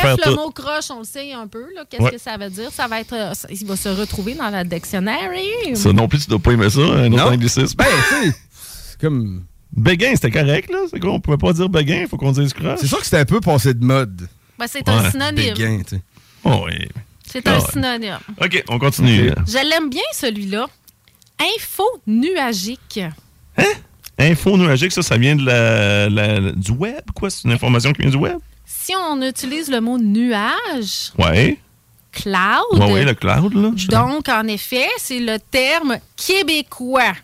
Bref, le mot croche, on le sait un peu. là. Qu'est-ce Ouais. que ça veut dire? Ça va être. euh, il va se retrouver dans la dictionary. Ça non plus, tu dois pas aimer ça, un autre Non. anglicisme. Ben, tu sais, c'est comme. Béguin, c'était correct, là. C'est quoi? On pouvait pas dire béguin, faut qu'on dise croche. C'est sûr que c'était un peu passé de mode. Ben, c'est un synonyme. Béguin, tu sais. Oh, oui. C'est un Ah ouais. synonyme. OK, on continue. Je l'aime bien, celui-là. Info nuagique. Info nuagique, ça, ça vient de la, la- du web, quoi? C'est une information qui vient du web? Si on utilise le mot nuage, Ouais. cloud, Ouais, ouais, le cloud, là. donc en effet, c'est le terme québécois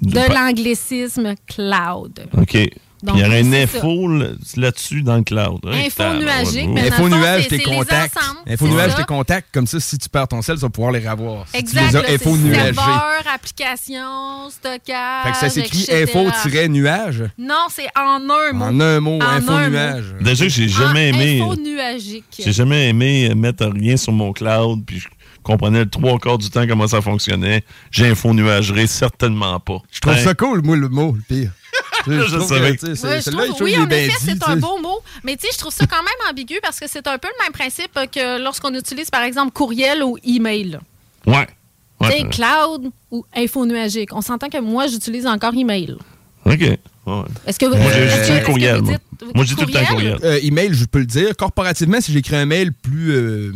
de l'anglicisme cloud. OK. Donc, il y aurait une info là- là-dessus dans le cloud. Ouais, Info nuagique, mais Info nuage tes contacts. Info nuage tes contacts, comme ça, si tu perds ton sel, tu vas pouvoir les revoir. Si Exact. tu les là, as c'est info nuagés. serveur, application, stockage. Fait que ça s'écrit info-nuage? Non, c'est en un mot. En un mot, info un nuage. Déjà j'ai jamais En aimé. Info nuagique. J'ai jamais aimé mettre rien sur mon cloud, puis je comprenais le trois quarts du temps comment ça fonctionnait. J'ai info nuagerie, certainement pas. Je trouve ça cool, moi, le mot, le pire. Je savais. que, Ouais, trouve- oui, en effet, c'est un beau mot. Mais tu sais, je trouve ça quand même ambigu parce que c'est un peu le même principe que lorsqu'on utilise, par exemple, courriel ou email. Ouais. Tu Ouais. sais, cloud ou info nuagique. On s'entend que moi, j'utilise encore email. OK. Ouais. Est-ce que vous. J'ai que courriel, moi. Moi, je dis tout le temps courriel. Euh, email, je peux le dire. Corporativement, si j'écris un mail plus. euh,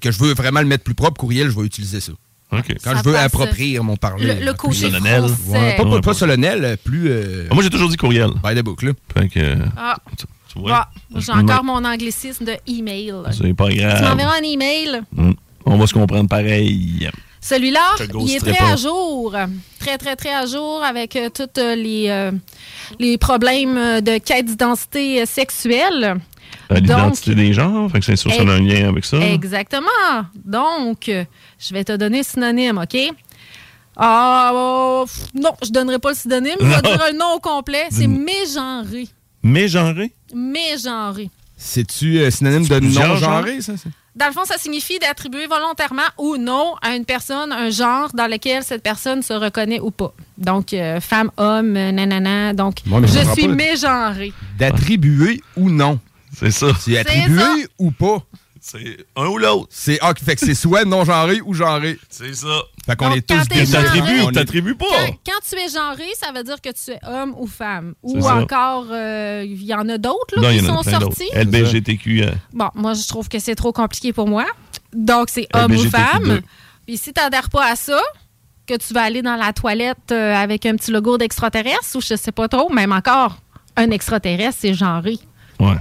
que je veux vraiment le mettre plus propre, courriel, je vais utiliser ça. Quand Ça je veux passe. approprier mon parler. Le, le côté solennel. français. Ouais, pas, solennel, euh, plus. euh, Moi, j'ai toujours dit courriel. by the book, là. Fait que, Ah, tu, tu vois, bah, j'ai encore mon anglicisme de email. c'est pas Tu grave. m'enverras un email. Mm. On va se comprendre pareil. Celui-là, il est très pas. à jour. Très, très, très à jour avec euh, tous euh, les, euh, les problèmes de quête d'identité sexuelle. Euh, L'identité Donc- des genres, fait que c'est sûr que ça a un lien avec ça. Exactement. Donc, je vais te donner le synonyme, OK? Ah, euh, pff, non, je donnerai pas le synonyme. Je vais dire un nom au complet. C'est mégenré. Mégenré? Mégenré. C'est-tu euh, synonyme de non-genré, ça? c'est- Dans le fond, ça signifie d'attribuer volontairement ou non à une personne un genre dans lequel cette personne se reconnaît ou pas. Donc, euh, femme, homme, nanana. Donc, je je suis mégenré. D'attribuer ou non. C'est ça. C'est attribué ça. ou pas? C'est un ou l'autre. C'est ah, fait que c'est soit non-genré ou genré. C'est ça. Fait qu'on est tous des genré- T'attribues On ou est- t'attribues pas? Quand, quand tu es genré, ça veut dire que tu es homme ou femme. Ou ça. encore, euh, il y en a d'autres là, Non, qui il y en a sont sortis? LBGTQ. euh, Bon, moi, je trouve que c'est trop compliqué pour moi. Donc, c'est homme ou LBGTQ2. femme. Puis si tu n'adhères pas à ça, que tu vas aller dans la toilette euh, avec un petit logo d'extraterrestre ou je sais pas trop, même encore, un extraterrestre, c'est genré. Ouais.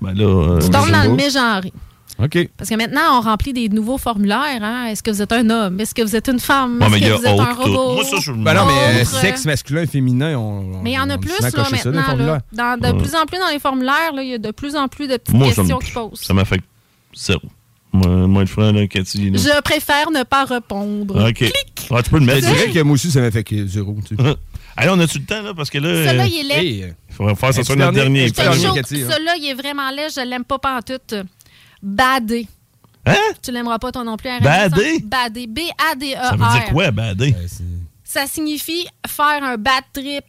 Ben là. euh, Tu tombes je dans le mégenré. OK. Parce que maintenant, on remplit des nouveaux formulaires. Hein? Est-ce que vous êtes un homme? Est-ce que vous êtes une femme? Est-ce mais il y que a vous êtes un robot? Moi, ça, je Ben non, mais euh, sexe masculin, féminin, on. Mais il y en a plus, là, ça maintenant. là. formulaires. Dans, de plus en plus dans les formulaires, il y a de plus en plus de petites Moi, questions qui posent. Ça m'affecte zéro. Moi, moi, le frère, là, Cathy. là. Je préfère ne pas répondre. OK. Ah, tu peux le Je mettre. dirais que moi aussi, ça m'a fait que zéro. Tu sais. Allez, on a-tu le temps, là? Parce que là. Celui-là, euh, il est laid. Hey, euh, Il faudrait faire ça Un sur notre dernier- hein. celui-là, il est vraiment laid. Je l'aime pas pantoute. Badé. Hein? Tu l'aimeras pas toi non plus. Badé? ça? Badé. B-A-D-E-R. Ça veut dire quoi, badé? Ça signifie faire un bad trip.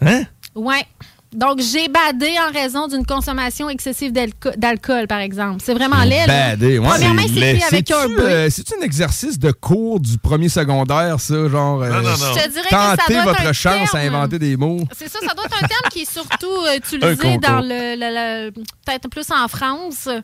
Hein? Ouais. Donc, j'ai badé en raison d'une consommation excessive d'alco- d'alcool, par exemple. C'est vraiment laid. Badé, ouais. Premièrement, C'est c'est avec un euh, C'est-tu un exercice de cours du premier secondaire, ça? Genre, euh, Non, non, non. Je te dirais que ça tenter doit être votre un chance à terme. inventer des mots. C'est ça, ça doit être un terme qui est surtout euh, utilisé dans le, le- le- peut-être plus en France. Ouais,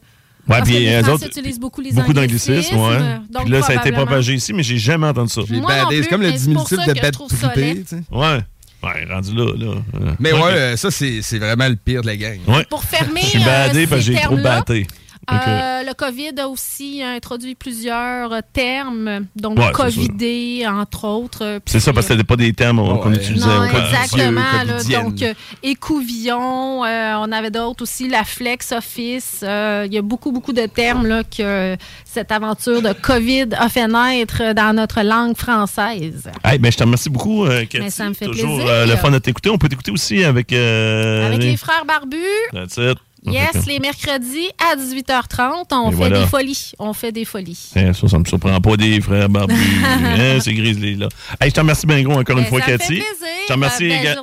Parce puis que les Français autres, utilisent beaucoup les beaucoup anglicismes, d'anglicismes, ouais. donc Puis là, ça a été propagé ici, mais j'ai jamais entendu ça. J'ai badé. C'est comme le c'est diminutif de trippée, laid. tu sais. Ouais. Ouais, rendu là, là. euh, Mais ouais, euh, ça, c'est c'est vraiment le pire de la gang. Ouais. Pour fermer Je suis euh, badé parce que j'ai trop batté. Ok. euh, le COVID a aussi introduit plusieurs euh, termes, donc Ouais, covidé, entre autres. euh, C'est ça, parce que c'était pas des termes euh, qu'on utilisait. Non, exactement. là. donc, euh, écouvillon, euh, on avait d'autres aussi, la flex office. euh, Il y a beaucoup, beaucoup de termes là, que euh, cette aventure de COVID a fait naître dans notre langue française. Hey, ben, je te remercie beaucoup, euh, Cathy. Mais ça me fait Toujours plaisir. euh, le fun de t'écouter. On peut t'écouter aussi avec... euh, Avec les frères barbus, That's it. Yes, Ok. les mercredis à 18h30, on Et fait voilà. des folies. On fait des folies. Eh, ça, ça me surprend pas des frères barbus. Hein, c'est Grizzly, là. Hey, je te remercie bien gros encore une Ben, fois, Cathy. plaisir. Je te remercie, éga-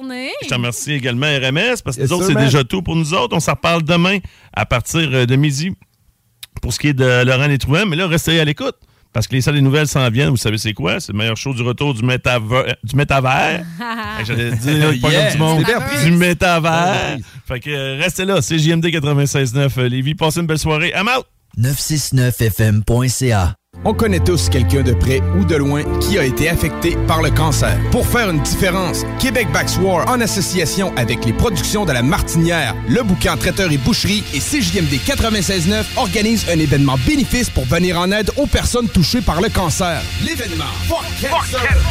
je également, RMS, parce que nous autres, c'est déjà tout pour nous autres. On s'en reparle demain à partir euh, de midi pour ce qui est de Laurent et Trouin. Mais là, restez à l'écoute. Parce que les salles des nouvelles s'en viennent, vous savez c'est quoi? C'est le meilleur show du retour du, métavers, du métavers. J'allais dire pas Yeah, comme du monde. Du métavers. Oui. Fait que euh, restez là, c'est JMD 96.9 euh, Lévis. Passez une belle soirée. I'm out! 969fm.ca. On connaît tous quelqu'un de près ou de loin qui a été affecté par le cancer. Pour faire une différence, Québec Backs War, en association avec les productions de la Martinière, le bouquin Traiteur et Boucherie et CJMD 96.9 organise un événement bénéfice pour venir en aide aux personnes touchées par le cancer. L'événement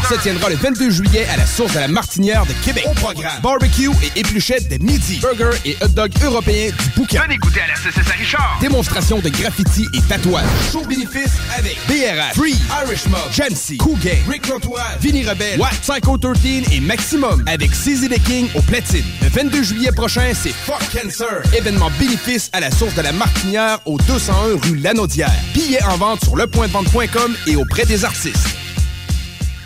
se tiendra le 22 juillet à la source de la Martinière de Québec. Au programme, barbecue et épluchettes de midi, burger et hot dog européens du bouquin. Venez goûter à la CCS Richard. Démonstration de graffiti et tatouage. Show bénéfice avec BRH, Free, Irish Mob, Jamsey, Cool Gang, Rick Rotoise, Vinny Rebelle, Watt, Psycho 13 et Maximum avec CZ the King au platine. Le 22 juillet prochain, c'est Fuck Cancer. Événement bénéfice à la source de la Martinière au 201 rue Lanaudière. Billets en vente sur lepointdevente.com et auprès des artistes.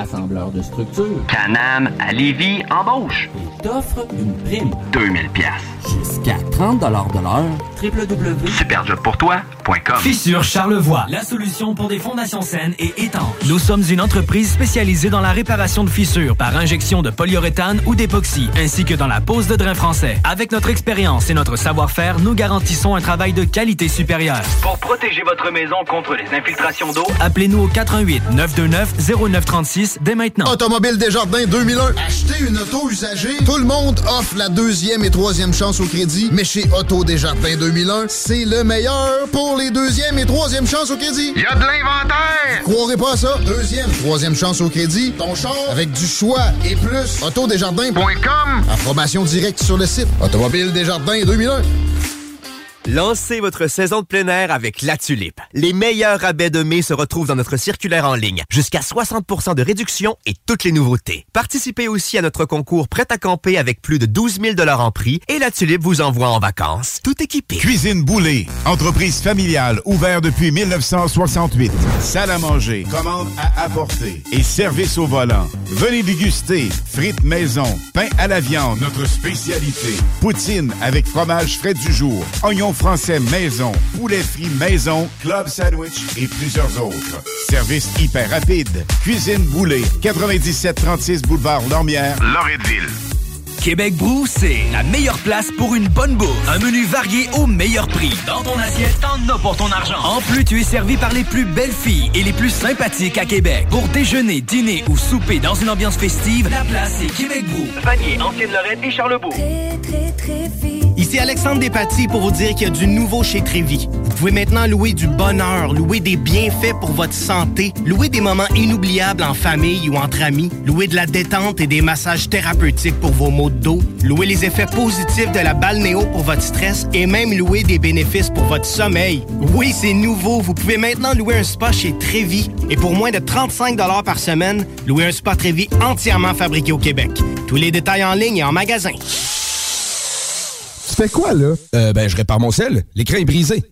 Assembleur de structure. Canam à Lévis embauche. Et t'offre une prime 2000 pièces. jusqu'à 30 de l'heure. www. Superjobpourtoi.com. Fissure Charlevoix, la solution pour des fondations saines et étanches. Nous sommes une entreprise spécialisée dans la réparation de fissures par injection de polyuréthane ou d'époxy, ainsi que dans la pose de drain français. Avec notre expérience et notre savoir-faire, nous garantissons un travail de qualité supérieure. Pour protéger votre maison contre les infiltrations d'eau, Appelez-nous au 418 929 0936 dès maintenant. Automobile Desjardins 2001. Acheter une auto usagée. Tout le monde offre la deuxième et troisième chance au crédit. Mais chez Auto Desjardins 2001, c'est le meilleur pour les deuxième et troisième chances au crédit. il y a de l'inventaire. Croirez pas à ça? Deuxième, troisième chance au crédit. Ton char avec du choix et plus. Autodesjardins.com. .com. Information directe sur le site. Automobile Desjardins 2001. Lancez votre saison de plein air avec La Tulipe. Les meilleurs rabais de mai se retrouvent dans notre circulaire en ligne. Jusqu'à 60% de réduction et toutes les nouveautés. Participez aussi à notre concours Prêt à camper avec plus de 12 000 en prix et La Tulipe vous envoie en vacances, tout équipé. Cuisine Boulée, entreprise familiale ouverte depuis 1968. Salle à manger, commande à apporter et service au volant. Venez déguster frites maison, pain à la viande, notre spécialité. Poutine avec fromage frais du jour, oignons français maison, poulet frit maison, club sandwich et plusieurs autres. Service hyper rapide. Cuisine Boulée, 9736 boulevard Lormière, Loretteville. Québec Brou, c'est la meilleure place pour une bonne bouffe. Un menu varié au meilleur prix. Dans ton assiette, t'en as pour ton argent. En plus, tu es servi par les plus belles filles et les plus sympathiques à Québec. Pour déjeuner, dîner ou souper dans une ambiance festive, la place est Québec Brou. Vanier, Ancienne-Lorette et Charlebourg. Ici Alexandre Despatie pour vous dire qu'il y a du nouveau chez Trévi. Vous pouvez maintenant louer du bonheur, louer des bienfaits pour votre santé, louer des moments inoubliables en famille ou entre amis, louer de la détente et des massages thérapeutiques pour vos maux de dos, louer les effets positifs de la balnéo pour votre stress et même louer des bénéfices pour votre sommeil. Oui, c'est nouveau. Vous pouvez maintenant louer un spa chez Trévi et pour moins de 35 par semaine, louer un spa Trévi entièrement fabriqué au Québec. Tous les détails en ligne et en magasin. Fais quoi, là? Euh, ben, je répare mon sel. L'écran est brisé.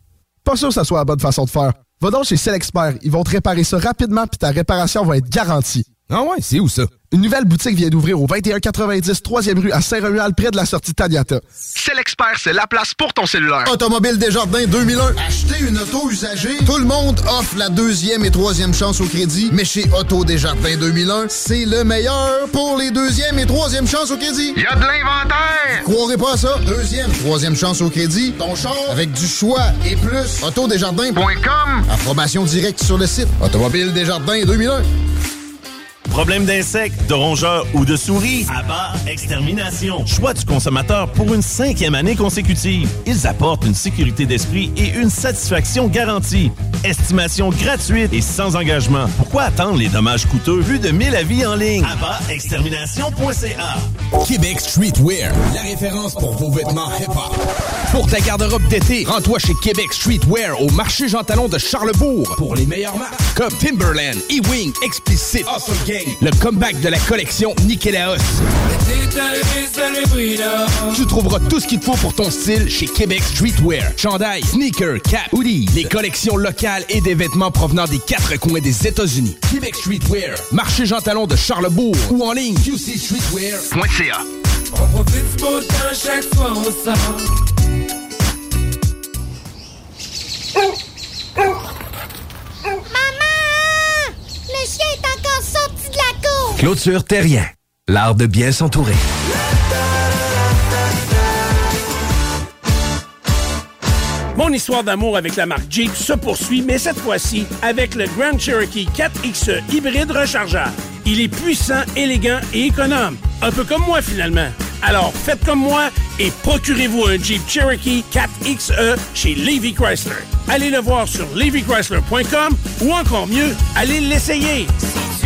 Pas sûr que ça soit la bonne façon de faire. Va donc chez Selexpert. Ils vont te réparer ça rapidement puis ta réparation va être garantie. Ah ouais, c'est où ça? Une nouvelle boutique vient d'ouvrir au 2190 3e rue à Saint-Romuald, près de la sortie Taniata. Selexpert, c'est la place pour ton cellulaire. Automobile Desjardins 2001. Acheter une auto usagée. Tout le monde offre la deuxième et troisième chance au crédit. Mais chez Auto Desjardins 2001, c'est le meilleur pour les deuxième et troisième chances au crédit. Il y a de l'inventaire. Croirez pas à ça? Deuxième, troisième chance au crédit. Ton char avec du choix et plus. Autodesjardins.com. Approbation directe sur le site. Automobile Desjardins 2001. Problème d'insectes, de rongeurs ou de souris? Abat Extermination. Choix du consommateur pour une cinquième année consécutive. Ils apportent une sécurité d'esprit et une satisfaction garantie. Estimation gratuite et sans engagement. Pourquoi attendre les dommages coûteux vu de 1000 avis en ligne? Abatextermination.ca Québec Streetwear, la référence pour vos vêtements hip-hop. Pour ta garde-robe d'été, rends-toi chez Québec Streetwear au marché Jean Talon de Charlebourg pour les meilleures marques comme Timberland, E-Wing, Explicit, Le comeback de la collection Nikélaos. Tu trouveras tout ce qu'il te faut pour ton style chez Québec Streetwear. Chandail, sneakers, cap, hoodies, les collections locales et des vêtements provenant des quatre coins des États-Unis. Québec Streetwear, marché Jean Talon de Charlebourg ou en ligne qcstreetwear.ca. On profite du beau chaque fois sort. Clôture Terrien, l'art de bien s'entourer. Mon histoire d'amour avec la marque Jeep se poursuit, mais cette fois-ci avec le Grand Cherokee 4XE hybride rechargeable. Il est puissant, élégant et économe. Un peu comme moi finalement. Alors faites comme moi et procurez-vous un Jeep Cherokee 4XE chez Levy Chrysler. Allez le voir sur levychrysler.com ou encore mieux, allez l'essayer.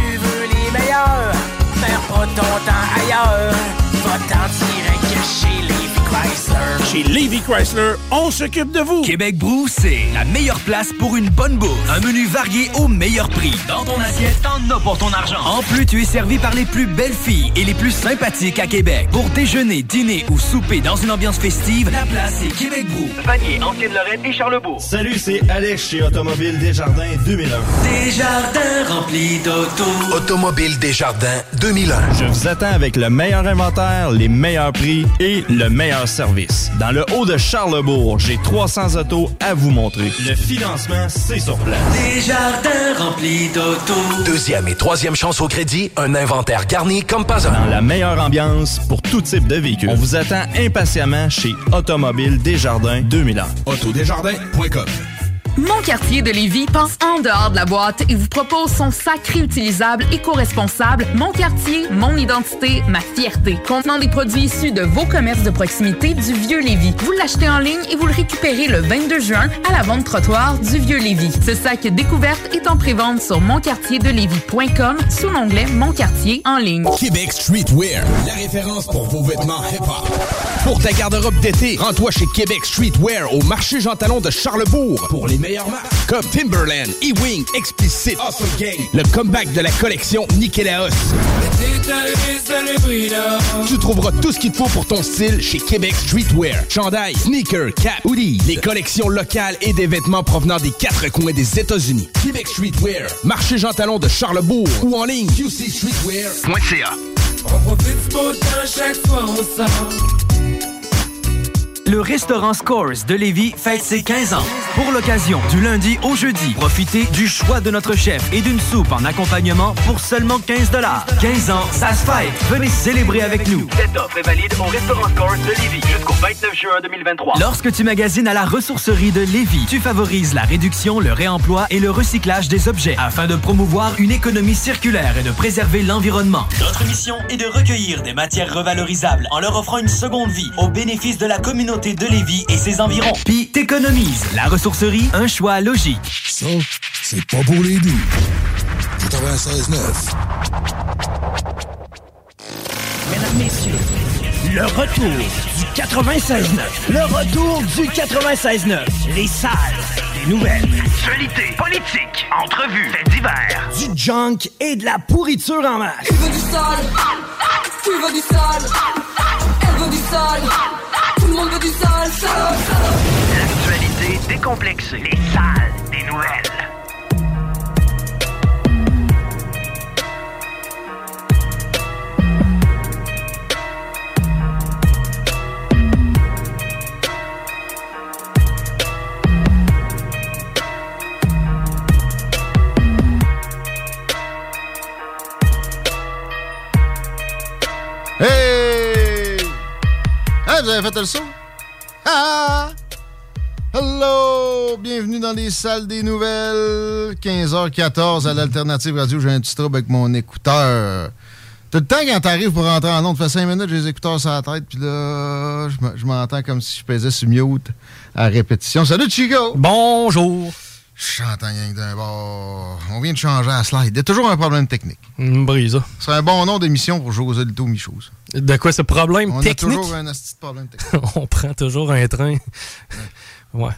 Tu veux les meilleurs, pas ton temps ailleurs. Va-t'en direct chez Levi Chrysler. Chez Levy Chrysler, on s'occupe de vous. Québec Brou, c'est la meilleure place pour une bonne bouffe. Un menu varié au meilleur prix. Dans ton assiette, t'en as pour ton argent. En plus, tu es servi par les plus belles filles et les plus sympathiques à Québec. Pour déjeuner, dîner ou souper dans une ambiance festive, la place est Québec Brou. Vanier, Ancienne-Lorraine et Charlebourg. Salut, c'est Alex chez Automobile Desjardins 2001. Desjardins remplis d'auto. Automobile Desjardins 2001. Je vous attends avec le meilleur inventaire, les meilleurs prix et le meilleur service. Dans le haut de Charlebourg, j'ai 300 autos à vous montrer. Le financement, c'est sur place. Desjardins remplis d'auto. Deuxième et troisième chance au crédit, un inventaire garni comme pas un. Dans la meilleure ambiance pour tout type de véhicule. On vous attend impatiemment chez Automobile Desjardins 2001. Autodesjardins.com Mon quartier de Lévis pense en dehors de la boîte et vous propose son sac réutilisable éco-responsable Mon quartier, mon identité, ma fierté. Contenant des produits issus de vos commerces de proximité du Vieux Lévis. Vous l'achetez en ligne et vous le récupérez le 22 juin à la vente trottoir du Vieux Lévis. Ce sac découverte est en prévente sur monquartierdelévis.com sous l'onglet Mon quartier en ligne. Québec Streetwear, la référence pour vos vêtements hip-hop. Pour ta garde-robe d'été, rends-toi chez Québec Streetwear au marché Jean Talon de Charlebourg pour les meilleures marques comme Timberland, E-Wing, Explicit, Awesome Gang, le comeback de la collection Nikélaos. Tu trouveras tout ce qu'il te faut pour ton style chez Québec Streetwear. Chandail, sneakers, cap, hoodies, les collections locales et des vêtements provenant des quatre coins des États-Unis. Québec Streetwear, marché Jean Talon de Charlebourg ou en ligne qcstreetwear.ca. On profite du beau chaque fois sort. Le restaurant Scores de Lévis fête ses 15 ans. Pour l'occasion, du lundi au jeudi, profitez du choix de notre chef et d'une soupe en accompagnement pour seulement 15 15 ans, ça se fête. Venez célébrer avec nous. Cette offre est valide au restaurant Scores de Lévis jusqu'au 29 juin 2023. Lorsque tu magasines à la ressourcerie de Lévis, tu favorises la réduction, le réemploi et le recyclage des objets afin de promouvoir une économie circulaire et de préserver l'environnement. Notre mission est de recueillir des matières revalorisables en leur offrant une seconde vie au bénéfice de la communauté de Lévis et ses environs. Puis t'économises. La ressourcerie, un choix logique. Ça, c'est pas pour les doux. 96.9. Mesdames, Messieurs, le retour du 96.9. Le retour du 96.9. Les salles des nouvelles. Actualité, politique, entrevues, faits divers. Du junk et de la pourriture en masse. Tu veux du sale Tu veux du sale Elle veut du sale Tout le monde veut du. Les Avez fait le saut? Ah! Hello! Bienvenue dans les salles des nouvelles. 15h14 à l'Alternative Radio. J'ai un petit trouble avec mon écouteur. Tout le temps, quand t'arrives pour rentrer en onde, fait 5 minutes, j'ai les écouteurs sur la tête, puis là, je m'entends comme si je pesais sur mute à répétition. Salut, Chico! Bonjour! Gang d'un bord. On vient de changer la slide. Il y a toujours un problème technique. Brisa. C'est un bon nom d'émission pour José Lito Michaud. De quoi ce problème On technique? a toujours un de problème technique. On prend toujours un train. ouais.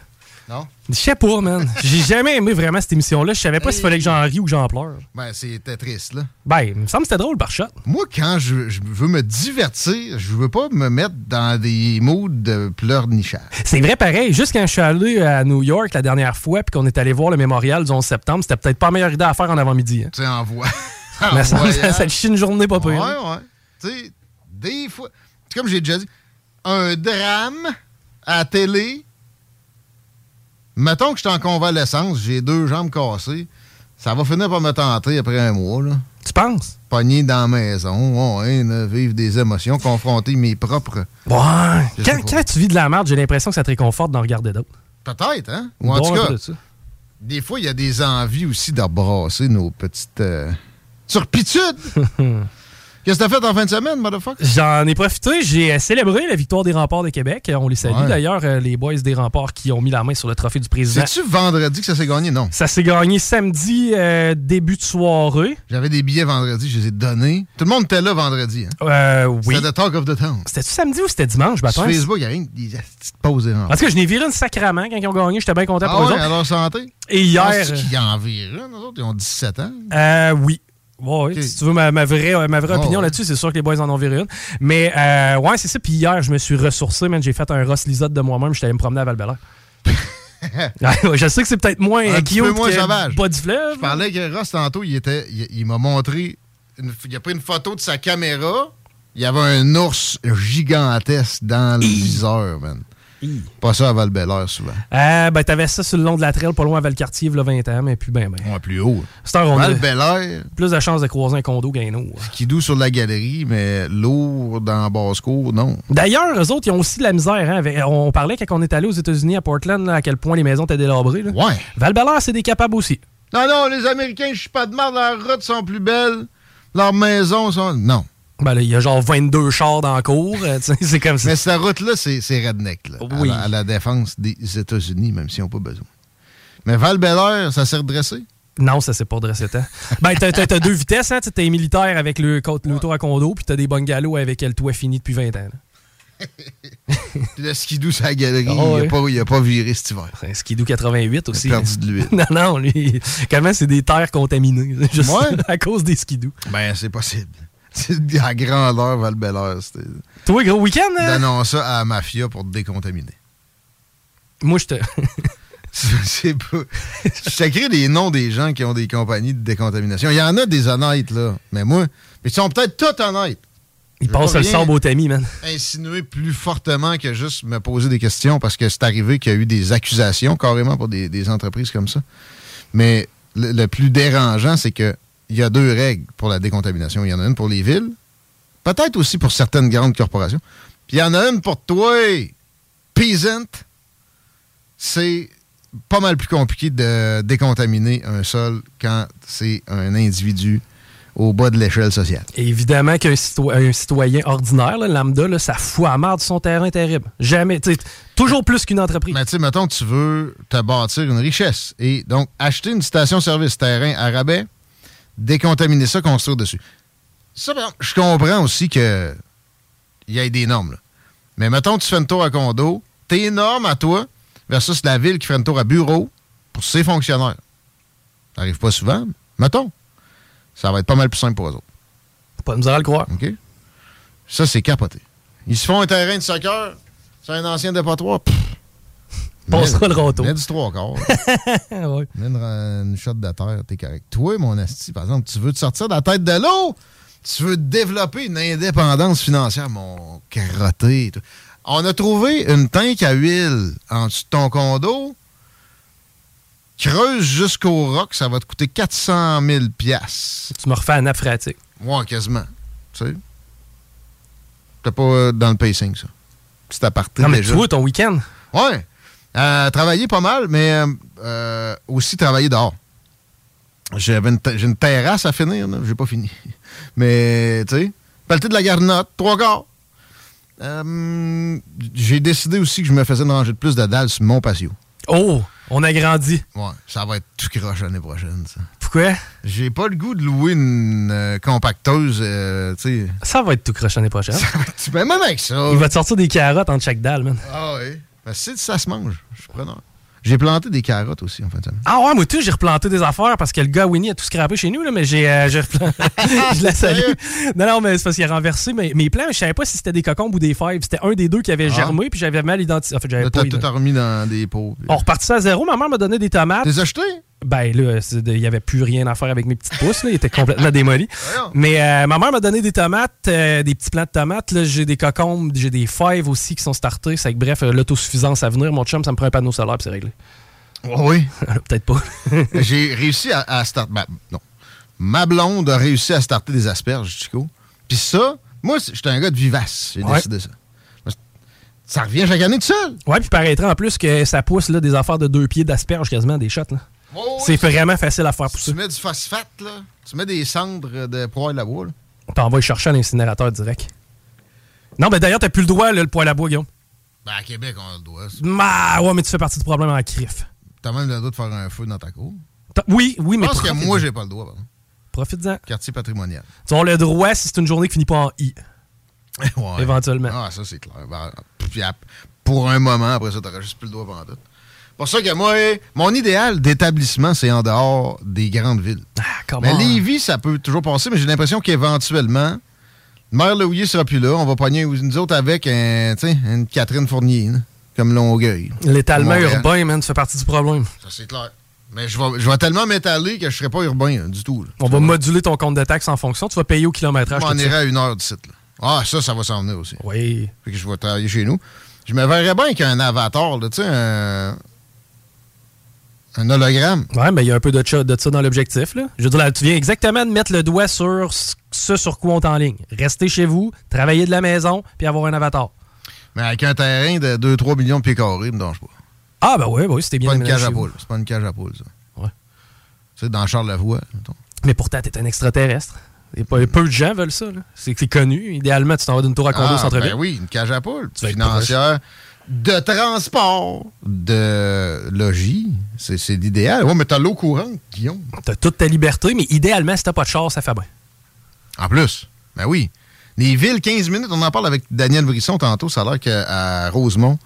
Non? Je sais pas, man. J'ai jamais aimé vraiment cette émission-là. Je savais pas s'il fallait que j'en rie ou que j'en pleure. Ben, c'était triste, là. Ben, il me semble que c'était drôle par shot. Moi, quand je, je veux me divertir, je veux pas me mettre dans des moods de pleurnichage. C'est vrai pareil. Juste quand je suis allé à New York la dernière fois puis qu'on est allé voir le mémorial du 11 septembre, c'était peut-être pas la meilleure idée à faire en avant-midi. Hein. Tu sais, en voix. Mais ça, ça, ça te chie une journée pas pire. Ouais, ouais. Tu sais, des fois. Comme j'ai déjà dit, un drame à la télé. Mettons que je suis en convalescence, j'ai deux jambes cassées. Ça va finir par me tenter après un mois, là. Tu penses? Pogné dans la maison, ouais, là, vivre des émotions, confronter mes propres. Ouais. Quand, tu vis de la merde, j'ai l'impression que ça te réconforte d'en regarder d'autres. Peut-être, hein? Ou en tout cas, de des fois, il y a des envies aussi d'embrasser nos petites euh, turpitudes. Qu'est-ce que t'as fait en fin de semaine, motherfucker? J'en ai profité. J'ai euh, célébré la victoire des remparts de Québec. Euh, On les salue Ouais. d'ailleurs, euh, les boys des remparts qui ont mis la main sur le trophée du président. C'est-tu vendredi que ça s'est gagné? Non. Ça s'est gagné samedi, euh, début de soirée. J'avais des billets vendredi, je les ai donnés. Tout le monde était là vendredi. Hein? Euh, oui. C'était the talk of the town. C'était-tu samedi ou c'était dimanche, je Sur? Facebook, il y a rien que des petites pauses. En tout cas, je n'ai viré une sacrament quand ils ont gagné. J'étais bien content Ah pour eux ouais, autres. à leur santé? Et hier. Penses-tu qu'ils en un, eux autres? Ils ont 17 ans. Euh, oui. Ouais. Si tu veux ma, ma vraie, euh, ma vraie Ah, opinion ouais. là-dessus, c'est sûr que les boys en ont viré une. Mais euh, ouais, c'est ça. Puis hier, je me suis ressourcé, man. J'ai fait un Ross Lisotte de moi-même. J'étais allé me promener à val je sais que c'est peut-être moins un petit peu moins que sauvage. Pas du fleuve. Je parlais avec Ross tantôt, il, était, il, il m'a montré, une- il a pris une photo de sa caméra. Il y avait un ours gigantesque dans le viseur, man. Pas ça à val souvent. Euh, ben, t'avais ça sur le long de la trail, pas loin à Valcartier, il y a 20 ans, mais puis ben, ben. Ouais, plus haut. C'est un val Plus de chances de croiser un condo qu'un autre. Skidoo sur la galerie, mais lourd dans basse-cour, non. D'ailleurs, eux autres, ils ont aussi de la misère. Hein, avec- on parlait quand on est allé aux États-Unis, à Portland, là, à quel point les maisons étaient délabrées. Là. Ouais. val c'est des capables aussi. Non, non, les Américains, je suis pas de marde, leurs routes sont plus belles, leurs maisons sont... Non. Ben là, il y a genre 22 chars dans la cour. euh, c'est comme ça. Mais cette route-là, c'est c'est redneck, là, à Oui. la- à, la, défense des États-Unis, même s'ils n'ont pas besoin. Mais val ça s'est redressé? Non, ça s'est pas dressé tant. Ben, t'as, t'as deux vitesses, hein. T'as les militaires avec le, tour à condo, puis t'as des bungalows avec le toit fini depuis 20 ans. le skidoo sur la galerie, Ah il ouais. a pas- il a pas viré cet hiver. C'est un skidoo 88 aussi. Il a perdu de l'huile. non, non, lui, comment c'est des terres contaminées, juste Ouais. à cause des skidoo. Ben, c'est possible. C'est à grandeur, val c'était... Toi, gros week-end, hein? D'annoncer à la mafia pour te décontaminer. Moi, je te... c'est pas... Je t'écris les noms des gens qui ont des compagnies de décontamination. Il y en a des honnêtes, là. Mais moi... Mais ils sont peut-être tous honnêtes. Il Je veux passe pas le sable au tamis, man. insinuer plus fortement que juste me poser des questions parce que c'est arrivé qu'il y a eu des accusations carrément pour des, des entreprises comme ça. Mais le, le plus dérangeant, c'est que il y a deux règles pour la décontamination. Il y en a une pour les villes, peut-être aussi pour certaines grandes corporations. Puis il y en a une pour toi, peasant. C'est pas mal plus compliqué de décontaminer un sol quand c'est un individu au bas de l'échelle sociale. Évidemment qu'un cito- un citoyen ordinaire, là, lambda, là, ça fout à marre de son terrain terrible. Jamais. toujours plus qu'une entreprise. Mais tu sais, mettons, tu veux te bâtir une richesse. Et donc, acheter une station-service terrain à rabais, décontaminer ça, construire dessus. Ça, par exemple, je comprends aussi que il y ait des normes. là. Mais mettons, tu fais une tour à condo, tes normes à toi versus la ville qui ferait une tour à bureau pour ses fonctionnaires. Ça n'arrive pas souvent, mettons. Ça va être pas mal plus simple pour eux autres. Pas de misère à le croire. OK? Ça, c'est capoté. Ils se font un terrain de soccer, C'est un ancien dépotoir. Pff. Passera le râteau. Mets du trois quarts. Ouais. Mets une, une shot de terre, t'es correct. Toi, mon asti, par exemple, tu veux te sortir de la tête de l'eau? Tu veux développer une indépendance financière, mon carotté. On a trouvé une tank à huile en dessous de ton condo. Creuse jusqu'au rock, ça va te coûter 400 000 piastres. Tu me refais la nappe phréatique. Ouais, quasiment. Tu sais? T'es pas euh, dans le pacing, ça. C'est à partir Non, mais déjà. tu vois, ton week-end? Ouais. Euh, travailler pas mal, mais euh, euh, aussi travailler dehors. J'avais une te- J'ai une terrasse à finir, là. J'ai pas fini. Mais, tu sais, pelleter de la garnotte, trois quarts. Euh, J'ai décidé aussi que je me faisais une rangée de plus de dalles sur mon patio. Oh, on a grandi. Ouais, ça va être tout croche l'année prochaine, ça. Pourquoi? J'ai pas le goût de louer une euh, compacteuse, euh, tu sais. Ça va être tout croche l'année prochaine. Tu peux même avec ça. Il va te sortir des carottes entre chaque dalle, man. Ah oui. Si ça se mange, je suis preneur. J'ai planté des carottes aussi, en fin de semaine. Ah ouais, moi tout, j'ai replanté des affaires parce que le gars Winnie a tout scrappé chez nous, là, mais j'ai euh, replanté. je la salue. Non, non, mais c'est parce qu'il a renversé mes, mes plants, mais je savais pas si c'était des cocombes ou des fèves. C'était un des deux qui avait Ah. germé, puis j'avais mal identifié. En fait, j'avais pas tout remis dans des pots. puis- On repartit à zéro. Ma mère m'a donné des tomates. T'es acheté? Ben là, il n'y avait plus rien à faire avec mes petites pousses. Là. Il était complètement démoli. Mais euh, ma mère m'a donné des tomates, euh, des petits plants de tomates. Là, J'ai des cocombes, j'ai des fèves aussi qui sont startés. C'est que, bref, euh, l'autosuffisance à venir. Mon chum, ça me prend un panneau solaire, puis c'est réglé. Oui. Peut-être pas. J'ai réussi à, à starter. ma- non. Ma blonde a réussi à starter des asperges, Chico. Puis ça, moi, j'étais un gars de vivace. J'ai Ouais. décidé ça. Ça revient chaque année tout seul. Ouais, puis paraîtrait en plus que ça pousse là, des affaires de deux pieds d'asperges quasiment, des shots. Là. C'est vraiment facile à faire pousser. Tu mets du phosphate, là. Tu mets des cendres de poêle la bois, là. Puis on va le chercher à l'incinérateur direct. Non, mais d'ailleurs, t'as plus le droit, là, le poêle à bois, Guillaume. Ben, à Québec, on a le droit. Ah, ouais, mais tu fais partie du problème en crif. T'as même le droit de faire un feu dans ta cour. Oui, oui, mais Je pense que profite-en. moi, j'ai pas le droit, pardon. Profites-en. Quartier patrimonial. Tu as le droit si c'est une journée qui finit pas en I. Ouais. Éventuellement. Ah, ça, c'est clair. Ben, à- pour un moment, après ça, t'auras juste plus le droit pendant tout. Pour ça que moi, mon idéal d'établissement, c'est en dehors des grandes villes. come mais on. Lévis, ça peut toujours passer, mais j'ai l'impression qu'éventuellement, Mère Louis sera plus là. On va pogner nous autres avec un, une Catherine Fournier, là, comme Longueuil. L'étalement urbain, man, tu fais partie du problème. Ça, c'est clair. Mais je vais, je vais tellement m'étaler que je serai pas urbain là, du tout. là. On va moduler ton compte de taxe en fonction. Tu vas payer au kilométrage. Je m'en tout irai ça. à une heure du site. Ah, ça, ça va s'en venir aussi. Oui. Fait que je vais travailler chez nous. Je me verrais bien qu'un avatar, là, tu sais, un... un hologramme. Ouais, mais il y a un peu de, ça- de ça dans l'objectif. là. Je veux dire, là, tu viens exactement de mettre le doigt sur ce- sur quoi on est en ligne. Rester chez vous, travailler de la maison, puis avoir un avatar. Mais avec un terrain de 2-3 millions de pieds carrés, me dange pas. Ah, ben oui, oui, c'était bien C'est pas une cage à poules. C'est pas une cage à poules, ça. Ouais. Tu sais, dans Charlevoix, mettons. Mais pourtant, t'es un extraterrestre. Et peu de gens veulent ça. C'est connu. Idéalement, tu t'en vas d'une tour à condo au Ah, centre-ville. ben oui, une cage à poules. Financière, de transport, de logis. C'est c'est l'idéal. Ouais, mais t'as l'eau courante, Guillaume. T'as toute ta liberté, mais idéalement, si t'as pas de char, ça fait bien. En plus, ben oui. Les villes, 15 minutes, on en parle avec Daniel Brisson tantôt, ça a l'air qu'à Rosemont,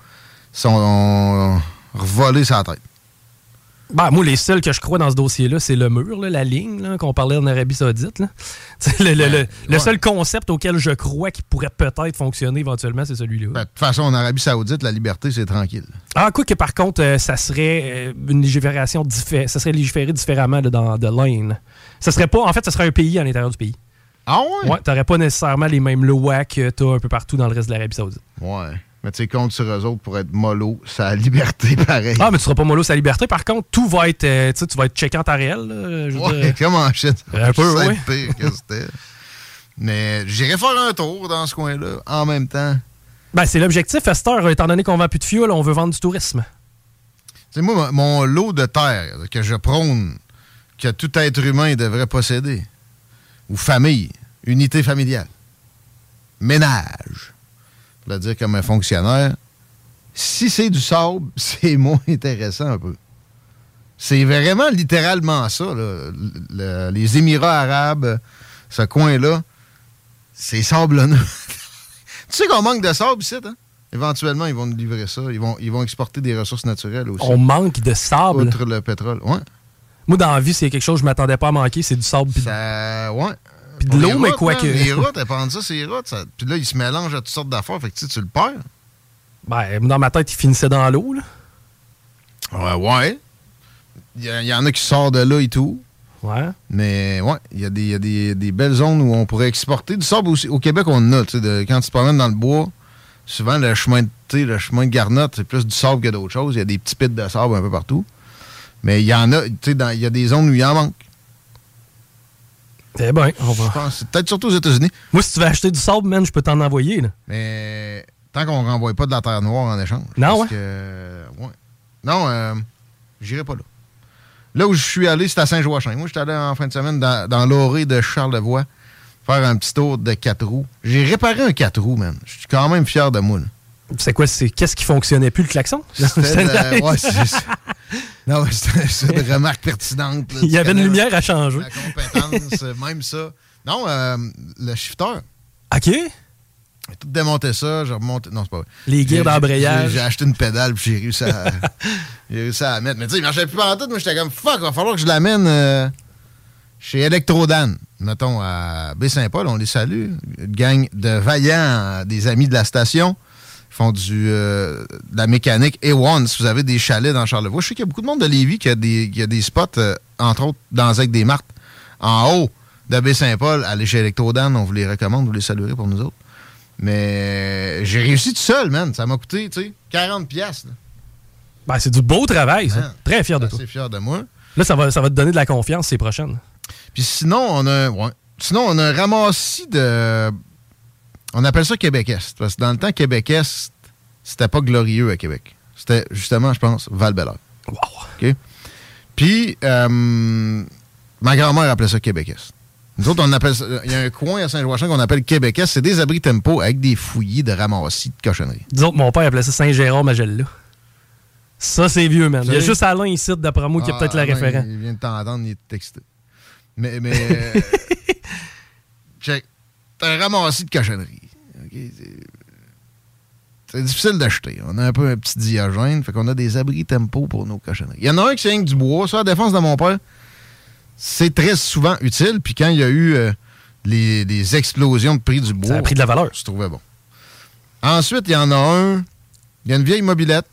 ils sont revolés sa tête. Ben, moi, les seuls que je crois dans ce dossier-là, c'est le mur, là, la ligne qu'on parlait en Arabie Saoudite. là. Le, le- le- le seul concept auquel je crois qui pourrait peut-être fonctionner éventuellement, c'est celui-là. Ben, de toute façon, en Arabie Saoudite, la liberté, c'est tranquille. Ah, quoi que par contre, euh, ça serait euh, une légifération différente. Ça serait légiféré différemment là, dans de l'Inde. Ça serait pas. En fait, ça serait un pays à l'intérieur du pays. Ah ouais? Ouais, t'aurais pas nécessairement les mêmes lois que t'as un peu partout dans le reste de l'Arabie Saoudite. Ouais. Mais tu sais, compte sur eux autres pour être mollo, ça a liberté pareil. Ah, mais tu seras pas mollo sa liberté. Par contre, tout va être. euh, tu sais, tu vas être checké en temps réel. là, je Ouais, comme en Chine. Un peu, être pire que c'était. Mais j'irai faire un tour dans ce coin-là en même temps. Ben, c'est l'objectif, Esther, étant donné qu'on vend plus de fioul, on veut vendre du tourisme. C'est moi, mon lot de terre que je prône que tout être humain devrait posséder, ou famille, unité familiale, ménage, pour le dire comme un fonctionnaire, si c'est du sable, c'est moins intéressant un peu. C'est vraiment littéralement ça. là. Le- le- les Émirats arabes, ce coin-là, c'est sablonneux. tu sais qu'on manque de sable ici, hein? Éventuellement, ils vont nous livrer ça. Ils vont, ils vont exporter des ressources naturelles aussi. On manque de sable? Outre le pétrole. Ouais. Moi, dans la vie, c'est quelque chose que je m'attendais pas à manquer, c'est du sable. Ça, ouais. Puis de l'eau, mais quoi que. Les routes, elles pendent ça, c'est les routes. ça- Puis là, ils se mélangent à toutes sortes d'affaires. Fait que tu sais, tu le perds. Ben, dans ma tête, il finissait dans l'eau, là. Ouais, ouais. Il y, y en a qui sortent de là et tout. Ouais. Mais ouais, il y a, des, y a des- des belles zones où on pourrait exporter. Du sable aussi. Au Québec, on en a. tu sais, de- quand tu te promènes dans le bois, souvent le chemin de, le chemin de Garnotte, c'est plus du sable que d'autres choses. Il y a des petits pits de sable un peu partout. Mais il y en a, tu sais, il y a des zones où il en manque. Eh ben, on Je va. pense peut-être surtout aux États-Unis. Moi, si tu veux acheter du sable, man, je peux t'en envoyer, là. Mais tant qu'on ne renvoie pas de la terre noire en échange. Non, ouais. que, ouais. Non, euh, j'irai pas là. Là où je suis allé, c'est à Saint-Joachim. Moi, j'étais allé en fin de semaine dans, dans l'orée de Charlevoix faire un petit tour de quatre roues. J'ai réparé un quatre roues, man. Je suis quand même fier de moi. là. C'est quoi? C'est qu'est-ce qui fonctionnait plus, le klaxon? C'était de- ouais, c'est- non, c'est une remarque pertinente. là. Il y avait une lumière à changer. La compétence, euh, même ça. Non, euh, le shifter. OK. J'ai tout démonté ça, j'ai remonté. Non, c'est pas vrai. Les gears d'embrayage. J'ai acheté une pédale, puis j'ai réussi à, j'ai réussi à la mettre. Mais tu sais, il marchait plus en tout. Moi, j'étais comme fuck, il va falloir que je l'amène euh, chez Electrodan. Mettons, à Baie-Saint-Paul, on les salue. Une gang de vaillants, des amis de la station. Font du, euh, de la mécanique A1. Si vous avez des chalets dans Charlevoix, je sais qu'il y a beaucoup de monde de Lévis qui a des, qui a des spots, euh, entre autres, dans Zec des Martes, en haut de Baie-Saint-Paul. Allez chez Electrodan, on vous les recommande, vous les saluerez pour nous autres. Mais j'ai réussi tout seul, man. Ça m'a coûté, tu sais, 40 pièces. Ben, c'est du beau travail, ça. Man, Très fier de toi. fier de moi. Là, ça va, ça va te donner de la confiance ces prochaines. Puis sinon, on a, ouais. sinon, on a un ramassis de. On appelle ça Québec-Est. Parce que dans le temps, Québec-Est, c'était pas glorieux à Québec. C'était justement, je pense, val OK? Puis, euh, ma grand-mère appelait ça Québec-Est. Nous autres, on appelle ça. Il y a un coin à Saint-Joachim qu'on appelle Québec-Est. C'est des abris tempo avec des fouillis de ramassis de cochonneries. Disons que mon père appelait ça Saint-Jérôme-Magella. Ça, c'est vieux, man. Il y a juste Alain ici, d'après moi, qui est Ah, peut-être le Alain, référent. Il vient de t'entendre, il est excité. Mais, mais euh, check. Un ramassis de cochonneries. OK? C'est- C'est difficile d'acheter. On a un peu un petit diogène, fait qu'on a des abris tempo pour nos cochonneries. Il y en a un qui c'est du bois. Ça, à la défense de mon père, c'est très souvent utile. Puis quand il y a eu euh, les, les explosions de prix du bois, Ça a pris de la valeur. je trouvais bon. Ensuite, il y en a un. Il y a une vieille mobilette.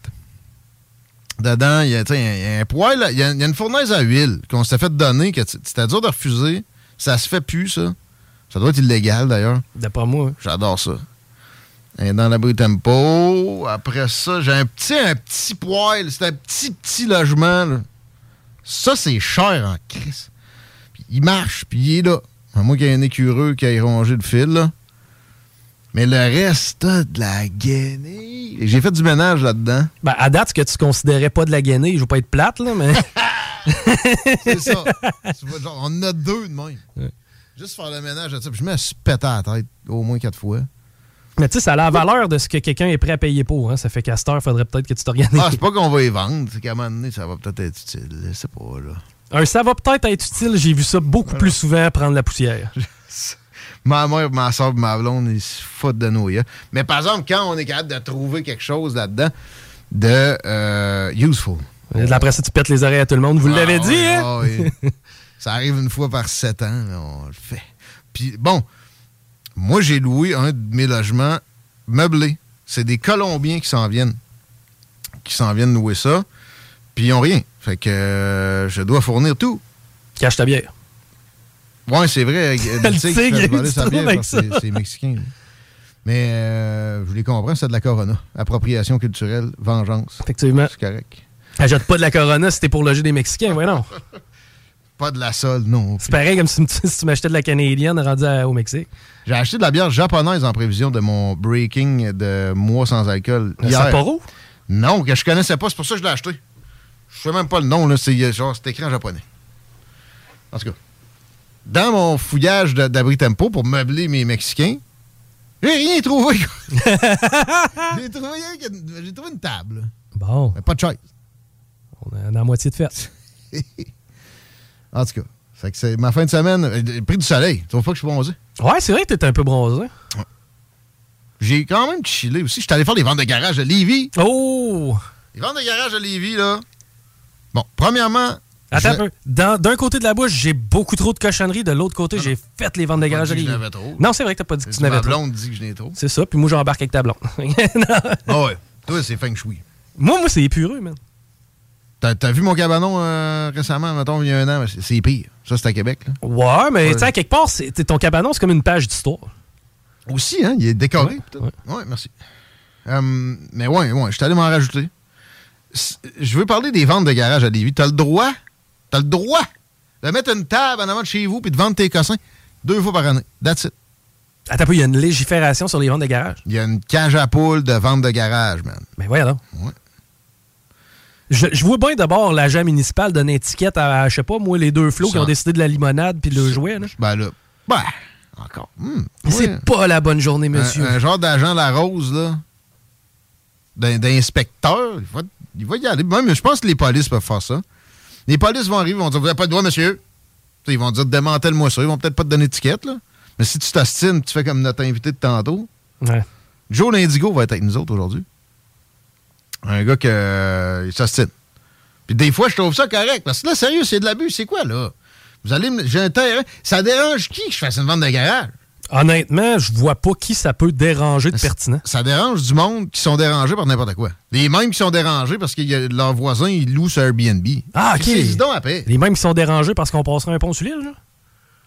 Dedans, il y a, un poêle. Il y a, une fournaise à huile qu'on s'était fait donner. que C'était dur de refuser. Ça se fait plus, ça. Ça doit être illégal, d'ailleurs. D'après moi. J'adore ça. Et dans l'abri tempo. Après ça, j'ai un petit, un petit poêle. C'est un petit, petit logement. là. Ça, c'est cher en crise. Puis il marche, puis il est là. À moins qu'il y ait un écureux qui aille ronger le fil, là. Mais le reste, de la. Et J'ai fait du ménage là-dedans. Ben, à date, ce que tu considérais pas de la gainée, je veux pas être plate, là, mais. C'est ça. Genre, on en a deux de même. Juste faire le ménage là-dessus. Puis je me suis pété à la tête au moins quatre fois. Mais tu sais, ça a la valeur de ce que quelqu'un est prêt à payer pour. Hein. Ça fait qu'à cette heure, faudrait peut-être que tu t'organises. Ah, c'est pas qu'on va y vendre. C'est qu'à un moment donné, ça va peut-être être utile. Je sais pas, là. Un ça va peut-être être utile, j'ai vu ça beaucoup plus souvent prendre la poussière. Ma mère, ma soeur, ma blonde, ils se foutent de nous. hein. Mais par exemple, quand on est capable de trouver quelque chose là-dedans de euh, useful. Après ça, tu pètes les oreilles à tout le monde. Vous Ah, l'avez dit, hein? ah, oui. ça arrive une fois par sept ans, on le fait. Puis bon, moi, j'ai loué un de mes logements meublés. C'est des Colombiens qui s'en viennent. Qui s'en viennent louer ça. Puis ils n'ont rien. Fait que euh, je dois fournir tout. Cache ta bière. Ouais, c'est vrai. euh, Le tigre, c'est mexicain. Mais euh, je les comprends, c'est de la Corona. Appropriation culturelle, vengeance. Effectivement. C'est correct. Ajoute pas de la Corona si t'es pour loger des Mexicains, ouais, non. Pas de la sol, non. C'est pareil comme si, tu- si tu m'achetais de la canadienne rendue à- au Mexique. J'ai acheté de la bière japonaise en prévision de mon breaking de mois sans alcool. Un hier. Sapporo? Non, que je connaissais pas. C'est pour ça que je l'ai acheté. Je sais même pas le nom. là. C'est euh, genre, c'est écrit en japonais. En tout cas, dans mon fouillage d'abri tempo pour meubler mes Mexicains, j'ai rien trouvé. j'ai trouvé, une table. Bon. Mais pas de chaise. On est à la moitié de fête. En tout cas, fait que c'est ma fin de semaine. euh, Le prix du soleil. Tu trouves pas que je suis bronzé? Ouais, c'est vrai que t'es un peu bronzé. J'ai quand même chillé aussi. Je suis allé faire les ventes de garage de Lévis. Oh! Les ventes de garage de Lévis, là. Bon, premièrement. Attends je- un peu. Dans- D'un côté de la bouche, j'ai beaucoup trop de cochonneries. De l'autre côté, j'ai fait les ventes de garage à je Lévis. trop. Non, c'est vrai que t'as pas dit que tu Ma n'avais trop. blonde dit que je n'ai trop. C'est ça, puis moi, j'embarque avec ta blonde. Ah ouais. Toi, c'est feng shui. Moi, moi, c'est épureux, man. T'as as vu mon cabanon euh, récemment, mettons, il y a un an? C'est- C'est pire. Ça, c'est à Québec. Là. Ouais, mais tu sais, à quelque part, ton cabanon, c'est comme une page d'histoire. Aussi, hein? Il est décoré. peut-être. Ouais, merci. Euh, mais ouais, ouais, je suis allé m'en rajouter. Je veux parler des ventes de garage à Lévis. T'as le droit, t'as le droit de mettre une table en avant de chez vous puis de vendre tes cossins deux fois par année. That's it. Attends, il y a une légifération sur les ventes de garage? Il y a une cage à poules de vente de garage, man. Mais voyons donc. Ouais. Je, je vois bien d'abord l'agent municipal donner une étiquette à, je sais pas, moi, les deux flots qui ont décidé de la limonade puis le jouet. Là. Ben là, ben, encore. hmm, C'est pas la bonne journée, monsieur. Un, un genre d'agent La Rose, là, d'in- d'inspecteur, il va, il va y aller. Même, je pense que les polices peuvent faire ça. Les polices vont arriver, ils vont dire Vous n'avez pas de droit, monsieur. Ils vont dire Démantèle-moi ça. Ils vont peut-être pas te donner d'étiquette, là. Mais si tu t'ostines, tu fais comme notre invité de tantôt. Ouais. Joe l'Indigo va être avec nous autres aujourd'hui. Un gars qui il s'ostine. Puis des fois, je trouve ça correct. Parce que là, sérieux, c'est de l'abus. C'est quoi, là? Vous allez me. J'ai un terrain. Ça dérange qui que je fasse une vente de garage? Honnêtement, je vois pas qui ça peut déranger de pertinent. Ça dérange du monde qui sont dérangés par n'importe quoi. Les mêmes qui sont dérangés parce que y a- leur voisin, il loue sur Airbnb. Ah, ok. Donc. Les mêmes qui sont dérangés parce qu'on passera un pont sur l'île, là?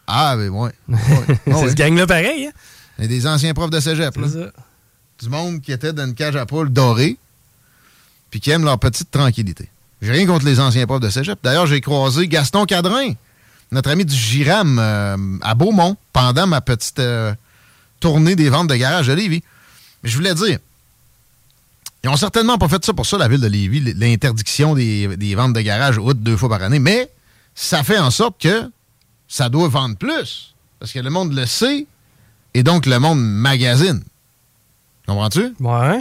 Ah, ben ouais. Ouais. c'est ouais. ce gang-là pareil, hein? Il y a des anciens profs de cégep, là. Ça. Du monde qui était dans une cage à poules dorée, puis qui aiment leur petite tranquillité. J'ai rien contre les anciens profs de cégep. D'ailleurs, j'ai croisé Gaston Cadrin, notre ami du Giram, euh, à Beaumont, pendant ma petite euh, tournée des ventes de garage de Lévis. Mais je voulais dire, ils ont certainement pas fait ça pour ça, la ville de Lévis, l'interdiction des, des ventes de garage août deux fois par année, mais ça fait en sorte que ça doit vendre plus. Parce que le monde le sait, et donc le monde magasine. Comprends-tu? Ouais.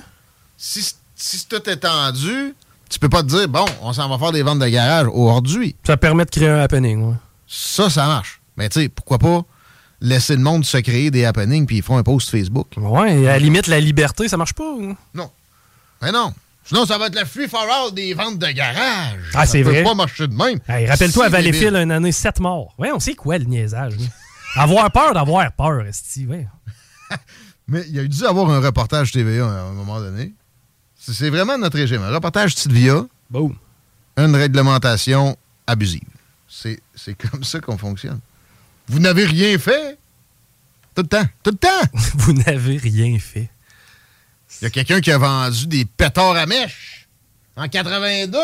Si, si tout est tendu, tu peux pas te dire, bon, on s'en va faire des ventes de garage aujourd'hui. Ça permet de créer un happening, ouais. Ça, ça marche. Mais tu sais, pourquoi pas laisser le monde se créer des happenings puis ils font un post Facebook? Ouais, et à la limite, la liberté, ça marche pas. ou? Non. Mais non. Sinon, ça va être le free for all des ventes de garage. Ah, Ça c'est peut vrai. pas marcher de même. Hey, Rappelle-toi, à Valleyfield, une année, 7 morts. Ouais, on sait quoi, le niaisage. avoir peur d'avoir peur, esti, ouais. Mais il y a dû avoir un reportage TVA à un moment donné. C'est vraiment notre régime. Un reportage Tidvia. Boom. Une réglementation abusive. C'est comme ça qu'on fonctionne. Vous n'avez rien fait? Tout le temps. Tout le temps. Vous n'avez rien fait. Il y a quelqu'un qui a vendu des pétards à mèche en 82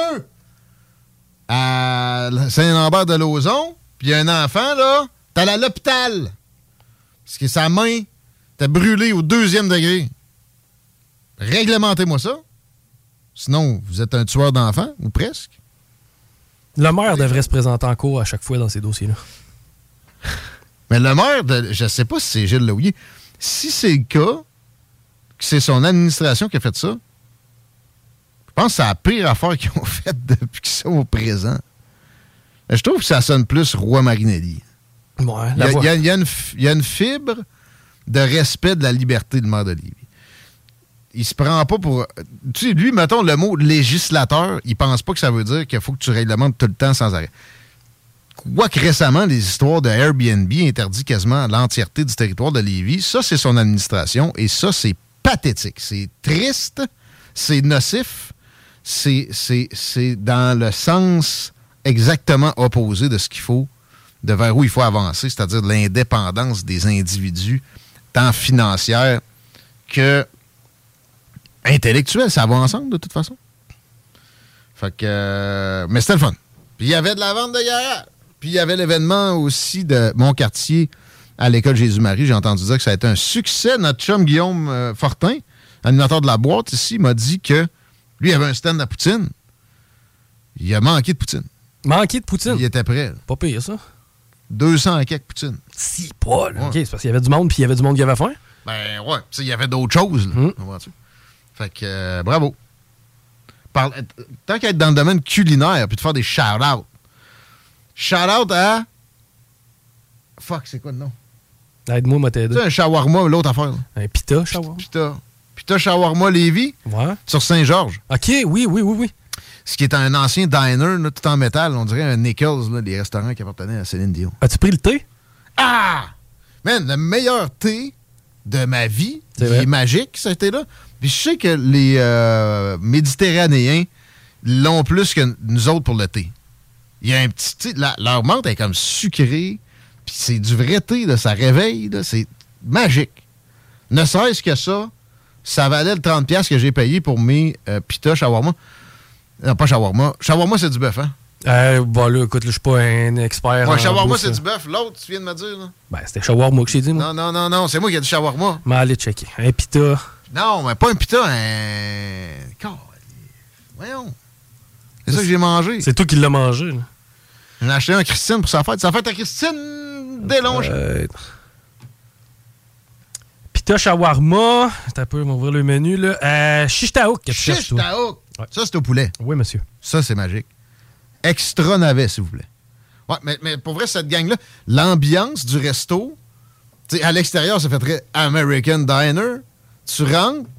à Saint-Lambert de Lauzon. Puis il y a un enfant, là, t'es allé à l'hôpital. Parce que sa main était brûlée au deuxième degré. Réglementez-moi ça. Sinon, vous êtes un tueur d'enfants, ou presque? Le maire devrait se présenter en cours à chaque fois dans ces dossiers-là. Mais le maire, de, je sais pas si c'est Gilles Lauillet, si c'est le cas, que c'est son administration qui a fait ça, je pense que c'est la pire affaire qu'ils ont faite depuis qu'ils sont au présent. Je trouve que ça sonne plus Roi Marinelli. Ouais, Il y, a, voix. il y a- il y a une, f- il y a une fibre de respect de la liberté de maire de Lévis. Il se prend pas pour. Tu sais, lui, mettons le mot législateur, il pense pas que ça veut dire qu'il faut que tu réglementes tout le temps sans arrêt. Quoique récemment, les histoires de Airbnb interdit quasiment l'entièreté du territoire de Lévis, ça, c'est son administration et ça, c'est pathétique. C'est triste, c'est nocif, c'est dans le sens exactement opposé de ce qu'il faut, de vers où il faut avancer, c'est-à-dire l'indépendance des individus, tant financière que intellectuelle. Ça va ensemble, de toute façon. Fait que. euh, mais c'était le fun. Puis il y avait de la vente de garage. Puis il y avait l'événement aussi de mon quartier à l'école Jésus-Marie. J'ai entendu dire que ça a été un succès. Notre chum Guillaume euh, Fortin, animateur de la boîte ici, m'a dit que lui il avait un stand à Poutine. Il a manqué de Poutine. Manqué de Poutine? Il était prêt. là. Pas pire, ça. 200 à quelques Poutine. Si, pas, là. OK, c'est parce qu'il y avait du monde puis il y avait du monde qui avait faim? Ben ouais, il y avait d'autres choses. Là, comprends-tu? Fait que euh, bravo. Parle- euh, tant qu'à être dans le domaine culinaire puis de faire des shout-outs. Shout-out à. Fuck, c'est quoi le nom? Aide-moi, moi Tu t'aider. un shawarma, l'autre affaire. là. Un pita, shawarma. Pita. Pita Shawarma Lévis. Ouais. Sur Saint-Georges. OK, oui, oui, oui, oui. Ce qui est un ancien diner, là, tout en métal. On dirait un Nichols, là, les restaurants qui appartenaient à Céline Dion. As-tu pris le thé? Ah! Man, le meilleur thé de ma vie. Vrai. est magique, ça a été là. Puis je sais que les euh, Méditerranéens l'ont plus que nous autres pour le thé. Il y a un petit... la- leur menthe est comme sucrée, puis c'est du vrai thé, là, ça réveille, là, c'est magique. Ne serait-ce que ça, ça valait le 30$ piastres que j'ai payé pour mes euh, pita shawarma. Non, pas shawarma. Shawarma, c'est du bœuf, hein? Euh, bon, là, écoute, je suis pas un expert. Ouais, shawarma, c'est du bœuf. L'autre, tu viens de me dire, là? Ben, c'était shawarma que j'ai dit, moi. Non, non, non, non, c'est moi qui ai dit shawarma. Mais allez checker. Un pita. Non, mais pas un pita, un. Car- Voyons. C'est ça que j'ai mangé. C'est toi qui l'as mangé, là. J'en ai acheté un à Christine pour sa fête. Sa fête à Christine Delonge. Euh, Pita shawarma. T'as peu, on va ouvrir le menu, là. Euh, Shish taouk. toi? Taouk. Ça, c'est au poulet. Oui, monsieur. Ça, c'est magique. Extra navet, s'il vous plaît. Ouais, mais, mais pour vrai, cette gang-là, l'ambiance du resto, à l'extérieur, ça fait très American Diner. Tu rentres,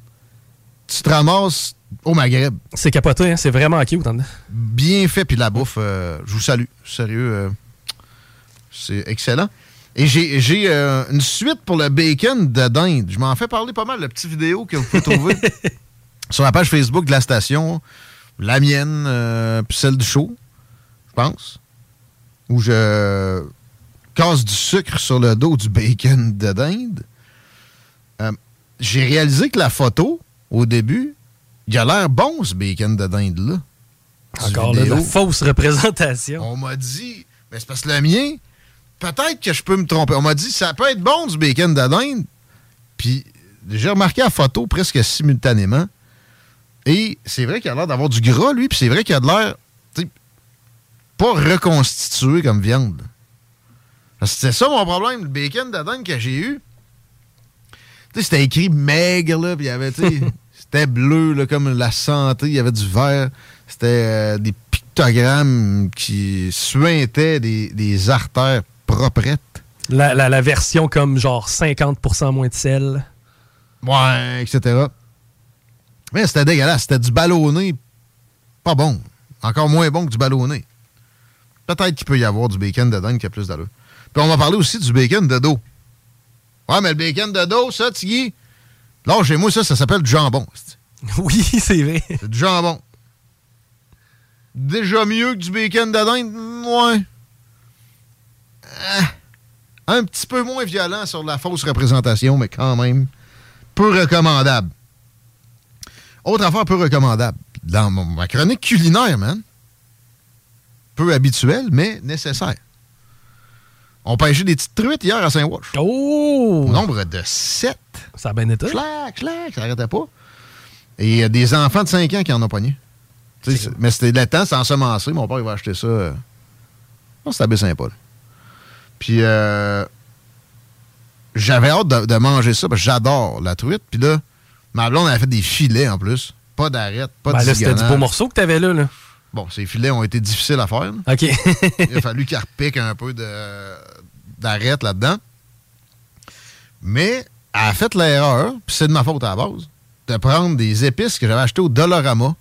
tu te ramasses au Maghreb. C'est capoté, hein? C'est vraiment cute, dedans. Bien fait, puis la bouffe, euh, je vous salue. Sérieux, euh, c'est excellent. Et j'ai euh, une suite pour le bacon de dinde. Je m'en fais parler pas mal, la petite vidéo que vous pouvez trouver sur la page Facebook de la station. La mienne, puis celle du show, pense. Où je casse du sucre sur le dos du bacon de dinde. Euh, j'ai réalisé que la photo, au début, il a l'air bon, ce bacon de dinde-là. Encore là, de la fausse représentation. On m'a dit, mais c'est parce que le mien, peut-être que je peux me tromper. On m'a dit, ça peut être bon du bacon de dinde. Puis j'ai remarqué la photo presque simultanément. Et c'est vrai qu'il a l'air d'avoir du gras, lui, puis c'est vrai qu'il a de l'air, pas reconstitué comme viande. C'était ça mon problème, le bacon de dinde que j'ai eu. Tu sais, c'était écrit maigre, là, puis il y avait, c'était bleu, là, comme la santé, il y avait du vert. C'était euh, des pictogrammes qui suintaient des, des artères proprettes. La, la- la version comme genre 50% moins de sel. Ouais, etc. Mais c'était dégueulasse. C'était du ballonné pas bon. Encore moins bon que du ballonné. Peut-être qu'il peut y avoir du bacon de dinde qui a plus d'allure. Puis on va parler aussi du bacon de dos. Ouais, mais le bacon de dos, ça, Tigui, là, chez moi, ça, ça s'appelle du jambon. Oui, c'est vrai. C'est du jambon. Déjà mieux que du bacon de dinde? Ouais. Ah. un petit peu moins violent sur la fausse représentation, mais quand même peu recommandable. Autre affaire peu recommandable. Dans ma chronique culinaire, man. Peu habituelle, mais nécessaire. On pêchait des petites truites hier à Saint-Wash. Oh! Au nombre de sept. Ça a bien été. Clac, clac, ça n'arrêtait pas. Et il y a des enfants de 5 ans qui en ont pogné. Mais c'était le temps, c'est ensemencé. Mon père, il va acheter ça. Euh... C'était sympa. là. Puis, euh, j'avais hâte de, de manger ça parce que j'adore la truite. Puis là, ma blonde avait fait des filets en plus. Pas d'arête, pas Ben de là, c'était du beau morceau que t'avais là, là. Bon, ces filets ont été difficiles à faire. là. OK. Il a fallu qu'elle repique un peu d'arête là-dedans. Mais elle a fait l'erreur, puis c'est de ma faute à la base, de prendre des épices que j'avais achetées au Dollarama,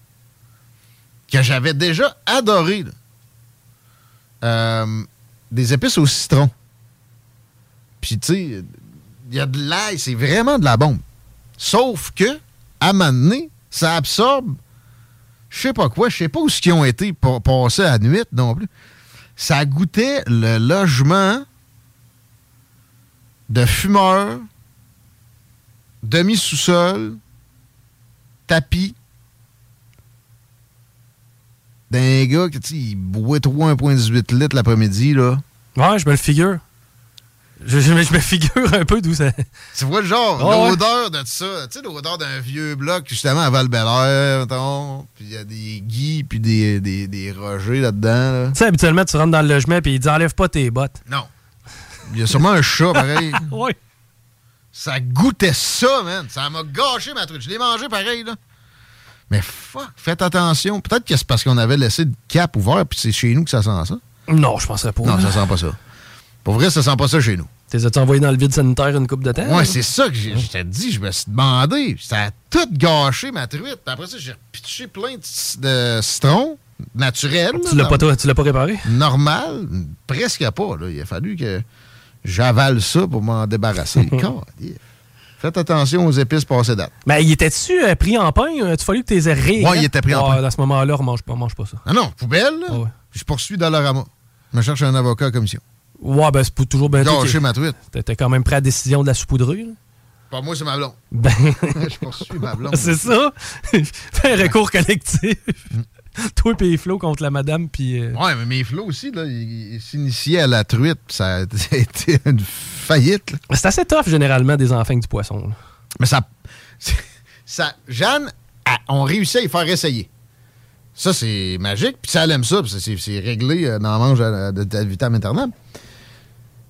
que j'avais déjà adorées. Euh, des épices au citron. Puis, tu sais, il y a de l'ail, c'est vraiment de la bombe. Sauf que, à un moment donné, ça absorbe je sais pas quoi, je sais pas où ce qu'ils ont été pour passer à la nuit non plus. Ça goûtait le logement de fumeurs, demi-sous-sol, tapis, d'un gars qui, boit 3,18 litres l'après-midi, là. Ouais, je me le figure. Je, je me- je me figure un peu d'où ça. Tu vois le genre, ouais. l'odeur de ça, tu sais, l'odeur d'un vieux bloc, justement, à val mettons, puis il y a des guis, puis des, des, des rogers là-dedans, là. Tu sais, habituellement, tu rentres dans le logement et ils disent enlève pas tes bottes. Non. Il y a sûrement un chat, pareil. ouais. Ça goûtait ça, man. Ça m'a gâché ma truc. Je l'ai mangé pareil, là. Mais fuck, faites attention. Peut-être que c'est parce qu'on avait laissé le cap ouvert, puis c'est chez nous que ça sent ça. Non, je penserais pas. Non, ça sent pas ça. Pour vrai, ça sent pas ça chez nous. T'es as envoyé dans le vide sanitaire une coupe de temps? Ouais, c'est ça que je t'ai dit. Je me suis demandé. Ça a tout gâché ma truite. Après ça, j'ai pitché plein de, de citron naturel. Tu l'as pas, toi, tu l'as pas réparé? Normal. Presque pas. Là. Il a fallu que j'avale ça pour m'en débarrasser. Faites attention aux épices passées date. Mais il était-tu euh, pris en pain? Euh, Tu fallu que tu les aies Ouais, hein? il était pris en Ah, pain. À ce moment-là, on mange pas, on mange pas ça. Ah non, poubelle, là. Je poursuis Dollarama. Je me cherche un avocat à commission. Ouais, ben c'est toujours bien Gâcher ma truite. T'étais quand même prêt à la décision de la saupoudrerie. là. Pas moi, c'est ma blonde. Ben... je poursuis ma blonde. c'est ça. Fais un recours collectif. Toi et Flo contre la madame, puis... euh, Ouais, mais mes flots aussi, là, ils ils s'initiaient à la truite. Ça a été une faillite. C'est assez tough, généralement, des enfants du poisson. là. Mais ça. ça Jeanne, a- on réussit à y faire essayer. Ça, c'est magique. Puis ça, elle aime ça. c'est- réglé euh, dans le mange à- de ta vitam aeternam.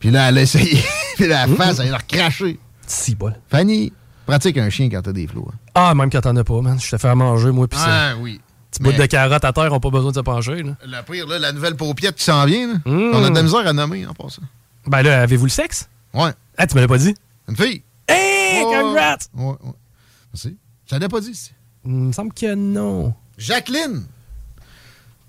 Puis là, elle a essayé. puis la face, elle a recraché. Si, bol. Fanny, pratique un chien quand t'as des flots. hein. Ah, même quand t'en as pas, man. Je te fais à manger, moi, puis Ah, ça. oui. Petit bout de carotte à terre, on pas besoin de se pencher. Là. Le pire, là, la nouvelle paupiette qui s'en vient, là, Mm. on a de la misère à nommer en passant. Ben là, avez-vous le sexe? Ouais. Ah, tu me l'as pas dit? Une fille. Hey, congrats! Ouais, ouais. Merci. Ça l'ai pas dit. c'est- Il me semble que non. Jacqueline.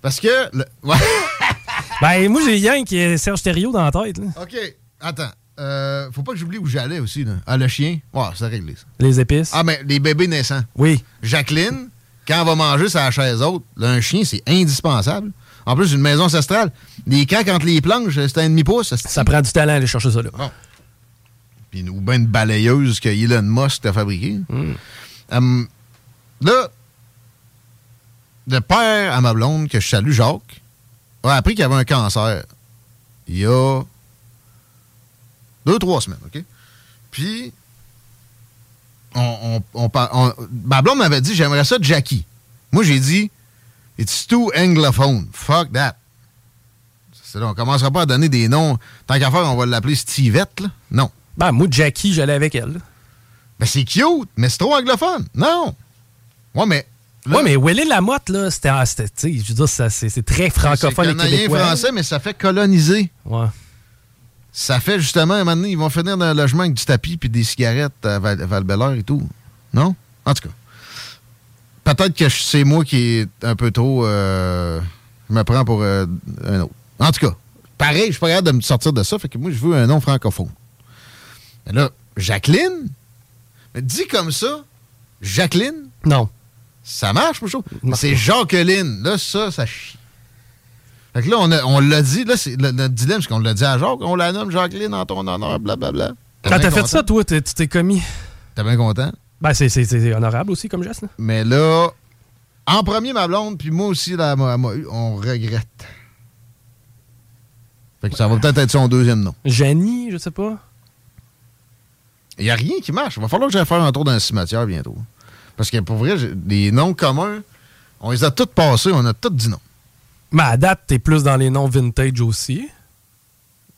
Parce que. le- Ouais. Ben, moi, j'ai qui est Serge Thériault dans la tête. Là. OK. Attends. Euh, faut pas que j'oublie où j'allais aussi. Là. Ah, le chien? Ouais, c'est réglé, ça. Les épices. Ah, mais les bébés naissants. Oui. Jacqueline, quand elle va manger la chaise haute, là, un chien, c'est indispensable. En plus, une maison ancestrale. Les craques entre les planches, c'est un demi-pouce. Ça prend du talent à aller chercher ça, là. Bon. Puis, ou bien une balayeuse que Elon Musk a fabriquée. Hum, là, le père à ma blonde, que je salue, Jacques, a appris qu'il avait un cancer il y a deux, trois semaines, OK? Puis, on, on, on par- on- ma blonde m'avait dit, j'aimerais ça de Jackie. Moi, j'ai dit, it's too anglophone. Fuck that. Là, on commencera pas à donner des noms. Tant qu'à faire, on va l'appeler Stivette, là. Non. Ben, moi, Jackie, j'allais avec elle. Ben, c'est cute, mais c'est trop anglophone. Non. Ouais, mais. Ouais, mais Willy Lamotte, là, c'était, ah, je veux dire, c'est, très francophone et québécois. français, mais ça fait coloniser. Ouais. Ça fait justement, un moment donné, ils vont finir dans un logement avec du tapis puis des cigarettes à Val, Val-Bélair et tout. Non? En tout cas. Peut-être que c'est moi qui est un peu trop. euh, je me prends pour euh, un autre. En tout cas, pareil, je suis pas capable de me sortir de ça, fait que moi, je veux un nom francophone. Mais là, Jacqueline? Mais dis comme ça, Jacqueline? Non. Ça marche, pour C'est Jacqueline. Là, ça, ça chie. Fait que là, on, l'a dit, là, c'est, le, notre dilemme, c'est qu'on l'a dit à Jacques, on la nomme Jacqueline en ton honneur, blablabla. Quand t'as fait ça, toi, tu t'es commis. T'es bien content? Ben, c'est, honorable aussi comme geste. Mais là, en premier, ma blonde, puis moi aussi, on regrette. Fait que ça va peut-être être son deuxième nom. Janie, je sais pas. Il n'y a rien qui marche. Il va falloir que j'aille faire un tour dans un cimetière bientôt. Parce que pour vrai, des noms communs, on les a tous passés, on a tous dit non. Mais à date, t'es plus dans les noms vintage aussi.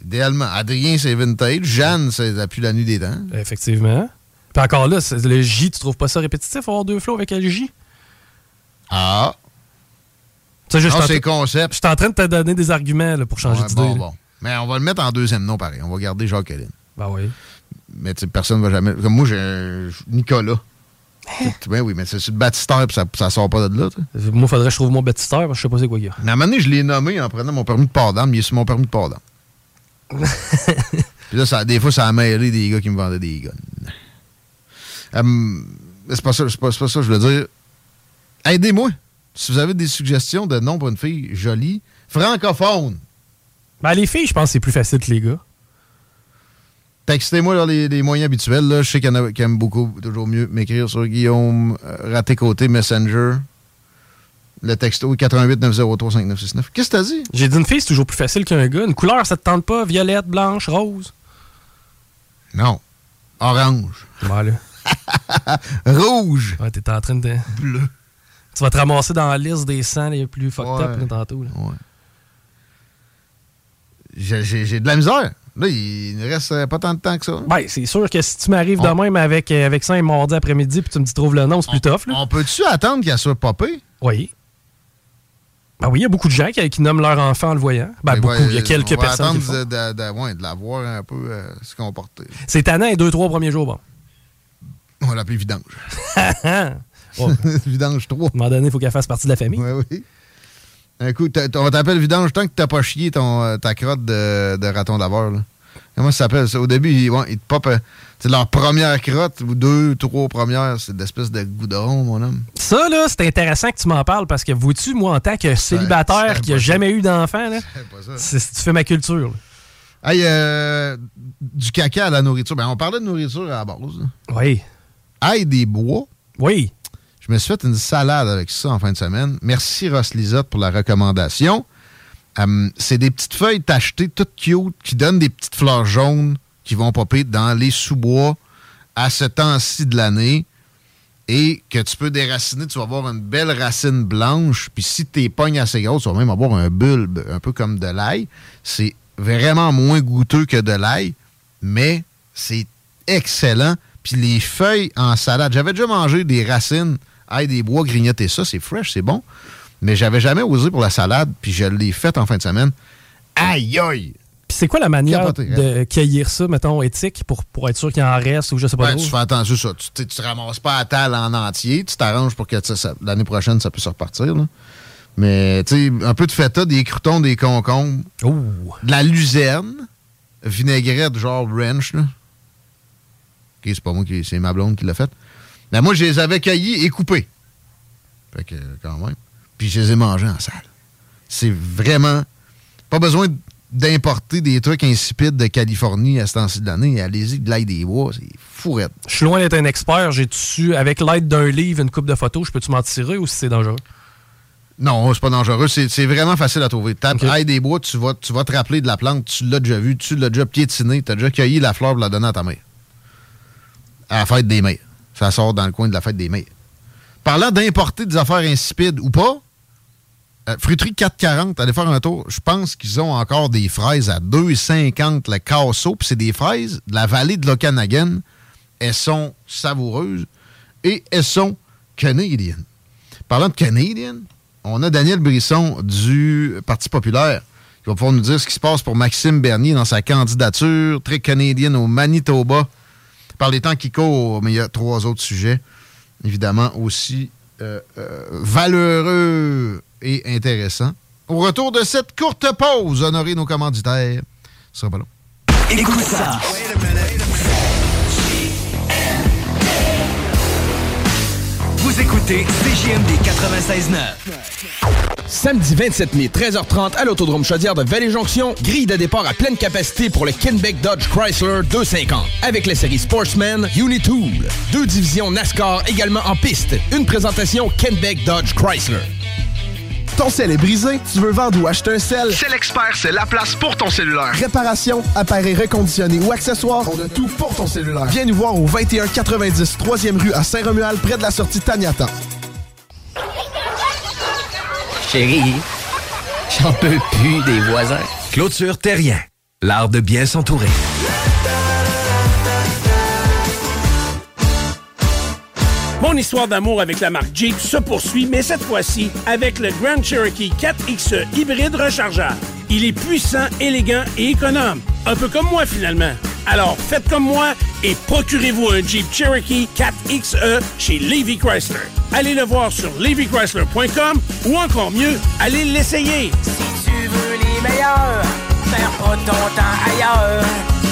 Idéalement, Adrien, c'est vintage. Jeanne, c'est depuis la nuit des temps. Effectivement. Puis encore là, le J, tu trouves pas ça répétitif, avoir deux flots avec le J? Ah. Ça, je Non, c'est concept. Je suis en train de te donner des arguments là, pour changer Ouais, d'idée. bon, bon. Mais on va le mettre en deuxième nom, pareil. On va garder Jacqueline. Ben oui. Mais personne ne va jamais. Comme moi, j'ai Nicolas. Ben oui, mais c'est sur le baptistère, puis ça, ça sort pas de là. tu sais. Moi, faudrait que je trouve mon baptistère, parce que je sais pas c'est quoi qu'il y a. Mais à un moment donné, je l'ai nommé en prenant mon permis de port d'âme. Il est sur mon permis de port d'âme. Puis là, ça, des fois, ça a mêlé des gars qui me vendaient des guns. Hum, c'est pas ça, c'est pas, pas ça je voulais dire. Aidez-moi. Si vous avez des suggestions de nom pour une fille jolie, francophone, Ben, les filles, je pense que c'est plus facile que les gars. Textez-moi là, les, les moyens habituels. Là. Je sais qu'il y en a qui aiment beaucoup, toujours mieux m'écrire sur Guillaume euh, Raté Côté Messenger. Le texto 88 903 5969. Qu'est-ce que t'as dit? J'ai dit une fille, c'est toujours plus facile qu'un gars. Une couleur, ça te tente pas? Violette, blanche, rose? Non. Orange. Voilà. Rouge. Ouais, t'es en train de. Bleu. Tu vas te ramasser dans la liste des sangs les plus fucked up Ouais. là, tantôt. là. J'ai- J'ai j'ai de la misère. Là, il ne reste euh, pas tant de temps que ça. Ben, c'est sûr que si tu m'arrives de On- même avec, euh, avec ça un mardi après-midi puis tu me dis trouve le nom, c'est plus tough. Là. On peut-tu attendre qu'elle soit popée? Oui. Ben oui, il y a beaucoup de gens qui, qui nomment leur enfant en le voyant. Ben, Mais beaucoup. ouais, Il y a quelques on va personnes. qui attendre font. de, de- de- ouais, de la voir un peu euh, se comporter. C'est tannant les deux, trois premiers jours, bon. On va l'appeler Vidange. Oh. Vidange 3. À un moment donné, il faut qu'elle fasse partie de la famille. Oui, oui. Un coup, t'as- on t'appelle Vidange tant que t'as pas chié ton, euh, ta crotte de, de raton laveur. là. Comment ça s'appelle ça? Au début, ils, ouais, ils te popent. euh, c'est leur première crotte, ou deux, trois premières, c'est d'espèce de goudron, mon homme. Ça, là, c'est intéressant que tu m'en parles parce que vois-tu, moi, en tant que célibataire qui a jamais eu d'enfant, là, c'est tu fais ma culture. là. Hey, euh, du caca à la nourriture. Ben, on parlait de nourriture à la base. là. Oui. Ail des bois. Oui. Je me suis fait une salade avec ça en fin de semaine. Merci Ross Lisotte pour la recommandation. Hum, c'est des petites feuilles tachetées, toutes cute, qui donnent des petites fleurs jaunes qui vont popper dans les sous-bois à ce temps-ci de l'année et que tu peux déraciner. Tu vas avoir une belle racine blanche. Puis si tes pognes assez grosses, tu vas même avoir un bulbe, un peu comme de l'ail. C'est vraiment moins goûteux que de l'ail, mais c'est excellent. Puis les feuilles en salade. J'avais déjà mangé des racines, ail des bois, grignoter ça. C'est fresh, c'est bon. Mais j'avais jamais osé pour la salade, puis je l'ai faite en fin de semaine. Aïe, aïe! Puis c'est quoi la manière Capoté, de cueillir ça, mettons, éthique, pour, pour être sûr qu'il en reste ou je sais pas trop? tu fais attention à ça. Tu, tu, te ramasses pas à table en entier. Tu t'arranges pour que l'année prochaine, ça puisse repartir. là. Mais, tu sais, un peu de feta, des croutons, des concombres. De la luzerne. Vinaigrette, genre ranch. Là. OK, c'est pas moi qui. C'est ma blonde qui l'a fait. Mais moi, je les avais cueillis et coupés. Fait que, quand même. Puis je les ai mangés en salle. C'est vraiment. Pas besoin d'importer des trucs insipides de Californie à ce temps-ci de l'année. Allez-y, de l'ail des bois, c'est fourrette. Je suis loin d'être un expert. J'ai dessus, avec l'aide d'un livre, une coupe de photos, je peux-tu m'en tirer ou si c'est dangereux? Non, c'est pas dangereux. C'est vraiment facile à trouver. Tape ail des bois, tu vas, tu vas te rappeler de la plante. Tu l'as déjà vue, tu l'as déjà piétinée, tu as déjà cueilli la fleur pour la donner à ta mère. À la fête des mères. Ça sort dans le coin de la fête des mères. Parlant d'importer des affaires insipides ou pas, euh, Fruiterie 440, allez faire un tour. Je pense qu'ils ont encore des fraises à 2,50 le casseau. Puis c'est des fraises de la vallée de l'Okanagan. Elles sont savoureuses et elles sont canadiennes. Parlant de Canadian, on a Daniel Brisson du Parti populaire qui va pouvoir nous dire ce qui se passe pour Maxime Bernier dans sa candidature très canadienne au Manitoba. Par les temps qui courent, mais il y a trois autres sujets, évidemment, aussi euh, euh, valeureux et intéressants. Au retour de cette courte pause, honorer nos commanditaires. Ce sera pas long. Écoute ça. Vous écoutez CJMD 96.9. Samedi 27 mai, 13h30 à l'Autodrome Chaudière de Vallée-Jonction, grille de départ à pleine capacité pour le Kenbeck Dodge Chrysler 250. Avec la série Sportsman Unitool. Deux divisions NASCAR également en piste. Une présentation Kenbeck Dodge Chrysler. Ton sel est brisé, tu veux vendre ou acheter un sel? C'est l'expert, c'est la place pour ton cellulaire. Réparation, appareil reconditionné ou accessoires, on a tout pour ton cellulaire. Viens nous voir au 2190 3e rue à Saint-Romuald, près de la sortie Taniata. Chérie, j'en peux plus des voisins. Clôture Terrien, l'art de bien s'entourer. Mon histoire d'amour avec la marque Jeep se poursuit, mais cette fois-ci avec le Grand Cherokee 4XE hybride rechargeable. Il est puissant, élégant et économe. Un peu comme moi finalement. Alors faites comme moi et procurez-vous un Jeep Cherokee 4XE chez Levy Chrysler. Allez le voir sur levychrysler.com ou encore mieux, allez l'essayer. Si tu veux les meilleurs, pas ailleurs.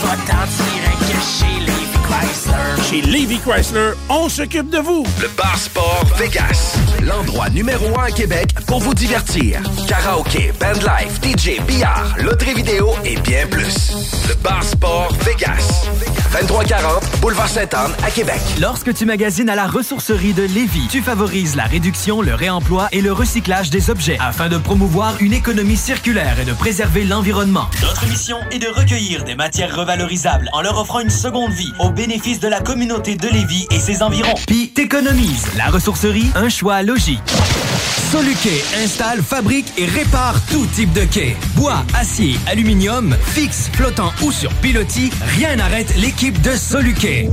Va-t'en direct chez Levi Chrysler. Chez Levy Chrysler, on s'occupe de vous. Le Bar Sport Vegas. L'endroit numéro un à Québec pour vous divertir. Karaoke, bandlife, DJ, billard, loterie vidéo et bien plus. Le Bar Sport Vegas. 2340 Boulevard Sainte-Anne à Québec. Lorsque tu magasines à la ressourcerie de Lévis, tu favorises la réduction, le réemploi et le recyclage des objets afin de promouvoir une économie circulaire et de préserver l'environnement. Notre mission est de recueillir des matières revalorisables en leur offrant une seconde vie au bénéfice de la communauté de Lévis et ses environs. Puis t'économises. La ressourcerie, un choix logique. Soluquet installe, fabrique et répare tout type de quai. Bois, acier, aluminium, fixe, flottant ou sur pilotis, rien n'arrête l'équipe de Soluquet.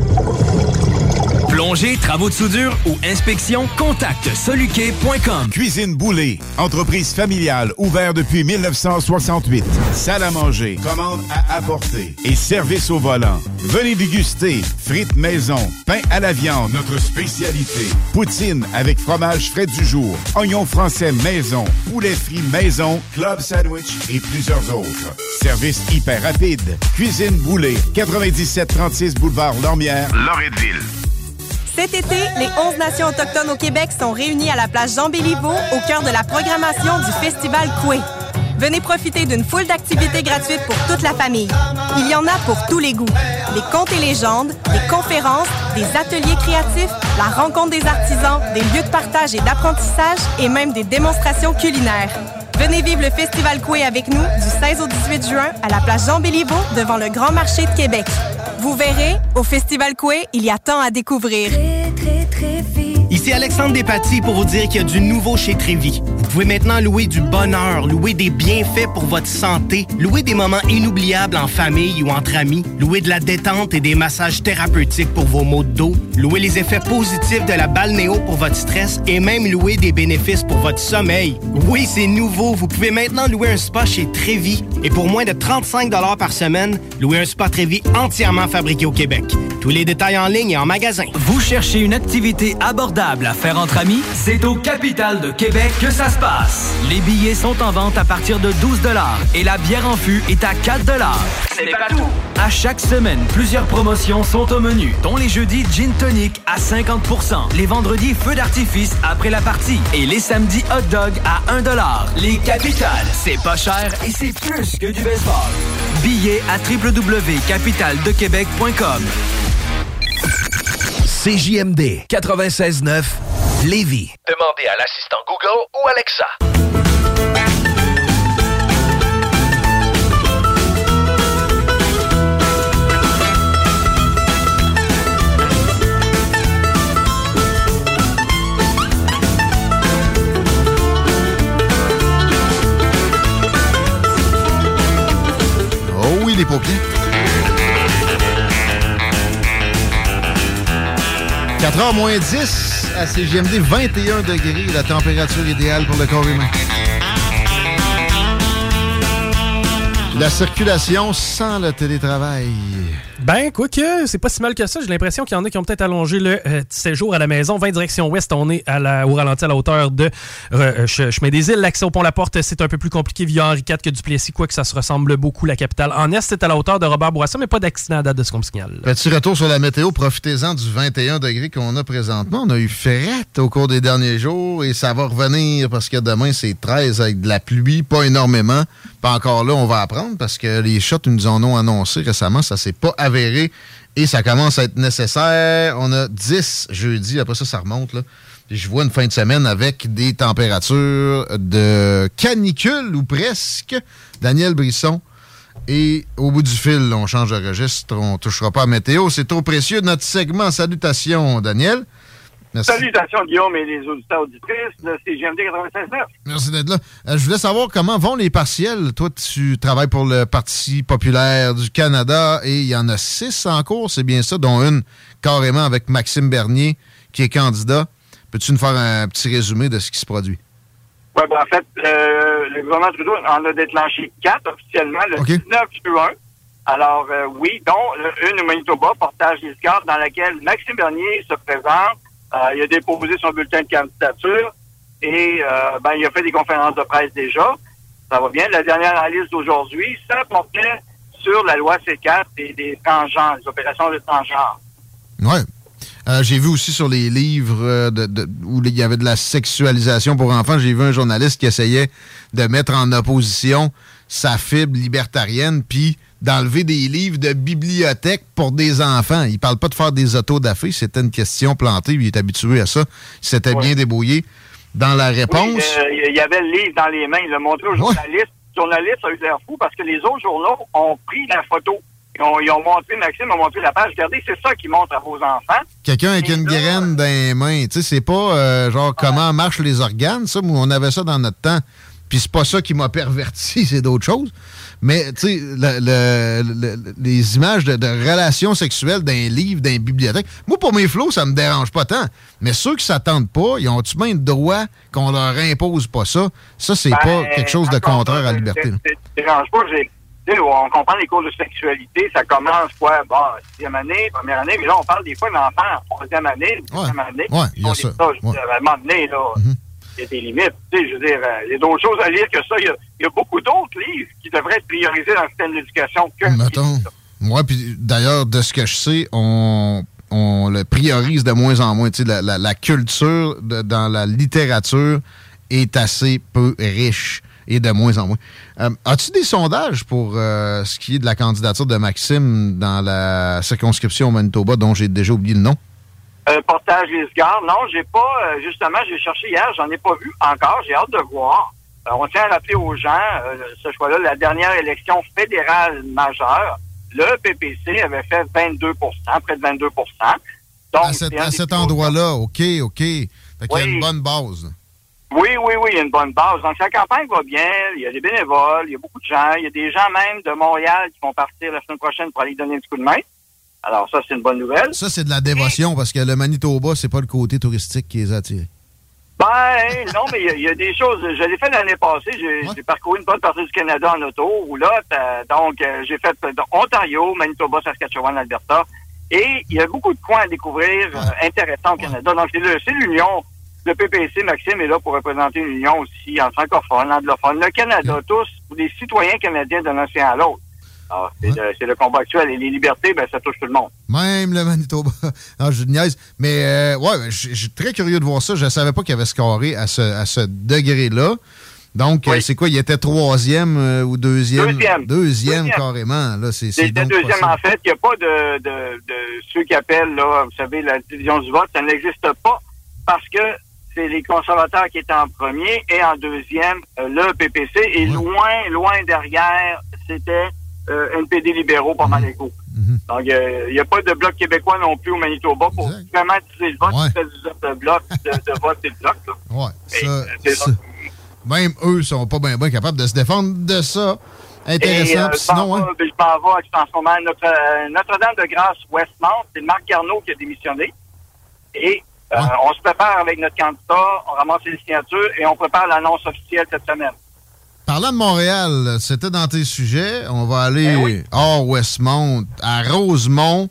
Plongée, travaux de soudure ou inspection, contacte soluquet.com. Cuisine Boulée, entreprise familiale ouverte depuis 1968. Salle à manger, commande à apporter et service au volant. Venez déguster frites maison, pain à la viande, notre spécialité. Poutine avec fromage frais du jour, oignons français maison, poulet frit maison, club sandwich et plusieurs autres. Service hyper rapide. Cuisine Boulée, 9736 boulevard Lormière, Loretteville. Cet été, les 11 nations autochtones au Québec sont réunies à la place Jean Béliveau au cœur de la programmation du Festival Coué. Venez profiter d'une foule d'activités gratuites pour toute la famille. Il y en a pour tous les goûts. Des contes et légendes, des conférences, des ateliers créatifs, la rencontre des artisans, des lieux de partage et d'apprentissage et même des démonstrations culinaires. Venez vivre le Festival Coué avec nous du 16 au 18 juin à la place Jean Béliveau devant le Grand Marché de Québec. Vous verrez, au Festival Coué, il y a tant à découvrir. Ici Alexandre Despatie pour vous dire qu'il y a du nouveau chez Trévi. Vous pouvez maintenant louer du bonheur, louer des bienfaits pour votre santé, louer des moments inoubliables en famille ou entre amis, louer de la détente et des massages thérapeutiques pour vos maux de dos, louer les effets positifs de la balnéo pour votre stress et même louer des bénéfices pour votre sommeil. Oui, c'est nouveau. Vous pouvez maintenant louer un spa chez Trévi et pour moins de 35 par semaine, louer un spa Trévi entièrement fabriqué au Québec. Tous les détails en ligne et en magasin. Vous cherchez une activité abordable à faire entre amis? C'est au Capital de Québec que ça se passe. Les billets sont en vente à partir de 12 et la bière en fût est à 4 C'est pas tout. À chaque semaine, plusieurs promotions sont au menu, dont les jeudis Gin Tonic à 50% les vendredis Feu d'artifice après la partie et les samedis Hot Dog à 1 Les Capitales, c'est pas cher et c'est plus que du baseball. Billets à www.capitaldequebec.com. CJMD 96.9 Lévis. Demandez à l'assistant Google ou Alexa. Oh oui, les paupiers. 4h moins 10 à CGMD, 21 degrés, la température idéale pour le corps humain. La circulation sans le télétravail. Ben, quoi que, c'est pas si mal que ça. J'ai l'impression qu'il y en a qui ont peut-être allongé le euh, séjour à la maison. 20 direction ouest, on est à la, au ralenti à la hauteur de euh, Ch- Chemin des Îles. L'accès au pont La Porte, c'est un peu plus compliqué via Henri IV que Duplessis, quoi que ça se ressemble beaucoup, la capitale. En est, c'est à la hauteur de Robert Bourassa, mais pas d'accident à de ce qu'on signale. Petit retour sur la météo, profitez-en du 21 degrés qu'on a présentement. On a eu ferrette au cours des derniers jours et ça va revenir parce que demain c'est 13 avec de la pluie, pas énormément. Pas encore là, on va apprendre parce que les shots nous en ont annoncé récemment, ça s'est pas avéré et ça commence à être nécessaire. On a 10 jeudi, après ça, ça remonte. Je vois une fin de semaine avec des températures de canicule ou presque. Daniel Brisson. Et au bout du fil, on change de registre, on touchera pas à météo. C'est trop précieux. Notre segment, salutations, Daniel. Merci. Salutations, Guillaume et les auditeurs auditrices de CGMD 96.9. Merci d'être là. Euh, je voulais savoir comment vont les partiels. Toi, tu travailles pour le Parti populaire du Canada et il y en a six en cours, c'est bien ça, dont une carrément avec Maxime Bernier qui est candidat. Peux-tu nous faire un petit résumé de ce qui se produit? Ouais, ben, en fait, euh, le gouvernement Trudeau en a déclenché quatre officiellement le 19 juin. Alors, euh, oui, dont une au Manitoba, portage Liscard, dans laquelle Maxime Bernier se présente. Euh, il a déposé son bulletin de candidature et euh, ben, il a fait des conférences de presse déjà. Ça va bien. La dernière analyse d'aujourd'hui, ça portait sur la loi C4 et des transgenres, les opérations de transgenres. Ouais. Euh, j'ai vu aussi sur les livres de- où il y avait de la sexualisation pour enfants, j'ai vu un journaliste qui essayait de mettre en opposition sa fibre libertarienne puis d'enlever des livres de bibliothèque pour des enfants. Il parle pas de faire des autodafés, c'était une question plantée, il est habitué à ça. Il s'était bien débrouillé dans la réponse. Oui, euh, il y avait le livre dans les mains, il l'a montré au journaliste. Le journaliste a eu l'air fou parce que les autres journaux ont pris la photo. Ils ont, ils ont montré, Maxime a montré la page. Regardez, c'est ça qui montre à vos enfants. Quelqu'un avec une graine dans les mains. Tu sais, c'est pas euh, genre comment marchent les organes, ça. On avait ça dans notre temps. Puis c'est pas ça qui m'a perverti, c'est d'autres choses. Mais, tu sais, le- le- le- les images de, de relations sexuelles d'un livre, d'un bibliothèque, moi, pour mes flots, ça me dérange pas tant. Mais ceux qui s'attendent pas, ils ont-tu même le droit qu'on leur impose pas ça? Ça, c'est Ben, pas quelque chose de contraire à la liberté. c'est- dérange pas. on comprend les cours de sexualité, ça commence quoi? Bon, sixième année, première année, mais là, on parle des fois d'enfants en troisième année, deuxième année. Ouais, il y a On ça. dire, à un moment donné, là, il y a des limites. Tu sais, je veux dire, euh, il y a d'autres choses à lire que ça. Il y a, beaucoup d'autres livres qui devraient être priorisés dans le système d'éducation que Mettons. Moi, puis d'ailleurs, de ce que je sais, on, le priorise de moins en moins. La, culture dans la littérature est assez peu riche et de moins en moins. Euh, As-tu des sondages pour euh, ce qui est de la candidature de Maxime dans la circonscription Manitoba dont j'ai déjà oublié le nom? Euh, portage Lisgard, non, j'ai pas, euh, justement, j'ai cherché hier, j'en ai pas vu encore, j'ai hâte de voir. On tient à rappeler aux gens, euh, ce choix-là, la dernière élection fédérale majeure, le PPC avait fait 22% près de 22 Donc, à cet, à endroit-là, OK, OK. Fait qu'il y a une bonne base. Oui, oui, oui, il y a une bonne base. Donc, sa campagne va bien. Il y a des bénévoles, il y a beaucoup de gens. Il y a des gens même de Montréal qui vont partir la semaine prochaine pour aller donner un coup de main. Alors, ça, c'est une bonne nouvelle. Ça, c'est de la dévotion parce que le Manitoba, c'est pas le côté touristique qui les attire. Ben, non, mais il y a- y, a des choses. Je l'ai fait l'année passée. J'ai parcouru une bonne partie du Canada en auto. Ou là, donc, euh, j'ai fait euh, Ontario, Manitoba, Saskatchewan, Alberta. Et il y a beaucoup de coins à découvrir euh, intéressants au Canada. Donc, c'est l'Union. Le PPC, Maxime, est là pour représenter une union aussi en francophone, anglophone. Le Canada, tous, les citoyens canadiens d'un océan à l'autre. C'est le, combat actuel. Et les libertés, ben, ça touche tout le monde. Même le Manitoba. non, je niaise. Mais euh, ouais, ben, je suis très curieux de voir ça. Je ne savais pas qu'il y avait scoré à ce, à ce degré-là. Donc, euh, c'est quoi? Il était troisième euh, ou deuxième? Deuxième. Deuxième, Deuxième. carrément. Là, c'est, C'était donc deuxième, possible. en fait. Il n'y a pas de, de, de ceux qui appellent, là, vous savez, la division du vote. Ça n'existe pas parce que c'est les conservateurs qui étaient en premier et en deuxième, euh, le PPC. Et loin, loin derrière, c'était NPD libéraux pas mal égaux. Donc, euh, il n'y a pas de bloc québécois non plus au Manitoba pour vraiment utiliser le vote. Fais du bloc, de, de vote, c'est le bloc. Là. Euh, c'est. Même eux sont pas bien capables de se défendre de ça. Intéressant. Et, euh, Puis je m'en sinon, hein, vais- je m'en vais en ce moment. Notre, euh, Notre-Dame de Grâce Westmount, c'est Marc Garneau qui a démissionné. Et euh, on se prépare avec notre candidat, on ramasse les signatures et on prépare l'annonce officielle cette semaine. Parlant de Montréal, c'était dans tes sujets. On va aller Ben hors Westmount, à Rosemont,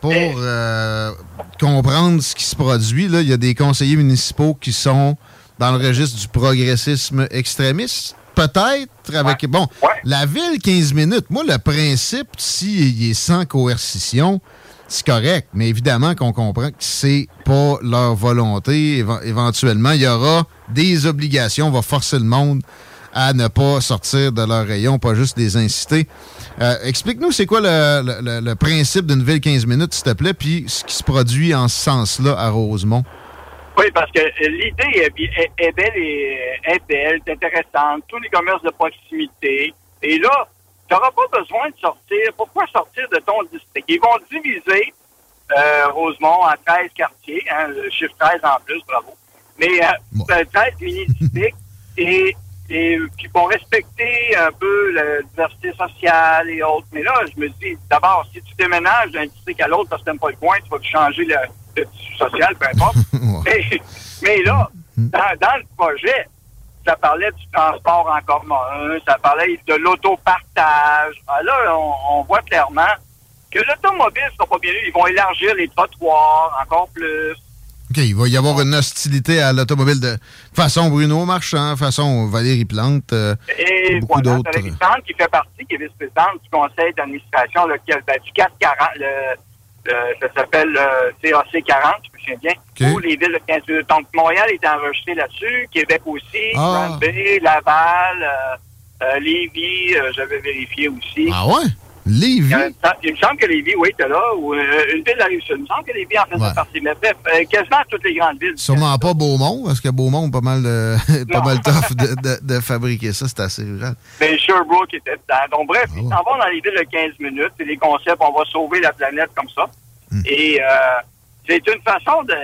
pour euh, comprendre ce qui se produit. Là, il y a des conseillers municipaux qui sont dans le registre du progressisme extrémiste. Peut-être avec. Bon, la ville, 15 minutes. Moi, le principe, s'il est sans coercition, c'est correct. Mais évidemment qu'on comprend que c'est pas leur volonté. Éve- éventuellement, il y aura des obligations. On va forcer le monde à ne pas sortir de leur rayon, pas juste les inciter. Euh, Explique-nous, c'est quoi le, le- le- le principe d'une ville 15 minutes, s'il te plaît, puis ce qui se produit en ce sens-là à Rosemont? Oui, parce que euh, l'idée est, belle et est belle, est intéressante. Tous les commerces de proximité. Et là, tu n'auras pas besoin de sortir. Pourquoi sortir de ton district? Ils vont diviser euh, Rosemont en 13 quartiers, hein, le chiffre 13 en plus, bravo. Mais euh, euh, 13 mini-districts et, et qui vont respecter un peu la diversité sociale et autres. Mais là, je me dis, d'abord, si tu déménages d'un district à l'autre parce que tu n'aimes pas le coin, tu vas changer le, le tissu social, peu importe. mais, mais là, dans, dans le projet, ça parlait du transport en commun, ça parlait de l'autopartage. Ah, Là, on, on voit clairement que l'automobile sera pas bien. Ils vont élargir les trottoirs encore plus. OK, il va y avoir une hostilité à l'automobile de façon Bruno Marchand, façon Valérie Plante, euh, Et beaucoup voilà, d'autres. Valérie Plante qui fait partie, qui est vice-présidente du conseil d'administration lequel, ben, du 440, le, le- ça s'appelle le CAC 40, je me souviens bien, OK. où les villes de 15 minutes. Donc, Montréal est enregistré là-dessus, Québec aussi, Ah. Laval, euh, euh, Lévis, euh, j'avais vérifié aussi. Ah ouais? Lévis? Euh, il me semble que Lévis, oui, était là, ou euh, une ville de la Rive-Sud. Il me semble que Lévis en faisait Ouais. partie. Mais bref, euh, quasiment toutes les grandes villes. Sûrement pas Beaumont, parce que Beaumont, pas mal, de, pas mal tough de, de- de fabriquer ça, c'est assez rural. Mais Sherbrooke était dedans. Donc, bref, ils s'en vont dans les villes de 15 minutes. C'est des concepts, on va sauver la planète comme ça. Et euh, c'est une façon de,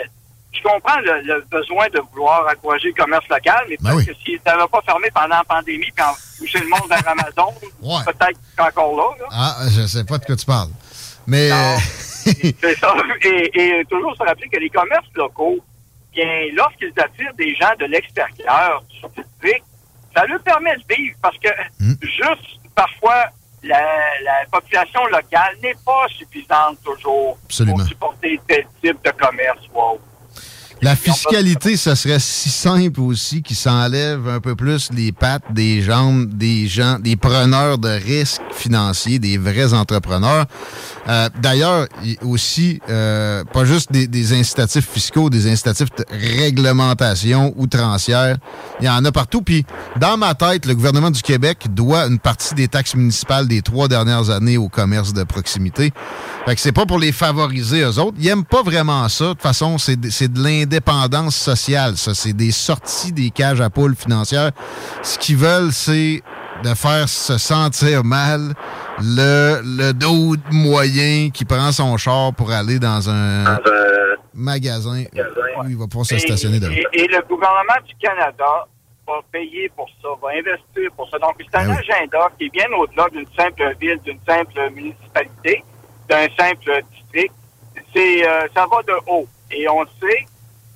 je comprends le, le besoin de vouloir encourager le commerce local, mais Ben peut-être oui. que si ça n'avait pas fermé pendant la pandémie, puis en touché le monde vers Amazon, peut-être qu'il encore là. là. Ah, je sais pas de quoi tu parles. Mais. C'est ça. Et, et toujours se rappeler que les commerces locaux, bien, lorsqu'ils attirent des gens de l'extérieur du ça leur permet de vivre parce que Hmm. juste parfois, la, la population locale n'est pas suffisante toujours Absolument. pour supporter tel type de commerce. Wow. La fiscalité, ce serait si simple aussi qu'il s'enlève un peu plus les pattes des jambes des gens, des preneurs de risques financiers, des vrais entrepreneurs. Euh, D'ailleurs, aussi, euh, pas juste des, des incitatifs fiscaux, des incitatifs de réglementation outrancière. Il y en a partout. Puis, dans ma tête, le gouvernement du Québec doit une partie des taxes municipales des trois dernières années au commerce de proximité. Fait que c'est pas pour les favoriser eux autres. Ils aiment pas vraiment ça. De toute façon, c'est de l'indépendance sociale, ça. C'est des sorties des cages à poules financières. Ce qu'ils veulent, c'est de faire se sentir mal le, le dos moyen qui prend son char pour aller dans un magasin où il va pouvoir se stationner devant. et- et le gouvernement du Canada va payer pour ça, va investir pour ça. Donc, c'est un Ah agenda qui est bien au-delà d'une simple ville, d'une simple municipalité, d'un simple district. C'est, euh, ça va de haut. Et on sait,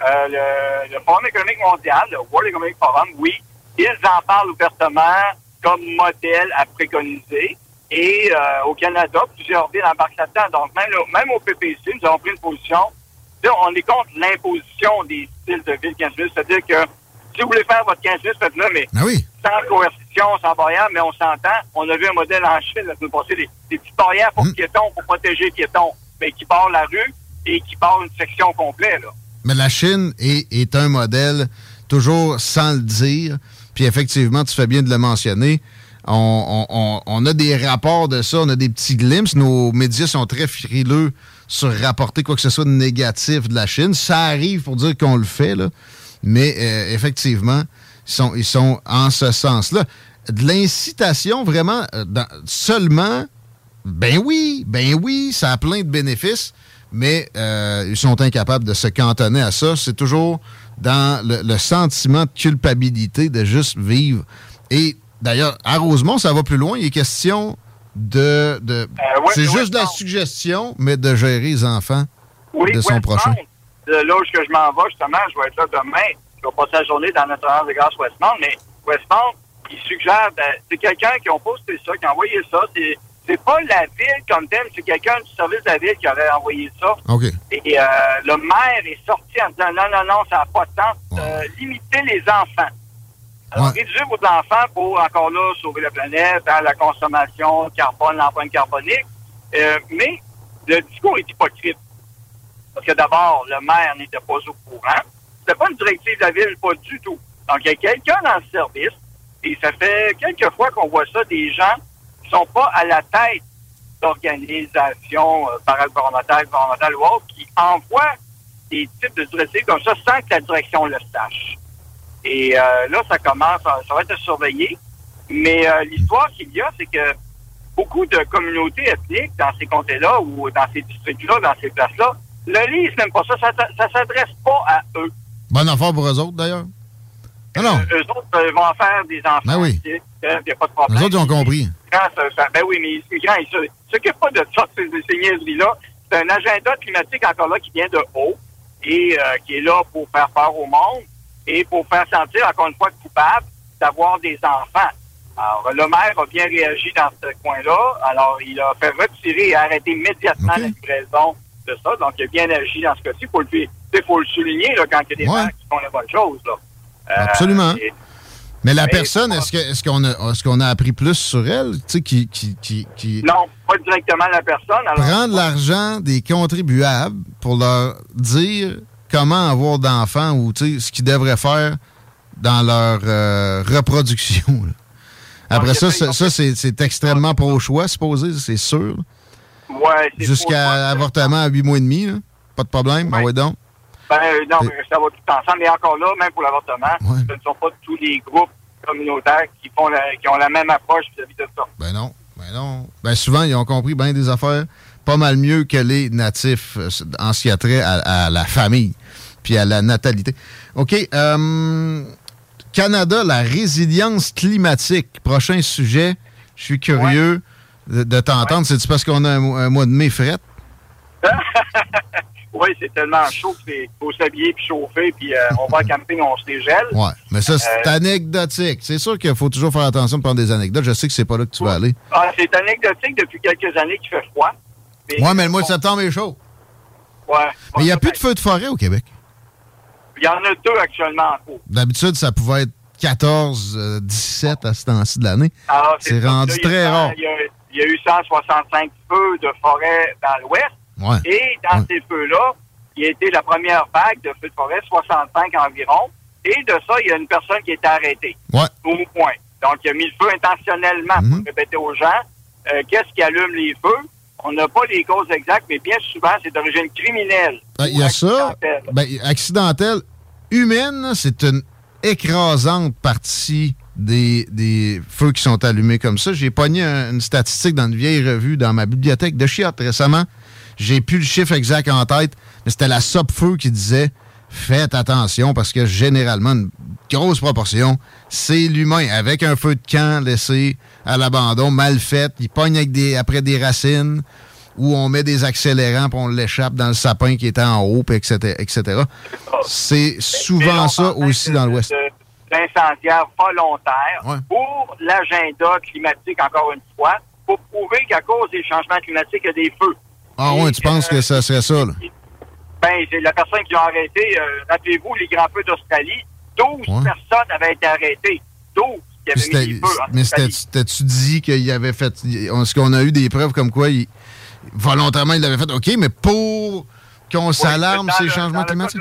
euh, le, le Forum économique mondial, le World Economic Forum, oui, ils en parlent ouvertement comme modèle à préconiser. Et euh, au Canada, plusieurs villes embarquent là-dedans. Donc, même, même au PPC, nous avons pris une position. On est contre l'imposition des styles de ville 15 minutes. C'est-à-dire que si vous voulez faire votre 15 minutes, faites-le, mais Ah oui. sans coercition, sans barrière, mais on s'entend. On a vu un modèle en Chine la semaine passée, des, des petites barrières pour piétons, pour protéger les piétons, mais qui barrent la rue et qui barrent une section complète. Là. Mais la Chine est, est un modèle, toujours sans le dire. Puis effectivement, tu fais bien de le mentionner. On, a des rapports de ça, on a des petits glimpses. Nos médias sont très frileux sur rapporter quoi que ce soit de négatif de la Chine. Ça arrive pour dire qu'on le fait, là. mais euh, effectivement, ils sont, ils sont en ce sens-là. De l'incitation, vraiment, euh, seulement, ben oui, ben oui, ça a plein de bénéfices, mais euh, ils sont incapables de se cantonner à ça. C'est toujours dans le, sentiment de culpabilité de juste vivre. D'ailleurs, à Rosemont, ça va plus loin. Il est question de... de ouais, c'est juste de la suggestion, mais de gérer les enfants Oui, de son prochain. de là où je m'en vais, justement, je vais être là demain. Je vais passer la journée dans notre heure de grâce Westmount, mais Westmount, il suggère, c'est quelqu'un qui a posté ça, qui a envoyé ça. C'est, c'est pas la ville comme telle, c'est quelqu'un du service de la ville qui aurait envoyé ça. OK. Et euh, le maire est sorti en disant non, non, non, ça n'a pas de sens. Euh, limiter les enfants. Alors, réduire vos enfants pour, encore là, sauver la planète, hein, la consommation de carbone, l'empreinte carbonique. Euh, mais le discours est hypocrite. Parce que d'abord, le maire n'était pas au courant. C'était pas une directive de la ville, pas du tout. Donc, il y a quelqu'un dans le service, et ça fait quelques fois qu'on voit ça, des gens qui sont pas à la tête d'organisations euh, paragouvernementales, gouvernementales ou autres, qui envoient des types de directives comme ça sans que la direction le sache. Et euh, là, ça commence, à- ça va être surveillé. Mais euh, l'histoire qu'il y a, c'est que beaucoup de communautés ethniques dans ces comtés-là ou dans ces districts-là, dans ces places-là, le lisent même pas ça. Ça, ça s'adresse pas à eux. Bonne affaire pour eux autres, d'ailleurs. Non, non. Eux autres euh, vont en faire des enfants. Ben oui. Il n'y a pas de problème. Les autres, ils ont compris. Ben oui, mais les ils s'occupent pas de ça, ces, ces niaiseries-là. C'est un agenda climatique encore là qui vient de haut et euh, qui est là pour faire peur au monde et pour faire sentir, encore une fois, coupable d'avoir des enfants. Alors, le maire a bien réagi dans ce coin-là. Alors, il a fait retirer et arrêter immédiatement la livraison de ça. Donc, il a bien agi dans ce cas-ci. Il faut le, il faut le souligner là, quand il y a des Ouais. maires qui font la bonne chose. Là. Euh, Absolument. et- Mais la Mais- personne, est-ce qu'on a est-ce qu'on a appris plus sur elle, tu sais, qui, qui, qui, qui non, pas directement la personne. Alors, prend de l'argent des contribuables pour leur dire comment avoir d'enfants ou ce qu'ils devraient faire dans leur euh, reproduction. là. Après ça, ça, ça, c'est extrêmement pro-choix, supposé, c'est sûr. ouais, Jusqu'à avortement à 8 mois et demi, là. pas de problème. Ah ouais donc. Ben, euh, non, mais ça va tout ensemble. Mais encore là, même pour l'avortement, ce ne sont pas tous les groupes communautaires qui font la, qui ont la même approche vis-à-vis de ça. Ben non, ben non. Ben souvent, ils ont compris bien des affaires pas mal mieux que les natifs euh, en ce qui a trait à, à la famille. Puis à la natalité. OK. euh, Canada, la résilience climatique. Prochain sujet. Je suis curieux de, de t'entendre. C'est-tu parce qu'on a un, mo- un mois de mai fret? Oui, c'est tellement chaud qu'il faut s'habiller puis chauffer, puis euh, on va en camping, on se dégèle. Ouais. Mais ça, c'est Euh, anecdotique. C'est sûr qu'il faut toujours faire attention de prendre des anecdotes. Je sais que c'est pas là que tu vas aller. ah, c'est anecdotique depuis quelques années qu'il fait froid. Ouais, mais le mois de septembre est chaud. Ouais. Mais il n'y a plus de feux de forêt au Québec. Il y en a deux actuellement en cours. D'habitude, ça pouvait être 14, euh, 17 à ce temps-ci de l'année. Alors, C'est rendu Là, très rare. Il y, a, il y a eu 165 feux de forêt dans l'ouest. Ouais. Et dans ces feux-là, il y a été la première vague de feux de forêt, 65 environ. Et de ça, il y a une personne qui a été arrêtée. Ouais. Au point. Donc, il a mis le feu intentionnellement Mhm. pour répéter aux gens euh, qu'est-ce qui allume les feux. On n'a pas les causes exactes, mais bien souvent, c'est d'origine criminelle. Ben, Il y a ça. Ben, accidentel. Humaine, c'est une écrasante partie des, feux qui sont allumés comme ça. J'ai pogné un- une statistique dans une vieille revue dans ma bibliothèque de Chiot récemment. J'ai plus le chiffre exact en tête, mais c'était la SOP-Feu qui disait faites attention parce que généralement, une grosse proportion, c'est l'humain avec un feu de camp laissé à l'abandon, mal fait. Il pogne avec après des racines où on met des accélérants puis on l'échappe dans le sapin qui est en haut, puis etc. etc. C'est souvent ça aussi dans l'Ouest. volontaires Ouais. pour l'agenda climatique, encore une fois, pour prouver qu'à cause des changements climatiques, il y a des feux. Ah ouais, tu penses que ça serait ça, là? Ben, c'est la personne qui a arrêté, euh, rappelez-vous, les grands feux d'Australie, 12 Ouais. personnes avaient été arrêtées. 12 qui avaient mis des feux mais c'était-tu dit qu'il avait fait. Est-ce qu'on a eu des preuves comme quoi il, volontairement il l'avait fait? OK, mais pour qu'on s'alarme ces changements climatiques?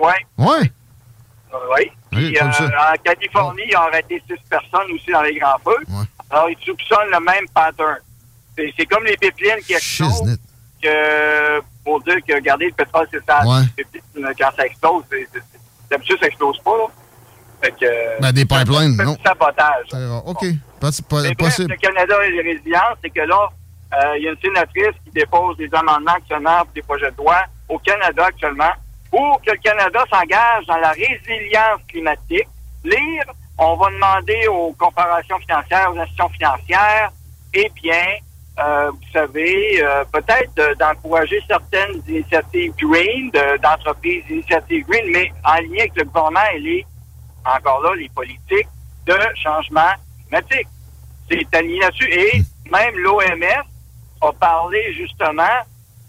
ouais. Ouais. Oui. Oui, Puis, euh, en Californie, ils ont arrêté six personnes aussi dans les grands feux. Alors, ils soupçonnent le même pattern. C'est comme les pipelines qui explosent. Que, pour dire que, regardez, le pétrole, c'est ça. Ouais. Les pipelines, quand ça explose, d'habitude, ça explose pas. Là. Fait que, Ben, des pipelines, c'est non. sabotage. OK. Pas, pas- bref, le Canada et les résiliences, c'est que là, euh, il y a une sénatrice qui dépose des amendements actuellement pour des projets de loi au Canada actuellement pour que le Canada s'engage dans la résilience climatique. Lire, on va demander aux corporations financières, aux institutions financières, eh bien, euh, vous savez, euh, peut-être de- d'encourager certaines initiatives green, de- d'entreprises initiatives green, mais en lien avec le gouvernement et les, encore là, les politiques de changement climatique. C'est aligné là-dessus. Et même l'OMS a parlé justement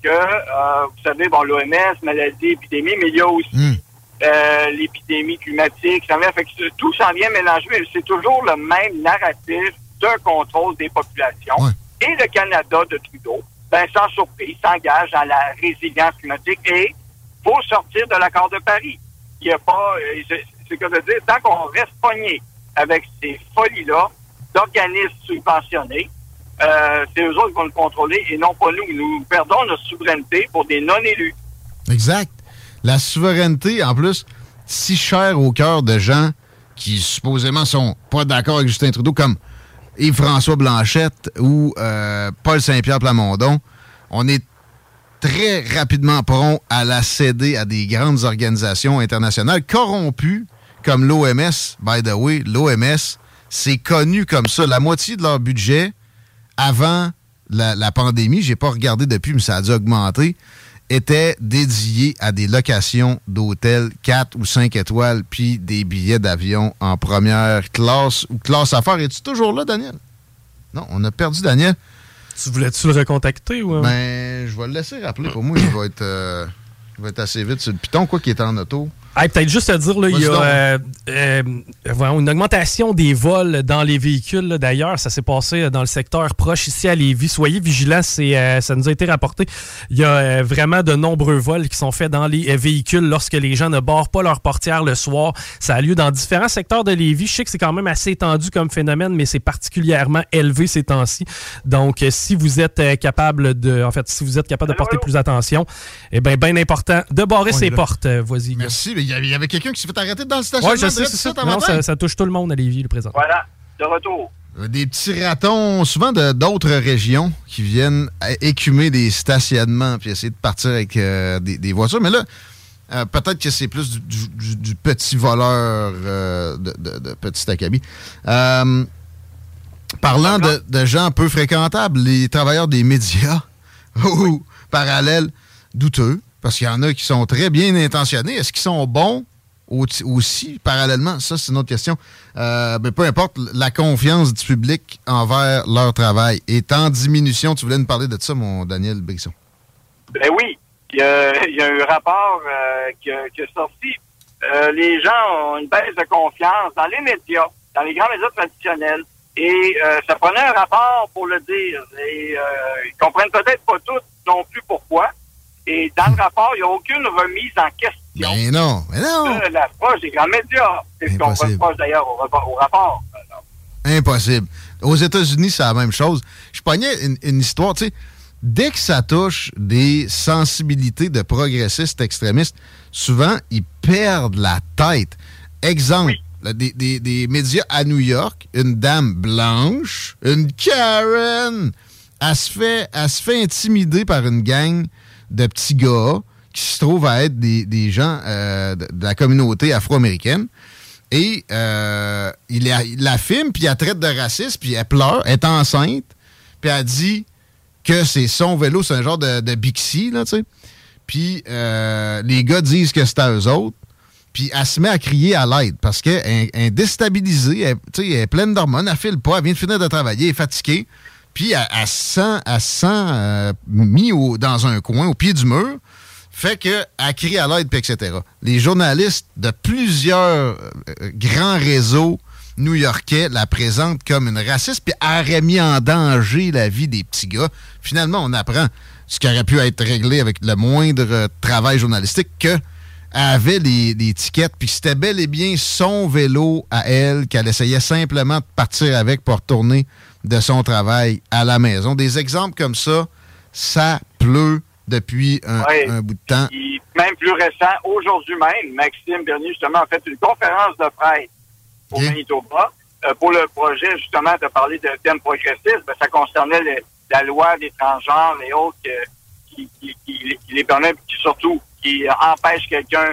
que, euh, vous savez, bon, l'OMS, maladie, épidémie, mais il y a aussi euh, l'épidémie climatique. Ça vient, fait que tout s'en vient mélanger, mais c'est toujours le même narratif d'un contrôle des populations. Et le Canada de Trudeau, ben, sans surprise, s'engage dans la résilience climatique et faut sortir de l'accord de Paris. Il n'y a pas, euh, c'est c'est que de dire, tant qu'on reste pogné avec ces folies-là d'organismes subventionnés, euh, c'est eux autres qui vont le contrôler et non pas nous. Nous perdons notre souveraineté pour des non-élus. Exact. La souveraineté, en plus, si chère au cœur de gens qui supposément sont pas d'accord avec Justin Trudeau, comme Yves-François Blanchette ou euh, Paul Saint-Pierre Plamondon, on est très rapidement prompt à la céder à des grandes organisations internationales corrompues comme l'OMS. By the way, l'OMS, c'est connu comme ça. La moitié de leur budget avant la, la pandémie, j'ai pas regardé depuis, mais ça a dû augmenter, était dédié à des locations d'hôtels 4 ou 5 étoiles, puis des billets d'avion en première classe ou classe affaires. Es-tu toujours là, Daniel? Non, on a perdu Daniel. Tu voulais-tu le recontacter ou... euh? Ben, je vais le laisser rappeler. Pour moi, il va être, euh, il va être assez vite sur le piton, quoi, qui est en auto. Hey, Peut-être juste à dire, là, il y a euh, euh, voyons, une augmentation des vols dans les véhicules. là. D'ailleurs, ça s'est passé euh, dans le secteur proche ici à Lévis. Soyez vigilants, c'est, euh, ça nous a été rapporté. Il y a euh, vraiment de nombreux vols qui sont faits dans les euh, véhicules lorsque les gens ne barrent pas leur portière le soir. Ça a lieu dans différents secteurs de Lévis. Je sais que c'est quand même assez étendu comme phénomène, mais c'est particulièrement élevé ces temps-ci. Donc, euh, si vous êtes euh, capable de, en fait, si vous êtes capable de porter plus attention, eh bien, bien important de barrer On ses portes. Euh, Vas-y. Merci, il y avait, quelqu'un qui s'est fait arrêter dans le stationnement. Ouais, je sais, direct c'est ça. Non, ça, ça touche tout le monde à Lévis, le présent. Voilà, de retour. Euh, Des petits ratons, souvent de d'autres régions, qui viennent écumer des stationnements puis essayer de partir avec euh, des, des voitures. Mais là, Euh, peut-être que c'est plus du, petit voleur euh, de, de, petit acabit. Euh, parlant de, gens peu fréquentables, les travailleurs des médias ou parallèles douteux, parce qu'il y en a qui sont très bien intentionnés. Est-ce qu'ils sont bons aussi, parallèlement? Ça, c'est une autre question. mais peu importe, la confiance du public envers leur travail est en diminution. Tu voulais nous parler de ça, mon Daniel Brisson? Ben oui, il y a, un rapport euh, qui, est sorti. Euh, les gens ont une baisse de confiance dans les médias, dans les grands médias traditionnels. Et euh, ça prenait un rapport pour le dire. Et ils comprennent peut-être pas tous non plus pourquoi. Et dans le rapport, il n'y a aucune remise en question. Mais non, mais non. De l'approche des grands médias. C'est ce qu'on reproche d'ailleurs au, au, rapport. Impossible. Aux États-Unis, c'est la même chose. Je pognais une, une histoire, tu sais dès que ça touche des sensibilités de progressistes extrémistes, souvent, ils perdent la tête. Exemple, des, médias à New York, une dame blanche, une Karen, elle se fait, elle se fait intimider par une gang de petits gars qui se trouvent à être des, gens euh, de, la communauté afro-américaine. Et euh, il, la filme, puis elle traite de raciste, puis elle pleure, elle est enceinte, puis elle dit que c'est son vélo, c'est un genre de, de Bixi, tu sais. Puis euh, les gars disent que c'est à eux autres. Puis elle se met à crier à l'aide parce qu'elle est déstabilisée, elle, elle est pleine d'hormones, elle file pas, elle vient de finir de travailler, elle est fatiguée. Puis se sent, elle sent euh, mis dans un coin, au pied du mur. Fait qu'elle crie à l'aide, etc. Les journalistes de plusieurs euh, grands réseaux new-yorkais la présente comme une raciste, puis aurait mis en danger la vie des petits gars. Finalement, on apprend ce qui aurait pu être réglé avec le moindre travail journalistique que avait les, les tickets, puis c'était bel et bien son vélo à elle qu'elle essayait simplement de partir avec pour retourner de son travail à la maison. Des exemples comme ça, ça pleut depuis un, bout de temps. même plus récent, aujourd'hui même, Maxime Bernier, justement, a fait une conférence de presse au Manitoba. Euh, pour le projet, justement, de parler de thèmes progressistes, ben, ça concernait la loi des transgenres et autres qui, qui, les permet, qui surtout qui empêche quelqu'un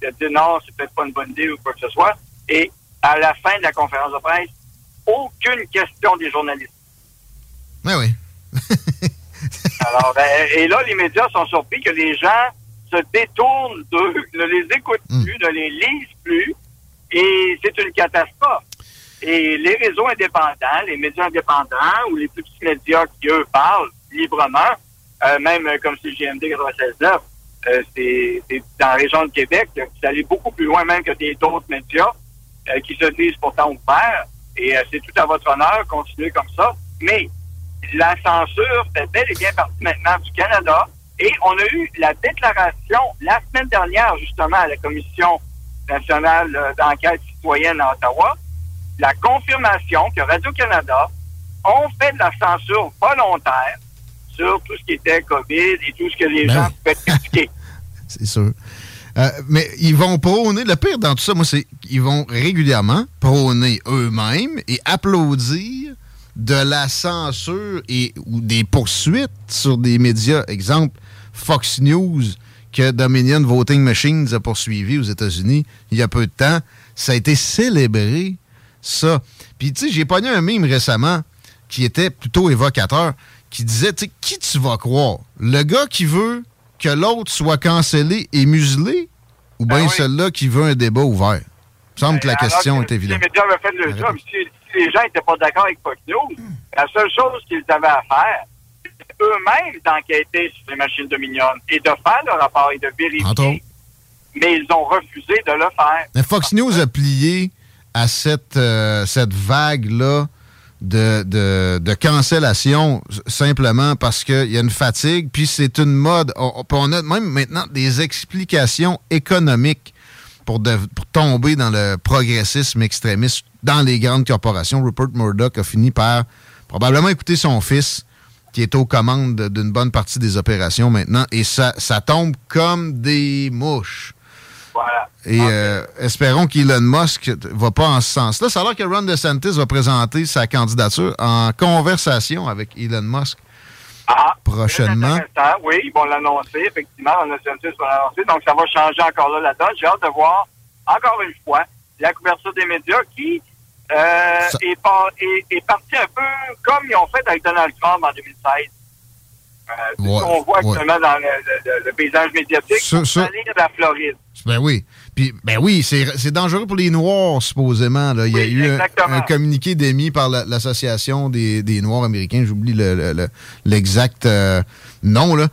de dire non, c'est peut-être pas une bonne idée ou quoi que ce soit. Et à la fin de la conférence de presse, aucune question des journalistes. Oui, oui. Alors, ben, et là, les médias sont surpris que les gens se détournent d'eux, ne les écoutent hmm. plus, ne les lisent plus, et c'est une catastrophe. Et les réseaux indépendants, les médias indépendants ou les plus petits médias qui, eux, parlent librement, euh, même comme c'est GMD 96.9, euh, c'est dans la région de Québec, c'est allé beaucoup plus loin même que d'autres médias euh, qui se disent pourtant ouverts. Et c'est tout à votre honneur, continuer comme ça. Mais la censure fait bel et bien partie maintenant du Canada. Et on a eu la déclaration la semaine dernière, justement, à la Commission nationale euh, d'enquête citoyenne à Ottawa, la confirmation que Radio-Canada ont fait de la censure volontaire sur tout ce qui était COVID et tout ce que les ben gens pouvaient critiquer. c'est sûr. Euh, mais ils vont prôner, le pire dans tout ça, moi, c'est qu'ils vont régulièrement prôner eux-mêmes et applaudir de la censure et ou des poursuites sur des médias. Exemple, Fox News que Dominion Voting Machines a poursuivi aux États-Unis il y a peu de temps. Ça a été célébré, ça. Puis, tu sais, j'ai pogné un mime récemment qui était plutôt évocateur, qui disait, tu sais, qui tu vas croire? Le gars qui veut que l'autre soit cancellé et muselé ou bien ben celui-là qui veut un débat ouvert? Il me semble que la ben, question est évidente. Les médias avaient fait le job. Si, les gens n'étaient pas d'accord avec Fox News, la seule chose qu'ils avaient à faire, eux-mêmes d'enquêter sur les machines Dominion et de faire le rapport et de vérifier. Mais ils ont refusé de le faire. Mais Fox News a plié à cette, euh, cette vague-là de, de, de, cancellation simplement parce qu'il y a une fatigue, puis c'est une mode. On, a même maintenant des explications économiques pour, pour tomber dans le progressisme extrémiste dans les grandes corporations. Rupert Murdoch a fini par probablement écouter son fils qui est aux commandes d'une bonne partie des opérations maintenant. Et ça, ça tombe comme des mouches. Et euh, espérons qu'Elon Musk va pas en ce sens-là. Ça a l'air que Ron DeSantis va présenter sa candidature en conversation avec Elon Musk. Ah, prochainement. Oui, ils vont l'annoncer, effectivement. On a CNC va l'annoncer. Donc, ça va changer encore là la donne. J'ai hâte de voir, encore une fois, la couverture des médias qui euh, est, par- est, est partie un peu comme ils ont fait avec Donald Trump en 2016. Euh, Ouais, ce qu'on voit ouais. actuellement dans le, le- le paysage médiatique. Aller de la Floride. Ben oui. Puis, ben oui, c'est c'est dangereux pour les Noirs, supposément. là. Il y a eu un, communiqué d'émis par la- l'Association des, des Noirs américains. J'oublie le- le- le- l'exact euh, nom, là.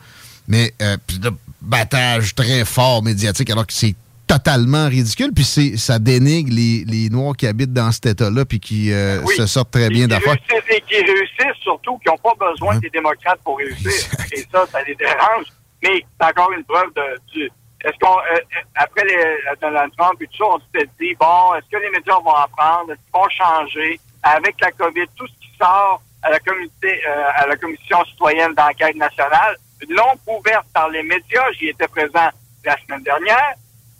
Mais, euh, puis de battage très fort médiatique, alors que c'est totalement ridicule. Puis c'est- ça dénigre les, les Noirs qui habitent dans cet État-là, puis qui euh, Oui. se sortent très bien d'affaires. et qui réussissent surtout, qui n'ont pas besoin des démocrates pour réussir. Et ça, ça les dérange. Mais c'est encore une preuve de, du. Est-ce qu'on, euh, euh, après les, Donald Trump et tout ça, on s'était dit, bon, est-ce que les médias vont apprendre? Est-ce qu'ils vont changer? Avec la COVID, tout ce qui sort à la, communauté, euh, à la Commission citoyenne d'enquête nationale, non couverte par les médias, j'y étais présent la semaine dernière,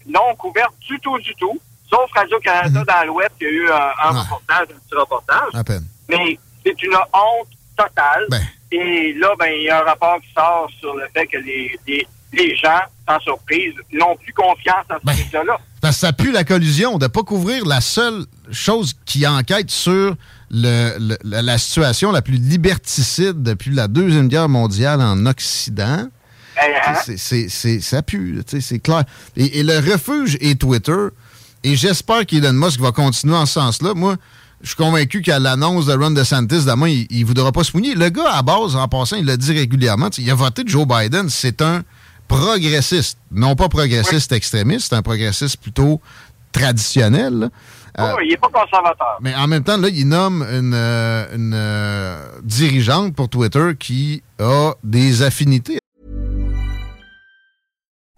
non couverte du tout, du tout, sauf Radio-Canada dans l'Ouest, il y a eu un, un reportage, un petit reportage. À peine. Mais c'est une honte totale. Et là, ben, il y a un rapport qui sort sur le fait que les, les, les gens, sans surprise, n'ont plus confiance en ce média-là. Parce que ça pue la collusion de ne pas couvrir la seule chose qui enquête sur le- le- la, situation la plus liberticide depuis la Deuxième Guerre mondiale en Occident. C'est- c'est- c'est- ça pue, là, c'est clair. Et, et le refuge est Twitter. Et j'espère qu'Elon Musk va continuer en ce sens-là. Moi, je suis convaincu qu'à l'annonce de Ron DeSantis, demain, il ne voudra pas se mouiller. Le gars, à base, en passant, il l'a dit régulièrement, il a voté Joe Biden. C'est un progressiste. Non pas progressiste extrémiste, c'est un progressiste plutôt traditionnel. là. Euh, Oh, il n'est pas conservateur. mais en même temps, là, il nomme une, euh, une, euh, dirigeante pour Twitter qui a des affinités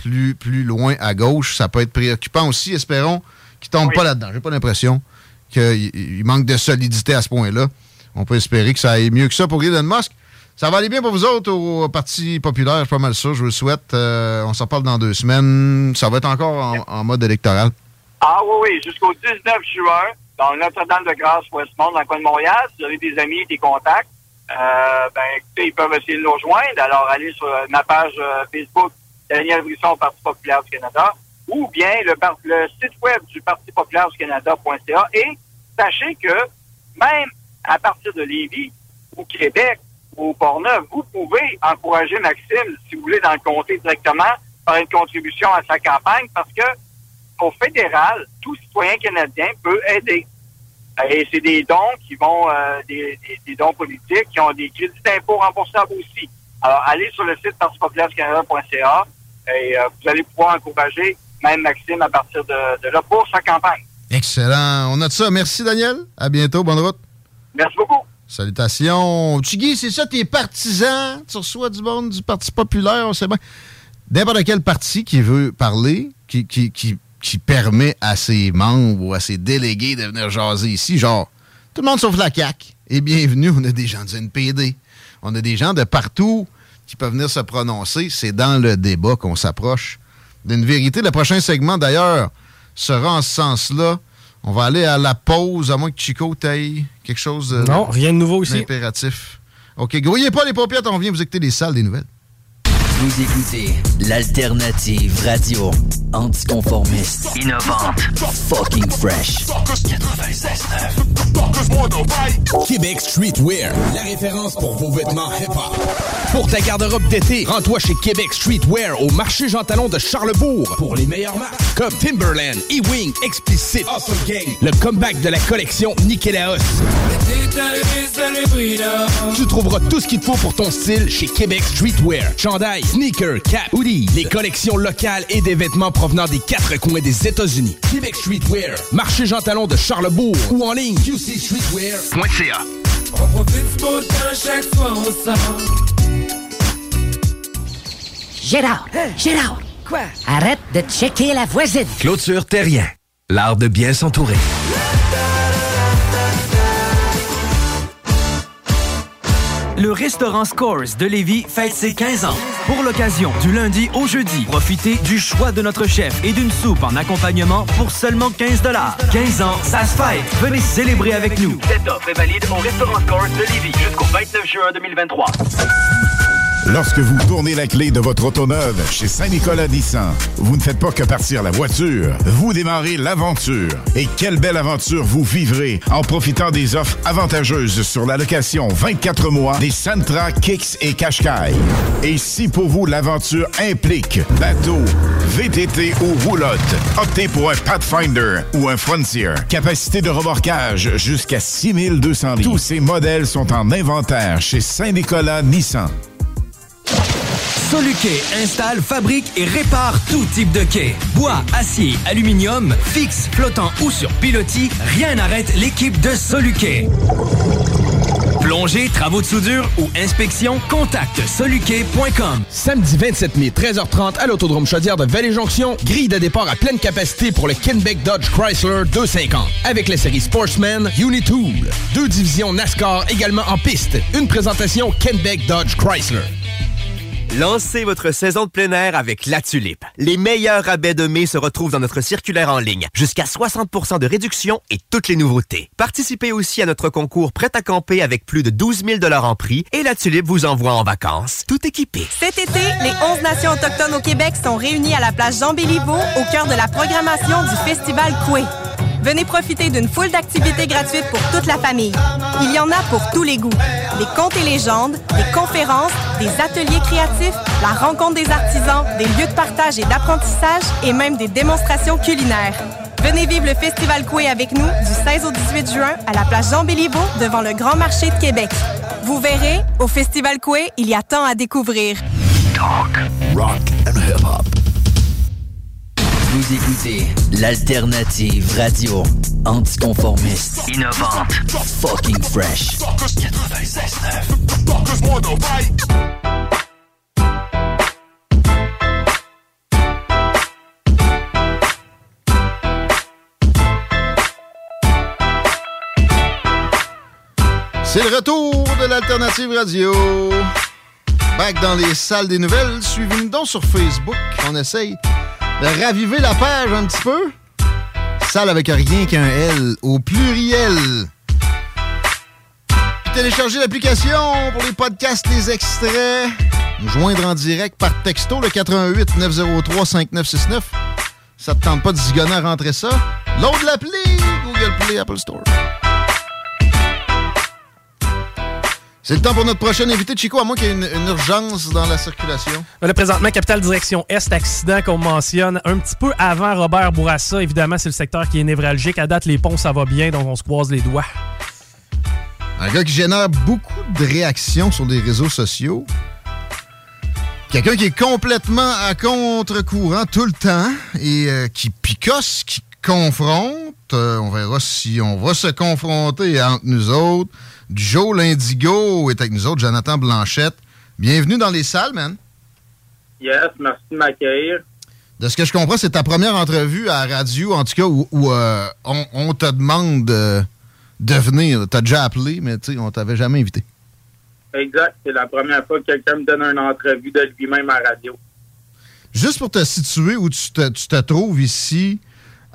plus, plus loin à gauche, ça peut être préoccupant aussi. Espérons qu'ils ne tombent pas là-dedans. J'ai pas l'impression qu'il il manque de solidité à ce point-là. On peut espérer que ça aille mieux que ça pour Elon Musk. Ça va aller bien pour vous autres au Parti populaire, je suis pas mal sûr, je vous le souhaite. Euh, on s'en parle dans deux semaines. Ça va être encore en, en mode électoral. Ah oui, oui, jusqu'au 19 juin, dans Notre-Dame-de-Grâce, Westmont, dans le coin de Montréal. Si vous avez des amis, des contacts, euh, ben écoutez, ils peuvent essayer de nous rejoindre. Alors, allez sur ma page euh, Facebook, Daniel Brisson, Parti populaire du Canada, ou bien le, site web du Parti populaire du Canada.ca. Et sachez que même à partir de Lévis, au Québec, au Port-Neuf, vous pouvez encourager Maxime, si vous voulez, dans le comté directement, par une contribution à sa campagne, parce que au fédéral, tout citoyen canadien peut aider. Et c'est des dons qui vont, euh, des, dons politiques, qui ont des crédits d'impôt remboursables aussi. Alors, allez sur le site partipopulaireducanada.ca et euh, vous allez pouvoir encourager même Maxime à partir de, de là pour sa campagne. Excellent. On note ça. Merci, Daniel. À bientôt. Bonne route. Merci beaucoup. Salutations. Tigui, c'est ça, tes partisans? Tu reçois du monde du Parti populaire, on sait bien. N'importe quel parti qui veut parler, qui, qui, qui, qui permet à ses membres ou à ses délégués de venir jaser ici, genre, tout le monde sauf la CAQ. Et bienvenue, on a des gens du NPD. On a des gens de partout qui peuvent venir se prononcer. C'est dans le débat qu'on s'approche d'une vérité. Le prochain segment, d'ailleurs, sera en ce sens-là. On va aller à la pause, à moins que Chico taille quelque chose de Non, rien de nouveau ici. impératif. OK, grouillez pas les paupières, on vient vous écouter les salles des nouvelles. Vous écoutez l'alternative radio. Anticonformiste. Innovante. Fucking fresh. 96.9. Québec Streetwear, la référence pour vos vêtements hip-hop. Pour ta garde-robe d'été, rends-toi chez Québec Streetwear au marché Jean Talon de Charlebourg pour les meilleures marques comme Timberland, E-Wing, Explicit, Awesome Gang, le comeback de la collection Nikélaos. Tu trouveras tout ce qu'il te faut pour ton style chez Québec Streetwear. Chandail, sneakers, cap, hoodie, les collections locales et des vêtements provenant des quatre coins des États-Unis. Québec Streetwear, marché Jean Talon de Charlebourg ou en ligne qcstreetwear.ca. On profite du beau temps chaque fois on sort. Gérard! Gérard! Quoi? Arrête de checker la voisine! Clôture Terrien, l'art de bien s'entourer. Le restaurant Scores de Lévis fête ses 15 ans. Pour l'occasion, du lundi au jeudi, profitez du choix de notre chef et d'une soupe en accompagnement pour seulement 15 15 ans, ça se fête. Venez célébrer avec nous. Cette offre est valide au restaurant Scores de Lévis jusqu'au 29 juin 2023. Lorsque vous tournez la clé de votre auto neuve chez Saint-Nicolas Nissan, vous ne faites pas que partir la voiture, vous démarrez l'aventure. Et quelle belle aventure vous vivrez en profitant des offres avantageuses sur la location 24 mois des Sentra, Kicks et Qashqai. Et si pour vous l'aventure implique bateau, VTT ou roulotte, optez pour un Pathfinder ou un Frontier. Capacité de remorquage jusqu'à 6200 litres. Tous ces modèles sont en inventaire chez Saint-Nicolas Nissan. Soluquet installe, fabrique et répare tout type de quai. Bois, acier, aluminium, fixe, flottant ou sur pilotis, rien n'arrête l'équipe de Soluquet. Plongée, travaux de soudure ou inspection, contacte soluquet.com. Samedi 27 mai, 13h30 à l'Autodrome Chaudière de Vallée-Jonction, grille de départ à pleine capacité pour le Kenbeck Dodge Chrysler 250. Avec la série Sportsman Unitool. Deux divisions NASCAR également en piste. Une présentation Kenbeck Dodge Chrysler. Lancez votre saison de plein air avec La Tulipe. Les meilleurs rabais de mai se retrouvent dans notre circulaire en ligne. Jusqu'à 60% de réduction et toutes les nouveautés. Participez aussi à notre concours Prêt à camper avec plus de 12 000 en prix et La Tulipe vous envoie en vacances, tout équipé. Cet été, les 11 nations autochtones au Québec sont réunies à la place Jean-Béliveau au cœur de la programmation du Festival Coué. Venez profiter d'une foule d'activités gratuites pour toute la famille. Il y en a pour tous les goûts. Des contes et légendes, des conférences, des ateliers créatifs, la rencontre des artisans, des lieux de partage et d'apprentissage et même des démonstrations culinaires. Venez vivre le Festival Coué avec nous du 16 au 18 juin à la place Jean-Béliveau devant le Grand Marché de Québec. Vous verrez, au Festival Coué, il y a tant à découvrir. Vous écoutez l'alternative radio anticonformiste, innovante, fucking fresh. 96.9. C'est le retour de l'Alternative Radio. Back dans les salles des nouvelles. Suivez-nous donc sur Facebook. On essaye de raviver la page un petit peu. Salle avec rien qu'un L au pluriel. Puis téléchargez l'application pour les podcasts, les extraits. Nous joindre en direct par texto le 88 903 5969. Ça te tente pas de zigonner à rentrer ça? Load l'appli Google Play, Apple Store. C'est le temps pour notre prochain invité, Chico, à moins qu'il y ait une, une urgence dans la circulation. Là, présentement, Capitale Direction Est, accident qu'on mentionne un petit peu avant Robert Bourassa. Évidemment, c'est le secteur qui est névralgique. À date, les ponts, ça va bien, donc on se croise les doigts. Un gars qui génère beaucoup de réactions sur les réseaux sociaux. Quelqu'un qui est complètement à contre-courant tout le temps et euh, qui picosse, qui confronte. Euh, on verra si on va se confronter entre nous autres. Joe Lindigo est avec nous autres, Jonathan Blanchette. Bienvenue dans les salles, man. Yes, merci de m'accueillir. De ce que je comprends, c'est ta première entrevue à la radio, en tout cas, où, où, euh, on, on te demande de, de venir. T'as déjà appelé, mais tu sais, on t'avait jamais invité. Exact. C'est la première fois que quelqu'un me donne une entrevue de lui-même à la radio. Juste pour te situer où tu te, tu te trouves ici,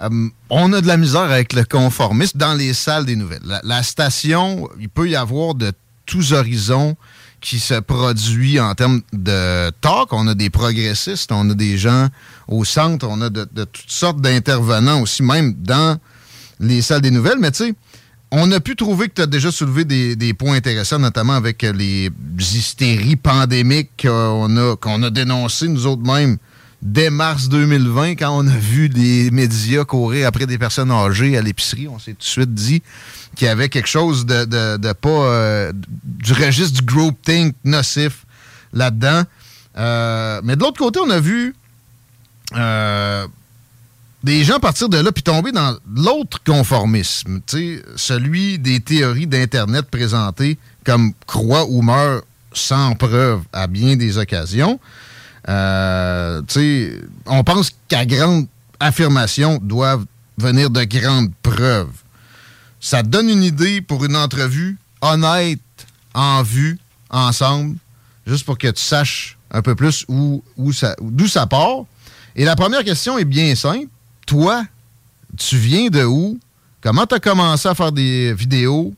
euh, on a de la misère avec le conformisme dans les salles des nouvelles. La, station, il peut y avoir de tous horizons qui se produit en termes de talk. On a des progressistes, on a des gens au centre, on a de, toutes sortes d'intervenants aussi, même dans les salles des nouvelles. Mais tu sais, on a pu trouver que tu as déjà soulevé des, des points intéressants, notamment avec les hystéries pandémiques qu'on a, qu'on a dénoncées nous autres mêmes dès mars 2020, quand on a vu des médias courir après des personnes âgées à l'épicerie. On s'est tout de suite dit qu'il y avait quelque chose de, de, de pas euh, du registre du groupthink nocif là-dedans. Euh, mais de l'autre côté, on a vu euh, des gens partir de là puis tomber dans l'autre conformisme, celui des théories d'Internet présentées comme croix ou meurt sans preuve à bien des occasions. Euh, on pense qu'à grande affirmation doivent venir de grandes preuves. Ça donne une idée pour une entrevue honnête, en vue, ensemble, juste pour que tu saches un peu plus où, ça, d'où ça part. Et la première question est bien simple. Toi, tu viens de où? Comment tu as commencé à faire des vidéos?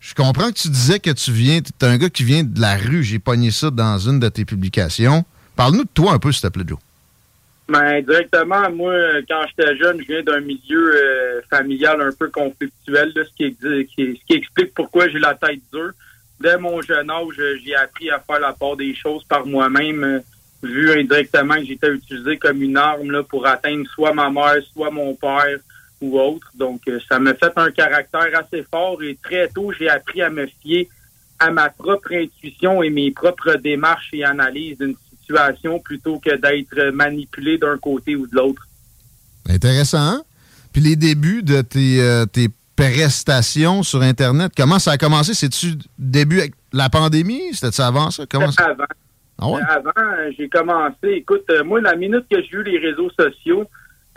Je comprends que tu disais que tu viens, tu un gars qui vient de la rue. J'ai pogné ça dans une de tes publications. Parle-nous de toi un peu, s'il te plaît, Joe. Ben, directement, moi, quand j'étais jeune, je viens d'un milieu euh, familial un peu conflictuel, ce, qui, explique pourquoi j'ai la tête dure. Dès mon jeune âge, j'ai appris à faire la part des choses par moi-même, euh, vu indirectement que j'étais utilisé comme une arme là, pour atteindre soit ma mère, soit mon père ou autre. Donc, euh, ça m'a fait un caractère assez fort et très tôt, j'ai appris à me fier à ma propre intuition et mes propres démarches et analyses d'une situation plutôt que d'être manipulé d'un côté ou de l'autre. Intéressant. hein? Puis les débuts de tes, euh, tes prestations sur Internet, comment ça a commencé? C'est-tu début avec la pandémie? C'était-tu avant ça? Comment ça? Avant. Ah ouais? Avant, euh, j'ai commencé. Écoute, euh, moi, la minute que j'ai eu les réseaux sociaux,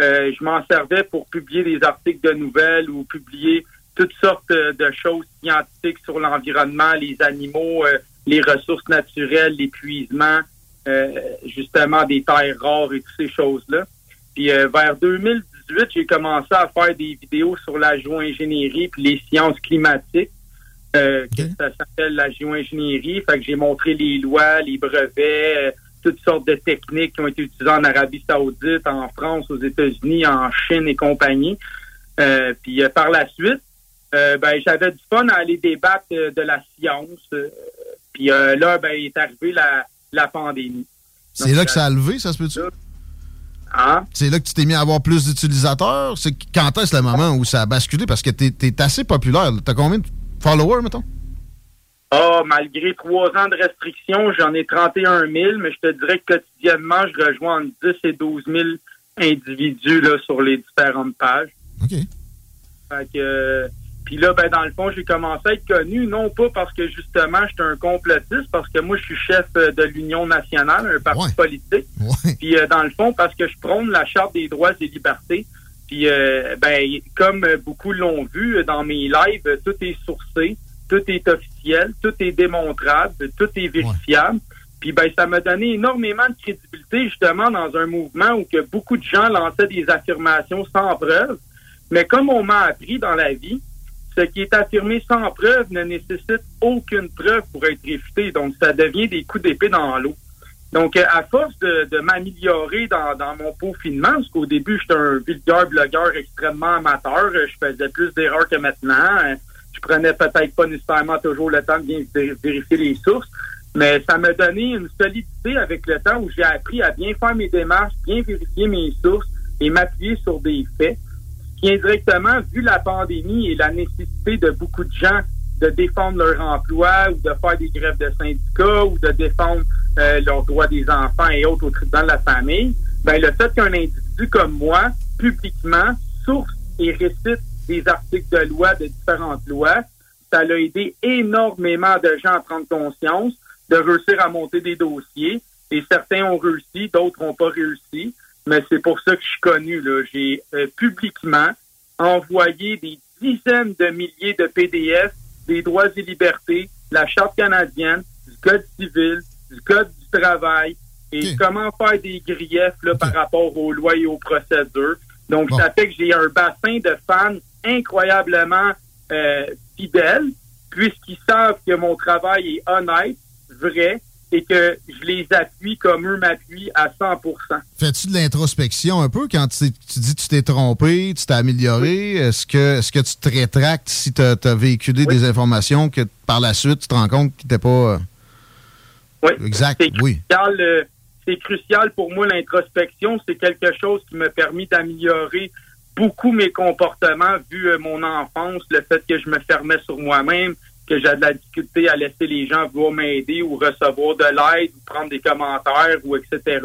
euh, je m'en servais pour publier des articles de nouvelles ou publier toutes sortes de choses scientifiques sur l'environnement, les animaux, euh, les ressources naturelles, l'épuisement, justement des terres rares et toutes ces choses-là. Puis euh, vers 2018, j'ai commencé à faire des vidéos sur la géo-ingénierie puis les sciences climatiques. Euh, que ça s'appelle la géo-ingénierie. Fait que j'ai montré les lois, les brevets, euh, toutes sortes de techniques qui ont été utilisées en Arabie Saoudite, en France, aux États-Unis, en Chine et compagnie. Euh, puis euh, par la suite, euh, ben j'avais du fun à aller débattre euh, de la science. euh, puis euh, là, ben est arrivée la, la pandémie. C'est là que ça a levé, ça se peut-tu? Hein? C'est là que tu t'es mis à avoir plus d'utilisateurs? C'est quand est-ce le moment où ça a basculé? Parce que t'es es assez populaire. T'as combien de followers, mettons? Ah, malgré trois ans de restrictions, j'en ai 31 000, mais je te dirais que quotidiennement, je rejoins entre 10 et 12 000 individus là, sur les différentes pages. OK. Fait que, puis là, ben, dans le fond, j'ai commencé à être connu, non pas parce que justement, j'étais un complotiste, parce que moi, je suis chef euh, de l'Union nationale, un parti politique. Puis euh, dans le fond, parce que je prône la Charte des droits et libertés. Puis, euh, ben, comme beaucoup l'ont vu euh, dans mes lives, euh, tout est sourcé, tout est officiel, tout est démontrable, tout est vérifiable. Puis, ben, ça m'a donné énormément de crédibilité, justement, dans un mouvement où que beaucoup de gens lançaient des affirmations sans preuve. Mais comme on m'a appris dans la vie, ce qui est affirmé sans preuve ne nécessite aucune preuve pour être réfuté. Donc, ça devient des coups d'épée dans l'eau. Donc, euh, à force de, m'améliorer dans, dans mon peaufinement, parce qu'au début, j'étais un vulgaire blogueur extrêmement amateur, euh, je faisais plus d'erreurs que maintenant. Euh, Je prenais peut-être pas nécessairement toujours le temps de bien vé- vérifier les sources, mais ça m'a donné une solidité avec le temps où j'ai appris à bien faire mes démarches, bien vérifier mes sources et m'appuyer sur des faits qui indirectement, vu la pandémie et la nécessité de beaucoup de gens de défendre leur emploi ou de faire des grèves de syndicats ou de défendre euh, leurs droits des enfants et autres au tribunal de la famille, ben, le fait qu'un individu comme moi, publiquement, source et récite des articles de loi de différentes lois, ça l'a aidé énormément de gens à prendre conscience, de réussir à monter des dossiers. Et certains ont réussi, d'autres n'ont pas réussi. Mais c'est pour ça que je suis connu. J'ai euh, publiquement envoyé des dizaines de milliers de PDF des droits et libertés, la Charte canadienne, du Code civil, du Code du travail et comment faire des griefs là, par rapport aux lois et aux procédures. Donc, ça fait que j'ai un bassin de fans incroyablement euh, fidèles, puisqu'ils savent que mon travail est honnête vraies et que je les appuie comme eux m'appuient à 100 Fais-tu de l'introspection un peu quand tu, tu dis que tu t'es trompé, tu t'es amélioré? Est-ce que, est que tu te rétractes si tu as, véhiculé des informations que par la suite tu te rends compte qu'ils n'étaient pas. euh, Oui. Exact, oui. euh, c'est crucial pour moi, l'introspection. C'est quelque chose qui m'a permis d'améliorer beaucoup mes comportements, vu euh, mon enfance, le fait que je me fermais sur moi-même, que j'ai de la difficulté à laisser les gens vouloir m'aider ou recevoir de l'aide ou prendre des commentaires ou etc.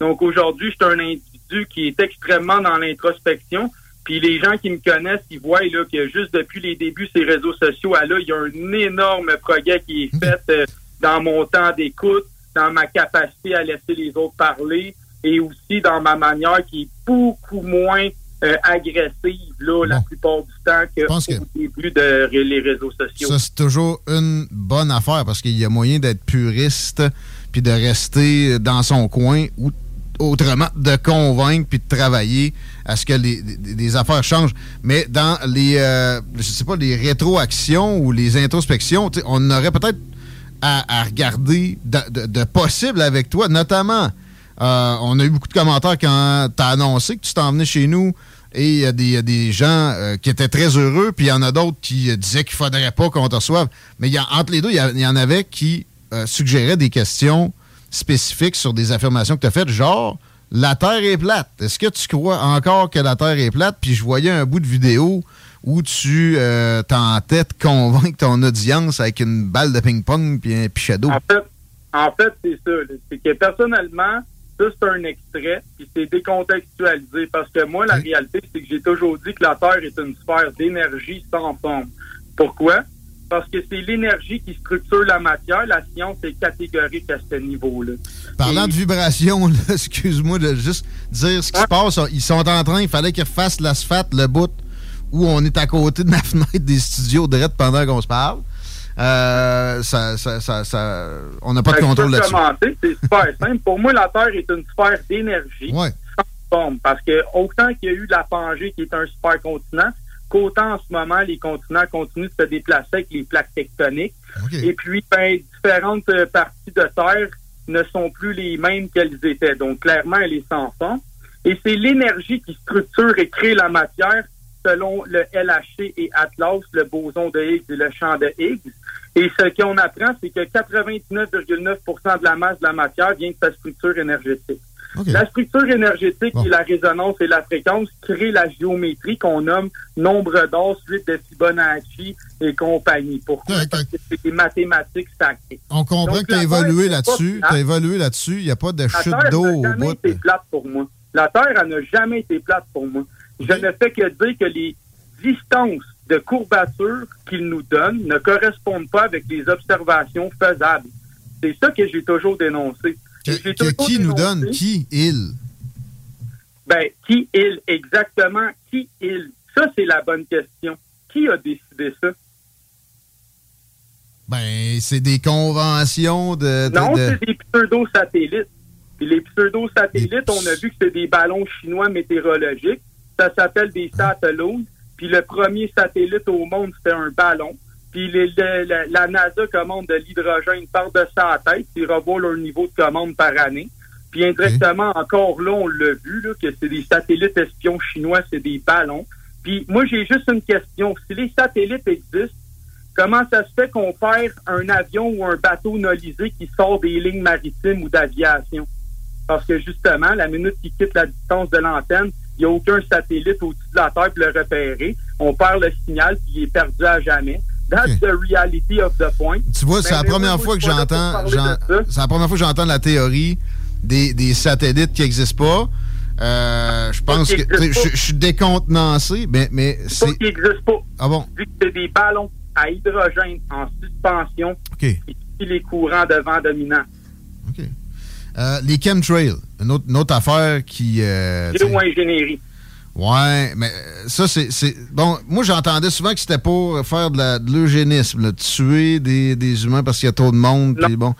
Donc aujourd'hui, je suis un individu qui est extrêmement dans l'introspection. Puis les gens qui me connaissent, ils voient là, que juste depuis les débuts ces réseaux sociaux, ah, là, il y a un énorme progrès qui est fait euh, dans mon temps d'écoute, dans ma capacité à laisser les autres parler et aussi dans ma manière qui est beaucoup moins euh, agressive là, la plupart du temps que pense que- début de les réseaux sociaux. Ça, c'est toujours une bonne affaire parce qu'il y a moyen d'être puriste puis de rester dans son coin ou autrement de convaincre puis de travailler à ce que les, les- les affaires changent. Mais dans les, euh, je sais pas, les rétroactions ou les introspections, on aurait peut-être à, à regarder de, de- de possible avec toi, notamment. Euh, on a eu beaucoup de commentaires quand tu as annoncé que tu t'en venais chez nous et il y, a des- gens euh, qui étaient très heureux, puis il y en a d'autres qui euh, disaient qu'il faudrait pas qu'on te reçoive. Mais y a- entre les deux, il y, en avait qui suggéraient des questions spécifiques sur des affirmations que tu as faites, genre la Terre est plate. Est-ce que tu crois encore que la Terre est plate? Puis je voyais un bout de vidéo où tu euh, de convaincre ton audience avec une balle de ping-pong puis un pichet d'eau. En fait, en fait, c'est ça. C'est que personnellement, ça, c'est un extrait, puis c'est décontextualisé. Parce que moi, la réalité, c'est que j'ai toujours dit que la Terre est une sphère d'énergie sans forme. Pourquoi? Parce que c'est l'énergie qui structure la matière. La science est catégorique à ce niveau-là. Parlant de vibration, excuse-moi de juste dire ce qui se passe. Ils sont en train, il fallait qu'ils refassent l'asphalte, le bout où on est à côté de la fenêtre des studios direct pendant qu'on se parle. Euh, ça, ça, ça, ça- on n'a pas de que contrôle là-dessus. C'est super simple. Pour moi, la Terre est une sphère d'énergie Ouais. Parce que autant qu'il y a eu la Pangée qui est un supercontinent, qu'autant en ce moment, les continents continuent de se déplacer avec les plaques tectoniques. Et puis, ben, différentes euh, parties de Terre ne sont plus les mêmes qu'elles étaient. Donc, clairement, elle est sans forme. Et c'est l'énergie qui structure et crée la matière selon le LHC et Atlas, le boson de Higgs et le champ de Higgs. Et ce qu'on apprend, c'est que 99,9% de la masse de la matière vient de sa structure énergétique. La structure énergétique et la résonance et la fréquence créent la géométrie qu'on nomme nombre d'or, suite de Fibonacci et compagnie. Pourquoi? Parce que c'est des mathématiques sacrées. On comprend Donc, que tu as la Terre, évolué là-dessus. Tu as évolué là-dessus. Il n'y a pas de La chute Terre d'eau n'a au jamais bout. été plate pour moi. La Terre, elle n'a jamais été plate pour moi. Je ne fais que dire que les distances de courbature qu'il nous donne ne correspondent pas avec les observations faisables. C'est ça que j'ai toujours dénoncé. Que, J'ai que toujours qui nous donne? Qui? Il? Ben, qui il? Exactement, qui il? Ça, c'est la bonne question. Qui a décidé ça? Ben, c'est des conventions de... de- Non, de- c'est des pseudo-satellites. Puis les pseudo-satellites, on a vu que c'est des ballons chinois météorologiques. Ça s'appelle des satellites. Puis le premier satellite au monde, c'était un ballon. Puis la- NASA commande de l'hydrogène par-dessus la tête. Ils revoient leur niveau de commande par année. Puis indirectement, encore là, on l'a vu, que c'est des satellites espions chinois, c'est des ballons. Puis moi, j'ai juste une question. Si les satellites existent, comment ça se fait qu'on perd un avion ou un bateau nolisé qui sort des lignes maritimes ou d'aviation? Parce que justement, la minute qu'il quitte la distance de l'antenne, il n'y a aucun satellite au-dessus de la Terre pour le repérer. On perd le signal, puis il est perdu à jamais. That's the reality of the point. Tu vois, c'est la moi, première fois que pas j'entends c'est la première fois que j'entends la théorie des, des satellites qui n'existent pas. Euh, je pense que qu'ils je, suis décontenancé, mais, mais Pas c'est qu'il n'existe pas. Ah bon? Vu que c'est des ballons à hydrogène en suspension, OK. qui suivent les courants de vent dominants. Euh, les chemtrails, une autre, une autre affaire qui euh, Géo-ingénierie. Ouais, mais ça, c'est. Bon, moi, j'entendais souvent que c'était pour faire de la- de l'eugénisme, tuer des, des humains parce qu'il y a trop de monde. Puis bon,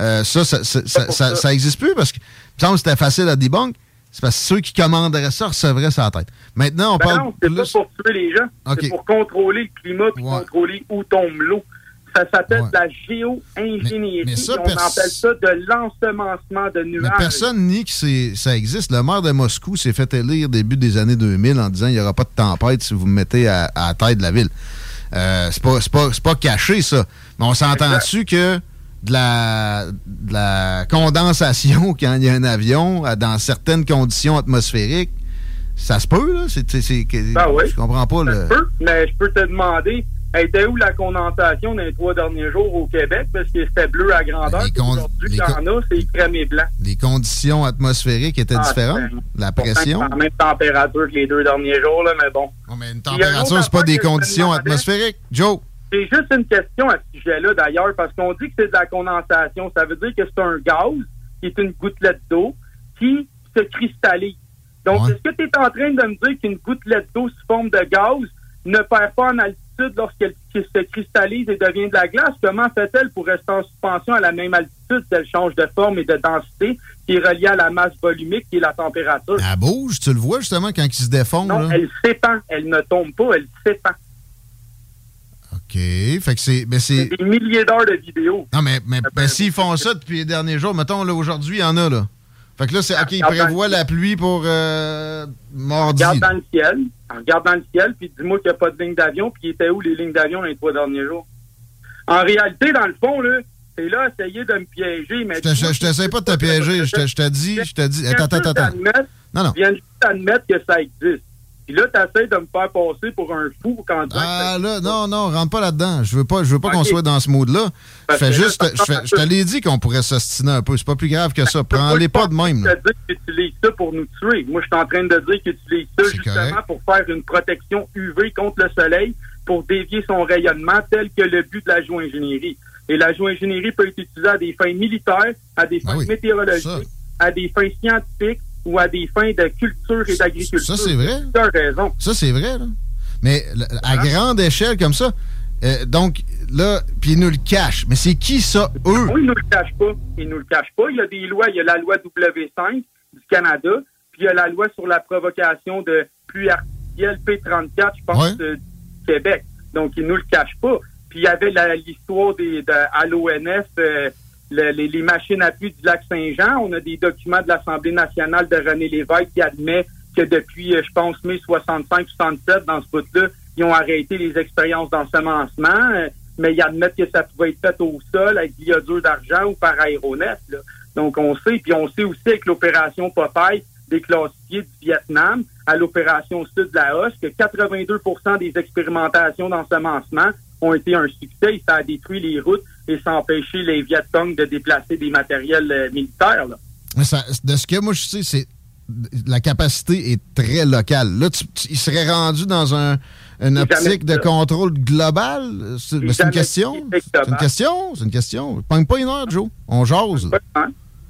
euh, ça, ça, ça, ça, existe plus parce que, il me semble que c'était facile à debunk. C'est parce que ceux qui commanderaient ça recevraient ça à la tête. Maintenant, on Ben parle. non, c'est pas pour tuer les gens. C'est pour contrôler le climat puis contrôler où tombe l'eau. Ça s'appelle de la géo-ingénierie. Mais- mais ça, on appelle ça de l'ensemencement de nuages. Mais personne nie que ça existe. Le maire de Moscou s'est fait élire début des années 2000 en disant il n'y aura pas de tempête si vous me mettez à, à la tête de la ville. Euh, c'est pas, pas- caché, ça. Mais on s'entend-tu que de la, de la condensation quand il y a un avion dans certaines conditions atmosphériques, ça se peut, là? C'est, Ben oui. Je comprends pas. Le... Peu, mais je peux te demander, était où la condensation dans les trois derniers jours au Québec? Parce que c'était bleu à grandeur. Aujourd'hui, en a, c'est crème et blanc. Les conditions atmosphériques étaient Ah, différentes? La pression? la même température que les deux derniers jours, là, mais bon. Une température, c'est pas des conditions atmosphériques, Joe? J'ai juste une question à ce sujet-là, d'ailleurs, parce qu'on dit que c'est de la condensation. Ça veut dire que c'est un gaz qui est une gouttelette d'eau qui se cristallise. Donc, est-ce que tu es en train de me dire qu'une gouttelette d'eau sous forme de gaz ne perd pas en altitude? Lorsqu'elle se cristallise et devient de la glace? Comment fait-elle pour rester en suspension à la même altitude? Si elle change de forme et de densité qui est reliée à la masse volumique qui est la température? Elle bouge, tu le vois justement quand il se défond. Non, là? elle s'épand. Elle ne tombe pas, elle s'épand. OK. Fait que c'est. ben, c'est... Des milliers d'heures de vidéos. Non, mais, mais ben, s'ils font ça depuis les derniers jours, mettons, là, aujourd'hui, il y en a, là. Fait que là, c'est. OK, ils prévoient la pluie pour euh, mardi. Regarde dans le ciel, regarde dans le ciel, puis dis-moi qu'il n'y a pas de ligne d'avion, puis il était où les lignes d'avion les trois derniers jours? En réalité, dans le fond, là, c'est là essayer de me piéger, mais... Je te- je je t'essaie pas de te piéger. Je te, je te dis, je te dis. Attends, attends, attends. Non, non. Je viens juste d'admettre que ça existe. Puis là, tu essaies de me faire passer pour un fou quand tu Ah là, non, non, rentre pas là-dedans. Je veux pas, je veux pas qu'on soit dans ce mood-là. Je fais juste, je, fais- je te l'ai dit qu'on pourrait s'ostiner un peu. C'est pas plus grave que ça. Prends-les pas de même. Je te dis que tu utilises ça pour nous tuer. Moi, je suis en train de dire que tu utilises ça justement correct. pour faire une protection UV contre le soleil, pour dévier son rayonnement, tel que le but de la géo-ingénierie. Et la géo-ingénierie peut être utilisée à des fins militaires, à des fins météorologiques, à des fins scientifiques ou à des fins de culture et d'agriculture. Ça, c'est vrai. Tu as raison. Ça, c'est vrai, là. Mais à grande échelle, comme ça, euh, donc, là, puis ils nous le cachent. Mais c'est qui ça, eux? Oui, ils nous le cachent pas. Ils nous le cachent pas. Il y a des lois. Il y a la loi W5 du Canada, puis il y a la loi sur la provocation de pluie artificielle P34, je pense, euh, du Québec. Donc, ils nous le cachent pas. Puis il y avait l'histoire de, à l'ONF, euh, le- les, machines à pluie du lac Saint-Jean. On a des documents de l'Assemblée nationale de René Lévesque qui admet que depuis, euh, je pense, mai 65-67, dans ce bout-là, ils ont arrêté les expériences d'ensemencement, euh, mais ils admettent que ça pouvait être fait au sol avec l'iodure d'argent ou par aéronef. Donc, on sait, puis on sait aussi avec l'opération Popeye des du Vietnam à l'opération Sud de la Hoche que 82% des expérimentations d'ensemencement ont été un succès ça a détruit les routes et ça a empêché les Viet Cong de déplacer des matériels euh, militaires. là. Mais ça- de ce que moi je sais, c'est la capacité est très locale. Là, tu, tu- il serait rendu dans un, une optique de contrôle global? C'est une question. C'est une question. C'est une question. Pogne pas une heure, Joe. On jase.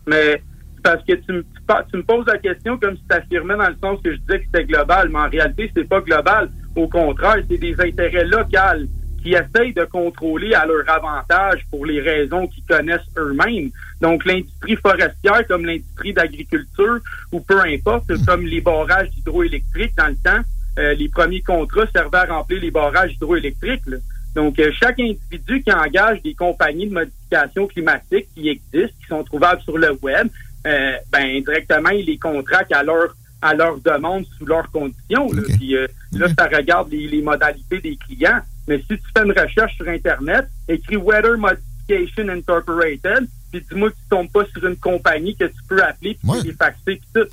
Mais parce que tu me, tu me poses la question comme si tu affirmais dans le sens que je disais que c'était global, mais en réalité, c'est pas global. Au contraire, c'est des intérêts locaux qui essayent de contrôler à leur avantage pour les raisons qu'ils connaissent eux-mêmes. Donc, l'industrie forestière, comme l'industrie d'agriculture, ou peu importe, comme les barrages hydroélectriques dans le temps, euh, les premiers contrats servaient à remplir les barrages hydroélectriques. là. Donc, euh, chaque individu qui engage des compagnies de modification climatique qui existent, qui sont trouvables sur le web, euh, ben directement, il les contracte à leur à leur demande sous leurs conditions. Là. Puis euh, là, ça regarde les, les modalités des clients. Mais si tu fais une recherche sur Internet, écris Weather Modification Incorporated, puis dis-moi que tu tombes pas sur une compagnie que tu peux appeler, puis tu les faxer, puis tout.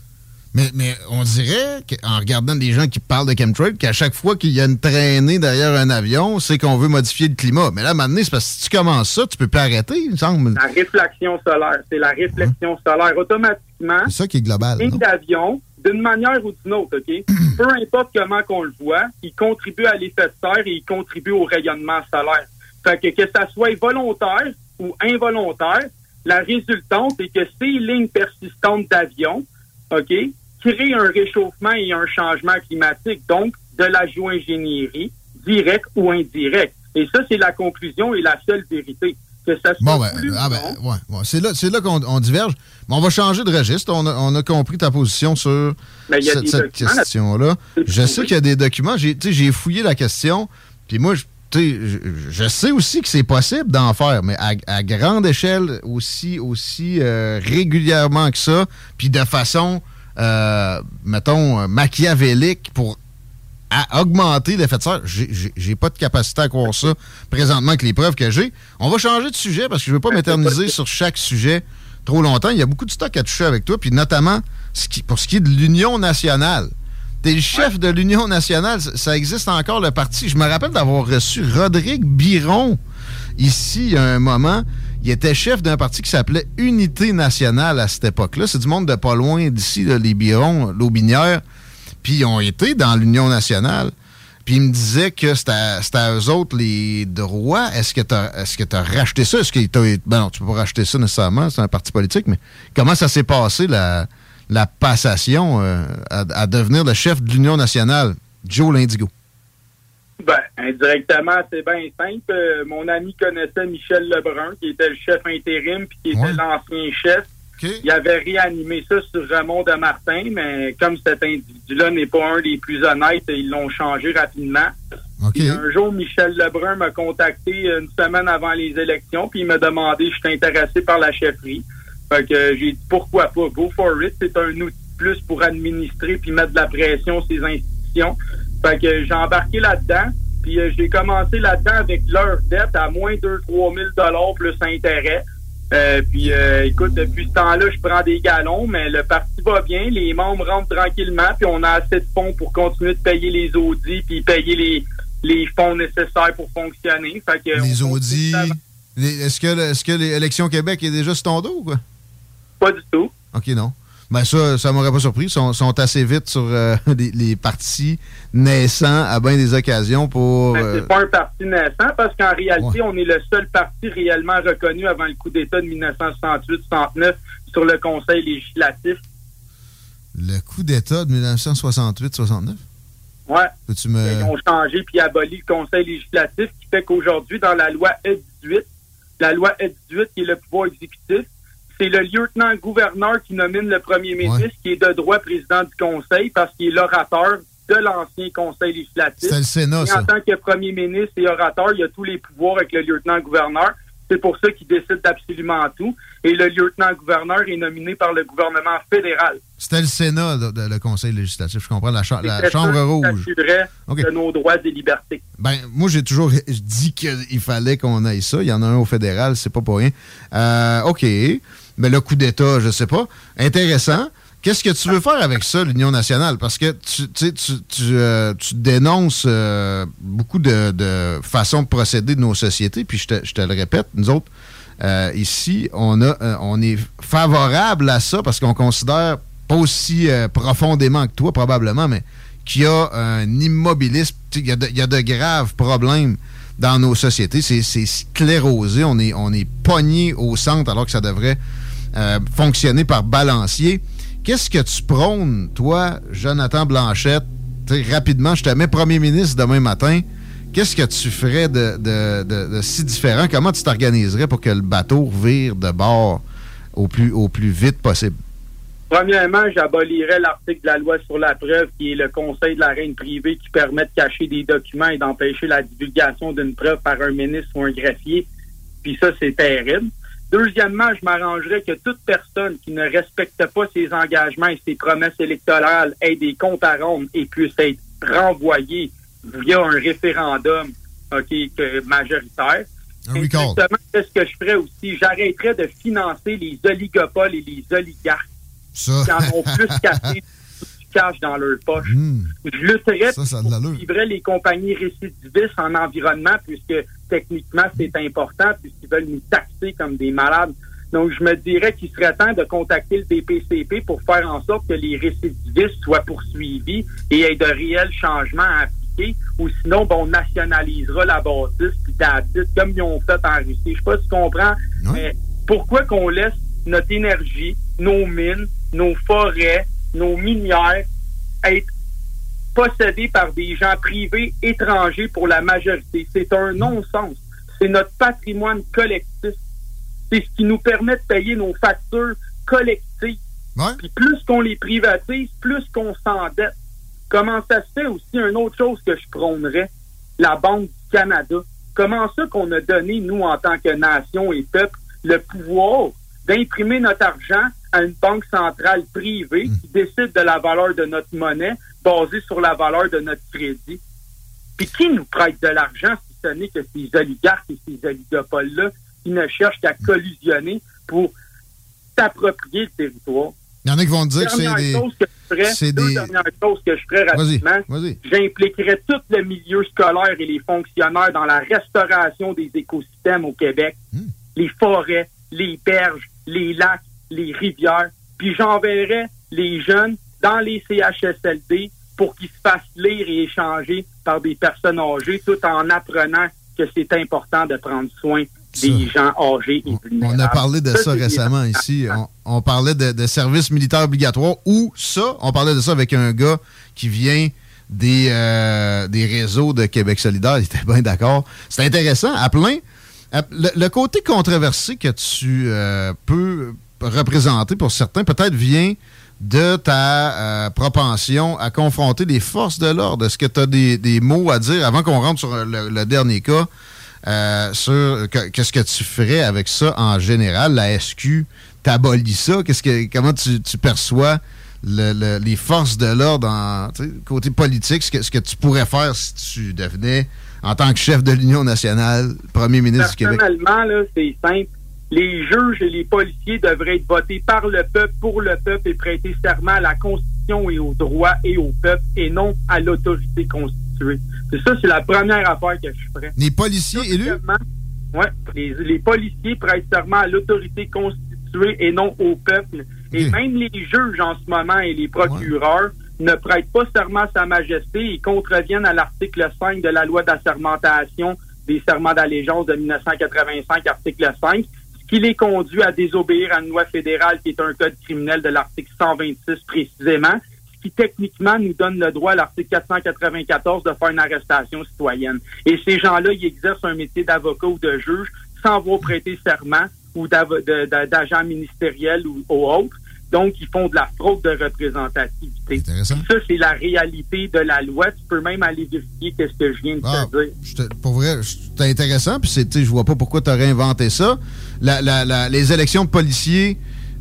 Mais, mais on dirait, qu'en regardant des gens qui parlent de chemtrail, qu'à chaque fois qu'il y a une traînée derrière un avion, c'est qu'on veut modifier le climat. Mais là, maintenant, c'est parce que si tu commences ça, tu peux pas arrêter, il me semble. La réflexion solaire, c'est la réflexion solaire. Automatiquement, C'est ça qui est global. ligne d'avion, d'une manière ou d'une autre, OK? Peu importe comment qu'on le voit, il contribue à l'effet de serre et il contribue au rayonnement solaire. Fait que que ça soit volontaire ou involontaire, la résultante est que ces lignes persistantes d'avion, OK, créent un réchauffement et un changement climatique, donc de la géo-ingénierie, directe ou indirecte. Et ça, c'est la conclusion et la seule vérité. Que ça soit Bon, ben, ah ben, ouais, ouais. c'est là, c'est là qu'on on diverge. Mais on va changer de registre. On a, on a compris ta position sur a cette, question-là. Je sais qu'il y a des documents. J'ai, fouillé la question. Puis moi, je- je, je sais aussi que c'est possible d'en faire, mais à, grande échelle, aussi, aussi euh, régulièrement que ça, puis de façon, euh, mettons, machiavélique pour augmenter l'effet de serre. J'ai pas de capacité à croire ça présentement avec les preuves que j'ai. On va changer de sujet parce que je veux pas m'éterniser sur chaque sujet trop longtemps. Il y a beaucoup de stock à toucher avec toi, puis notamment pour ce qui est de l'Union nationale. T'es le chef de l'Union nationale. Ça existe encore, le parti. Je me rappelle d'avoir reçu Rodrigue Biron ici il y a un moment. Il était chef d'un parti qui s'appelait Unité nationale à cette époque-là. C'est du monde de pas loin d'ici, les Birons, l'Aubinière. Puis ils ont été dans l'Union nationale. Puis il me disait que c'était à, eux autres les droits. Est-ce que tu as, racheté ça? Est-ce que ben non, tu peux pas racheter ça nécessairement, c'est un parti politique, mais comment ça s'est passé, la, la passation euh, à, devenir le chef de l'Union nationale, Joe Lindigo? Ben, indirectement, c'est bien simple. Euh, mon ami connaissait Michel Lebrun, qui était le chef intérim, puis qui était l'ancien chef. Il avait réanimé ça sur Raymond de Martin, mais comme cet individu-là n'est pas un des plus honnêtes, ils l'ont changé rapidement. Un jour, Michel Lebrun m'a contacté une semaine avant les élections, puis il m'a demandé si j'étais intéressé par la chefferie. Fait que j'ai dit pourquoi pas, go for it. C'est un outil plus pour administrer puis mettre de la pression sur ces institutions. Fait que j'ai embarqué là-dedans. Puis euh, j'ai commencé là-dedans avec leur dette à moins de 3 000 plus intérêt. Euh, puis euh, écoute, depuis ce temps-là, je prends des galons, mais le parti va bien, les membres rentrent tranquillement, puis on a assez de fonds pour continuer de payer les audits, puis payer les, les fonds nécessaires pour fonctionner. Fait que les audits, est-ce que, est-ce que l'élection Québec est déjà sur ton dos ou quoi? Pas du tout. OK, non. Ben ça, ça m'aurait pas surpris. Ils sont, assez vite sur euh, les, partis naissants à bien des occasions pour... Ben, c'est euh, pas un parti naissant parce qu'en réalité, on est le seul parti réellement reconnu avant le coup d'État de 1968-69 sur le Conseil législatif. Le coup d'État de 1968-69? Ouais. Ils ont changé puis aboli le Conseil législatif qui fait qu'aujourd'hui, dans la loi E18, la loi E18 qui est le pouvoir exécutif, c'est le lieutenant-gouverneur qui nomine le premier ministre, qui est de droit président du conseil parce qu'il est l'orateur de l'ancien conseil législatif. C'est le Sénat, et En tant que premier ministre et orateur, il a tous les pouvoirs avec le lieutenant-gouverneur. C'est pour ça qu'il décide d'absolument tout. Et le lieutenant-gouverneur est nominé par le gouvernement fédéral. C'était le Sénat, le, Conseil législatif. Je comprends, la, la Chambre rouge. de nos droits et libertés. Ben, moi, j'ai toujours dit qu'il fallait qu'on aille ça. Il y en a un au fédéral, c'est pas pour rien. Euh, OK mais le coup d'État, je sais pas. Intéressant. Qu'est-ce que tu veux faire avec ça, l'Union nationale? Parce que tu, tu, tu, euh, tu dénonces euh, beaucoup de, façons de procéder de nos sociétés, puis je te, je te le répète, nous autres, euh, ici, on, a, on est favorable à ça parce qu'on considère, pas aussi profondément que toi probablement, mais qu'il y a un immobilisme, il y, a de, y a de graves problèmes dans nos sociétés. C'est sclérosé, on est, on est pogné au centre alors que ça devrait euh, fonctionner par balancier. Qu'est-ce que tu prônes, toi, Jonathan Blanchette? rapidement, je te mets premier ministre demain matin. Qu'est-ce que tu ferais de, si différent? Comment tu t'organiserais pour que le bateau vire de bord au plus, au plus vite possible? Premièrement, j'abolirais l'article de la loi sur la preuve qui est le conseil de la reine privée qui permet de cacher des documents et d'empêcher la divulgation d'une preuve par un ministre ou un greffier. Puis ça, c'est terrible. Deuxièmement, je m'arrangerais que toute personne qui ne respecte pas ses engagements et ses promesses électorales ait des comptes à rendre et puisse être renvoyée via un référendum OK, majoritaire. Exactement, qu'est-ce que je ferais aussi? J'arrêterais de financer les oligopoles et les oligarques qui en ont plus cassé du cash dans leur poche. Hmm. Je lutterais pour les compagnies récidivistes en environnement puisque techniquement, c'est important puisqu'ils veulent nous taxer comme des malades. Donc, je me dirais qu'il serait temps de contacter le DPCP pour faire en sorte que les récidivistes soient poursuivis et ait de réels changements à appliquer. Ou sinon, on nationalisera la bâtisse puis comme ils ont fait en Russie. Je sais pas si tu comprends, mais pourquoi qu'on laisse notre énergie, nos mines, nos forêts, nos minières être possédé par des gens privés étrangers pour la majorité. C'est un non-sens. C'est notre patrimoine collectif. C'est ce qui nous permet de payer nos factures collectives. Puis plus qu'on les privatise, plus qu'on s'endette. Comment ça se fait aussi, une autre chose que je prônerais, la Banque du Canada. Comment ça qu'on a donné, nous, en tant que nation et peuple, le pouvoir d'imprimer notre argent à une banque centrale privée qui décide de la valeur de notre monnaie basée sur la valeur de notre crédit? Puis qui nous prête de l'argent si ce n'est que ces oligarques et ces oligopoles-là qui ne cherchent qu'à collusionner pour s'approprier le territoire? Il y en a qui vont dire que c'est Dernière des. chose que je ferais, c'est deux des- dernières choses que je ferais rapidement. J'impliquerais tout le milieu scolaire et les fonctionnaires dans la restauration des écosystèmes au Québec. Hmm. Les forêts, les berges, les lacs, les rivières. Puis j'enverrais les jeunes dans les CHSLD pour qu'ils se fassent lire et échanger par des personnes âgées tout en apprenant que c'est important de prendre soin des gens âgés et vulnérables. On a parlé de ça récemment ici. On, on parlait de, de service militaire obligatoire ou ça, on parlait de ça avec un gars qui vient des, euh, des réseaux de Québec solidaire. Il était bien d'accord. C'est intéressant, à plein. Le côté controversé que tu euh, peux représenter pour certains, peut-être vient de ta euh, propension à confronter les forces de l'ordre. Est-ce que tu as des, des mots à dire avant qu'on rentre sur le, dernier cas? euh, sur que- qu'est-ce que tu ferais avec ça en général? La SQ t'abolit ça? Qu'est-ce que, comment tu, tu perçois le- le- les forces de l'ordre côté politique, ce que, ce que tu pourrais faire si tu devenais, en tant que chef de l'Union nationale, premier ministre du Québec? C'est simple. Les juges et les policiers devraient être votés par le peuple, pour le peuple et prêter serment à la Constitution et aux droits et au peuple et non à l'autorité constituée. C'est ça, c'est la première affaire que je ferais. Les policiers élus? Oui, les, les policiers prêtent serment à l'autorité constituée et non au peuple. Et même les juges en ce moment et les procureurs ne prêtent pas serment à Sa Majesté et contreviennent à l'article 5 de la loi d'assermentation des serments d'allégeance de 1985, article 5, ce qui les conduit à désobéir à une loi fédérale qui est un code criminel de l'article 126 précisément, ce qui techniquement nous donne le droit à l'article 494 de faire une arrestation citoyenne. Et ces gens-là, ils exercent un métier d'avocat ou de juge sans avoir prêté serment ou d'agent ministériel ou, ou autre. Donc, ils font de la fraude de représentativité. Ça, c'est la réalité de la loi. Tu peux même aller vérifier qu'est-ce que je viens de Ah, te dire. je te- pour vrai, c'est intéressant. Puis je vois pas pourquoi tu aurais inventé ça. La- la- la- les élections de policiers,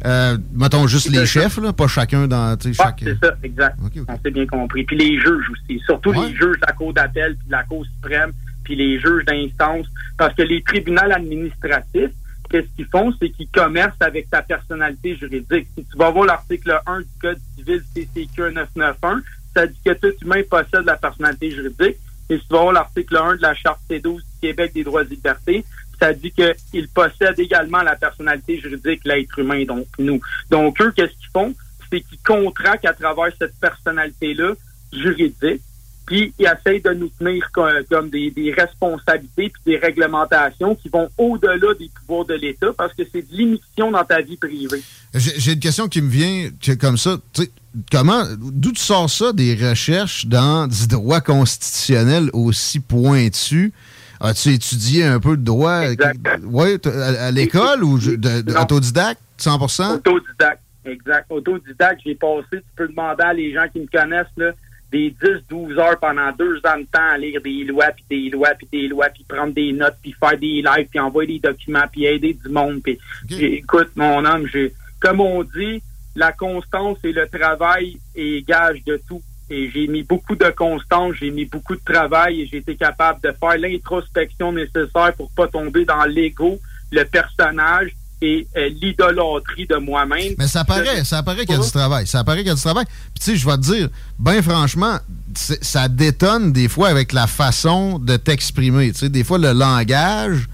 euh, mettons juste les chefs, là, pas chacun dans Ah, chaque. c'est ça, exact. On s'est bien compris. Puis les juges aussi, surtout les juges de la Cour d'appel, puis de la Cour suprême, puis les juges d'instance, parce que les tribunaux administratifs, qu'est-ce qu'ils font, c'est qu'ils commercent avec ta personnalité juridique. Si tu vas voir l'article 1 du Code civil CCQ 991, ça dit que tout humain possède la personnalité juridique. Et si tu vas voir l'article 1 de la Charte C12 du Québec des droits et libertés, ça dit qu'il possède également la personnalité juridique, l'être humain, donc nous. Donc, eux, qu'est-ce qu'ils font? C'est qu'ils contractent à travers cette personnalité-là juridique, puis ils essayent de nous tenir co- comme, des, des responsabilités puis des réglementations qui vont au-delà des pouvoirs de l'État parce que c'est de l'émission dans ta vie privée. J'ai une question qui me vient que comme ça. Comment, d'où tu sors ça des recherches dans du droit constitutionnel aussi pointu? As-tu étudié un peu de droit? Oui, à, à l'école ou de, de- autodidacte, 100%? Autodidacte, exact. Autodidacte, j'ai passé, tu peux demander à les gens qui me connaissent, là, des 10-12 heures pendant deux ans de temps à lire des lois, puis des lois, puis des lois, puis prendre des notes, puis faire des lives, puis envoyer des documents, puis aider du monde. Puis, j'ai- écoute, mon homme, j'ai, comme on dit, la constance et le travail est gage de tout. Et j'ai mis beaucoup de constance, j'ai mis beaucoup de travail et j'ai été capable de faire l'introspection nécessaire pour pas tomber dans l'ego, le personnage et euh, l'idolâtrie de moi-même. Mais ça paraît, ça paraît qu'il y a du travail. Ça paraît qu'il y a du travail. Puis tu sais, je vais te dire, ben franchement, ça détonne des fois avec la façon de t'exprimer. Tu sais, des fois, le langage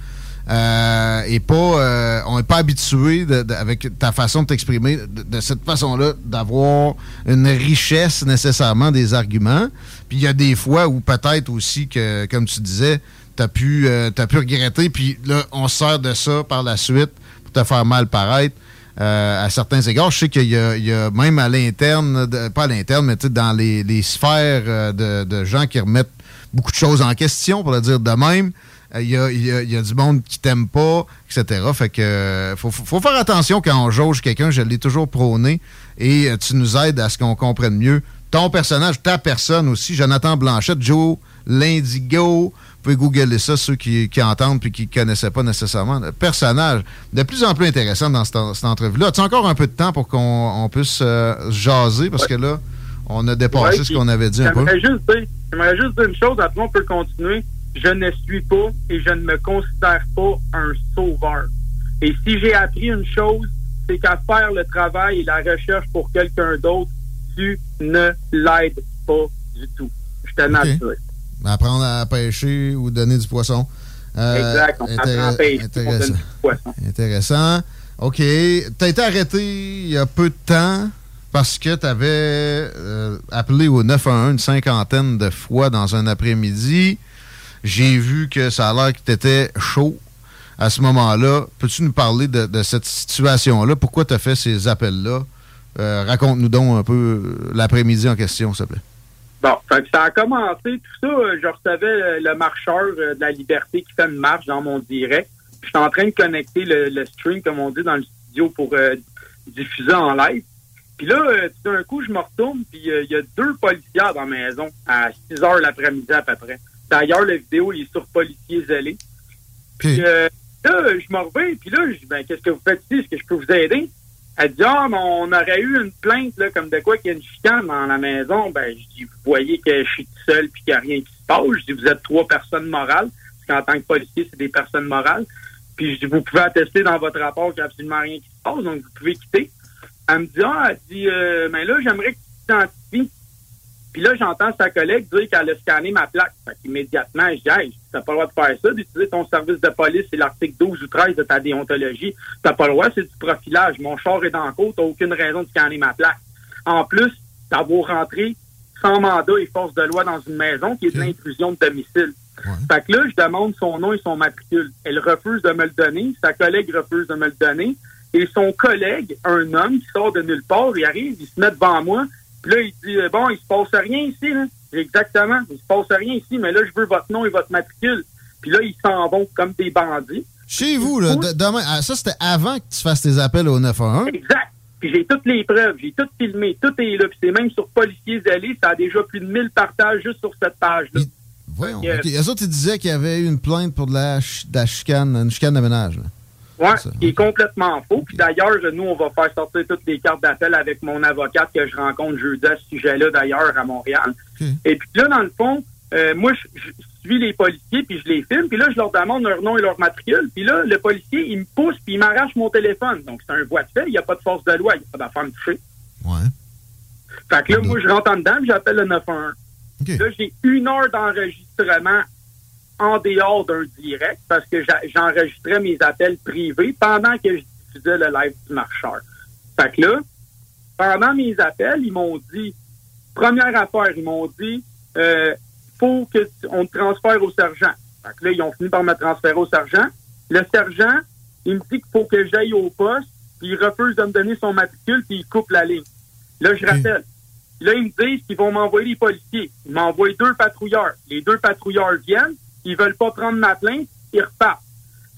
euh, est pas... euh, on n'est pas habitué de- de- avec ta façon de t'exprimer de, de cette façon-là, d'avoir une richesse nécessairement des arguments. Puis il y a des fois où peut-être aussi que, comme tu disais, t'as pu, t'as pu regretter, puis là, on se sert de ça par la suite te faire mal paraître. euh, à certains égards, je sais qu'il y, a- même à l'interne, pas à l'interne, mais dans les, sphères euh, de, gens qui remettent beaucoup de choses en question, pour le dire de même, euh, il y, a, du monde qui t'aime pas, etc. Fait que faut, faut- faire attention quand on jauge quelqu'un, je l'ai toujours prôné, et tu nous aides à ce qu'on comprenne mieux ton personnage, ta personne aussi. Jonathan Blanchette, Joe L'Indigo, pouvez googler ça, ceux qui, qui entendent puis qui ne connaissaient pas nécessairement. Personnage de plus en plus intéressant dans cette, cette entrevue-là. As-tu encore un peu de temps pour qu'on on puisse euh, jaser? Parce que là, on a dépassé Ouais, ce qu'on avait dit un peu. J'aimerais juste dire, une chose, après on peut continuer. Je ne suis pas et je ne me considère pas un sauveur. Et si j'ai appris une chose, c'est qu'à faire le travail et la recherche pour quelqu'un d'autre, tu ne l'aides pas du tout. Je te Ok. Apprendre à pêcher ou donner du poisson. Euh, Exact, on apprend à pêcher, intéressant. Intéressant. OK. Tu as été arrêté il y a peu de temps parce que tu avais appelé au 911 une cinquantaine de fois dans un après-midi. J'ai vu que ça a l'air que tu étais chaud à ce moment-là. Peux-tu nous parler de, de cette situation-là? Pourquoi tu as fait ces appels-là? Euh, Raconte-nous donc un peu euh, l'après-midi en question, s'il te plaît. Bon, fait que ça a commencé, tout ça, euh, je recevais euh, le marcheur euh, de la liberté qui fait une marche dans mon direct. Je suis en train de connecter le, le string, comme on dit, dans le studio pour euh, diffuser en live. Puis là, tout d'un coup, je me retourne, puis euh, il y a deux policières dans la maison à 6 heures l'après-midi à peu près. D'ailleurs, la vidéo il est sur policiers zélés. Puis euh, là, je me reviens, puis là, je dis, ben, qu'est-ce que vous faites ici? Est-ce que je peux vous aider? Elle dit, ah, mais on aurait eu une plainte, là, comme de quoi qu'il y a une chicane dans la maison. Ben, je dis, vous voyez que je suis tout seul puis qu'il n'y a rien qui se passe. Je dis, vous êtes trois personnes morales, parce qu'en tant que policier, c'est des personnes morales. Puis je dis, vous pouvez attester dans votre rapport qu'il n'y a absolument rien qui se passe, donc vous pouvez quitter. Elle me dit, ah, elle dit, euh, mais là, j'aimerais que tu t'identifies. Puis là, j'entends sa collègue dire qu'elle a scanné ma plaque. Fait qu'immédiatement, je dis, t'as pas le droit de faire ça, d'utiliser ton service de police, c'est l'article 12 ou 13 de ta déontologie. T'as pas le droit, c'est du profilage. Mon char est dans le côte, t'as aucune raison de scanner ma plaque. En plus, t'as beau rentrer sans mandat et force de loi dans une maison qui est de l'intrusion de domicile. Fait que là, je demande son nom et son matricule. Elle refuse de me le donner. Sa collègue refuse de me le donner. Et son collègue, un homme qui sort de nulle part, il arrive, il se met devant moi. Puis là, il dit, euh, bon, il se passe rien ici, là. Exactement. Il se passe rien ici, mais là, je veux votre nom et votre matricule. Puis là, ils s'en vont comme des bandits. Chez vous, là, de- demain, ah, ça c'était avant que tu fasses tes appels au 911. Exact. Puis j'ai toutes les preuves, j'ai tout filmé, tout est là. Puis c'est même sur Policiers Allés, ça a déjà plus de 1000 partages juste sur cette page-là. Voyons. Fait que, OK. Eux autres, ils disaient qu'il y avait eu une plainte pour de la, ch- de la chicane, une chicane de ménage. là. Ouais, qui est complètement faux. Puis d'ailleurs, nous, on va faire sortir toutes les cartes d'appel avec mon avocate que je rencontre jeudi à ce sujet-là, d'ailleurs, à Montréal. Et puis là, dans le fond, euh, moi, je, je suis les policiers, puis je les filme, puis là, je leur demande leur nom et leur matricule. Puis là, le policier, il me pousse, puis il m'arrache mon téléphone. Donc, c'est un voie de fait, il n'y a pas de force de loi, il n'y a pas d'affaire à me toucher. Fait que là, moi, je rentre en dedans, puis j'appelle le 911. Là, j'ai une heure d'enregistrement en dehors d'un direct parce que j'enregistrais mes appels privés pendant que je diffusais le live du marcheur. Fait que là, pendant mes appels, ils m'ont dit, première affaire, ils m'ont dit, euh, faut que on te transfère au sergent. Fait que là, ils ont fini par me transférer au sergent. Le sergent, il me dit qu'il faut que j'aille au poste, puis il refuse de me donner son matricule, puis il coupe la ligne. Là, je rappelle. Là, ils me disent qu'ils vont m'envoyer les policiers. Ils m'envoient deux patrouilleurs. Les deux patrouilleurs viennent, ils veulent pas prendre ma plainte, ils repartent.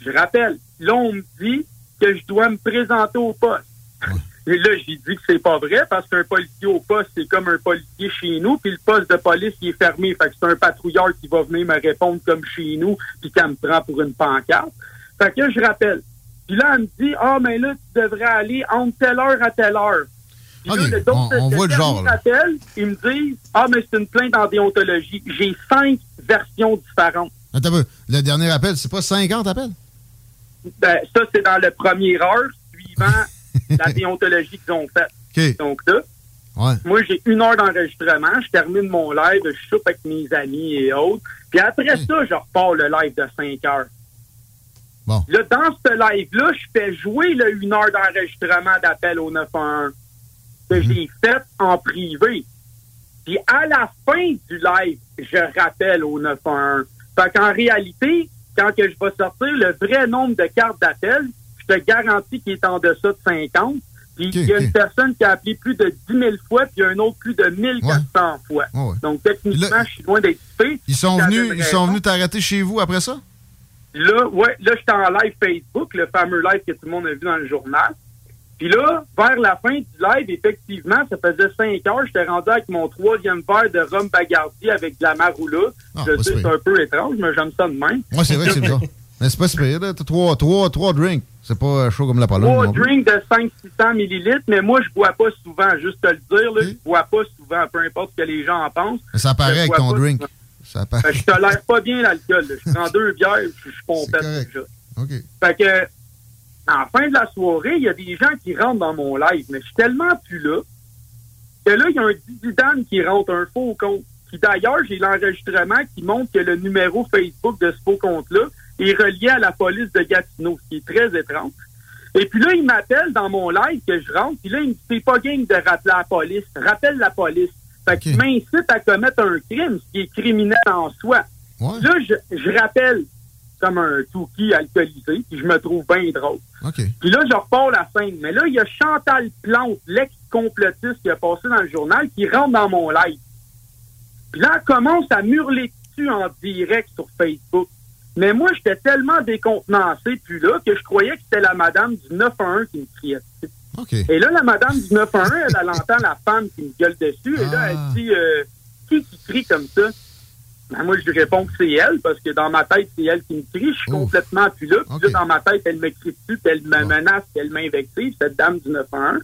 Je rappelle, là, on me dit que je dois me présenter au poste. Et là, j'ai dit que c'est pas vrai parce qu'un policier au poste, c'est comme un policier chez nous, puis le poste de police, il est fermé. Fait que c'est un patrouilleur qui va venir me répondre comme chez nous, puis qui me prend pour une pancarte. Fait que là, je rappelle. Puis là, elle me dit, ah, mais là, tu devrais aller entre telle heure à telle heure. Puis là, le- donc, on- on voit le genre, dernier là. appel, ils me disent, ah, mais c'est une plainte en déontologie. J'ai cinq versions différentes. Attends un peu. Le dernier appel, c'est pas 50 appels? Ben, ça, c'est dans le premier heure suivant la déontologie qu'ils ont faite. Donc là, Ouais. moi, j'ai une heure d'enregistrement. Je termine mon live, je soupe avec mes amis et autres. Puis après ça, je repars le live de 5 heures. Bon. Là, dans ce live-là, je fais jouer le une heure d'enregistrement d'appel au 911 que j'ai fait en privé. Puis à la fin du live, je rappelle au 911. Fait qu'en réalité, quand que je vais sortir le vrai nombre de cartes d'appel, je te garantis qu'il est en deçà de 50. Puis il y a une personne qui a appelé plus de 10 000 fois, puis il y a un autre plus de 1400 fois. Donc techniquement, je suis loin d'être fait. Ils sont venus, ils sont venus t'arrêter chez vous après ça? Là, ouais, là, j'étais en live Facebook, le fameux live que tout le monde a vu dans le journal. Puis là, vers la fin du live, effectivement, ça faisait cinq heures, j'étais rendu avec mon troisième verre de rhum bagardi avec de la maroula. Ah, Je sais, c'est un peu étrange, mais j'aime ça de même. Moi, c'est vrai que c'est bizarre. Mais c'est pas si pire, trois, trois, trois drinks. C'est pas euh, chaud comme la palombe. Trois drinks de 500-600 millilitres, mais moi, je bois pas souvent, juste te le dire, là, je bois pas souvent, peu importe ce que les gens en pensent. Mais ça paraît avec ton drink. souvent. Ça paraît. Fait que je tolère pas bien l'alcool. Je prends deux bières, je je suis pompette déjà. OK. Fait que, en fin de la soirée, il y a des gens qui rentrent dans mon live, mais je suis tellement plus là que là, il y a un Didane qui rentre, un faux compte. Qui d'ailleurs, j'ai l'enregistrement qui montre que le numéro Facebook de ce faux compte-là est relié à la police de Gatineau, ce qui est très étrange. Et puis là, il m'appelle dans mon live que je rentre, puis là, il me dit c'est pas game de rappeler la police. Rappelle la police. Fait qu'il m'incite à commettre un crime, ce qui est criminel en soi. Là, je, je rappelle comme un touki alcoolisé, puis je me trouve bien drôle. Puis là, je repars la scène. Mais là, il y a Chantal Plante, l'ex-complotiste qui a passé dans le journal, qui rentre dans mon live. Puis là, elle commence à m'hurler dessus en direct sur Facebook. Mais moi, j'étais tellement décontenancé, puis là, que je croyais que c'était la madame du 911 qui me criait dessus. OK. Et là, la madame du 911, elle, elle entend la femme qui me gueule dessus, et là, elle dit euh, Qui qui crie comme ça? Ben, moi, je réponds que c'est elle, parce que dans ma tête, c'est elle qui me crie. Je suis complètement plus là. Puis là, dans ma tête, elle me crie dessus, puis elle me menace, puis elle m'invective, cette dame du 911.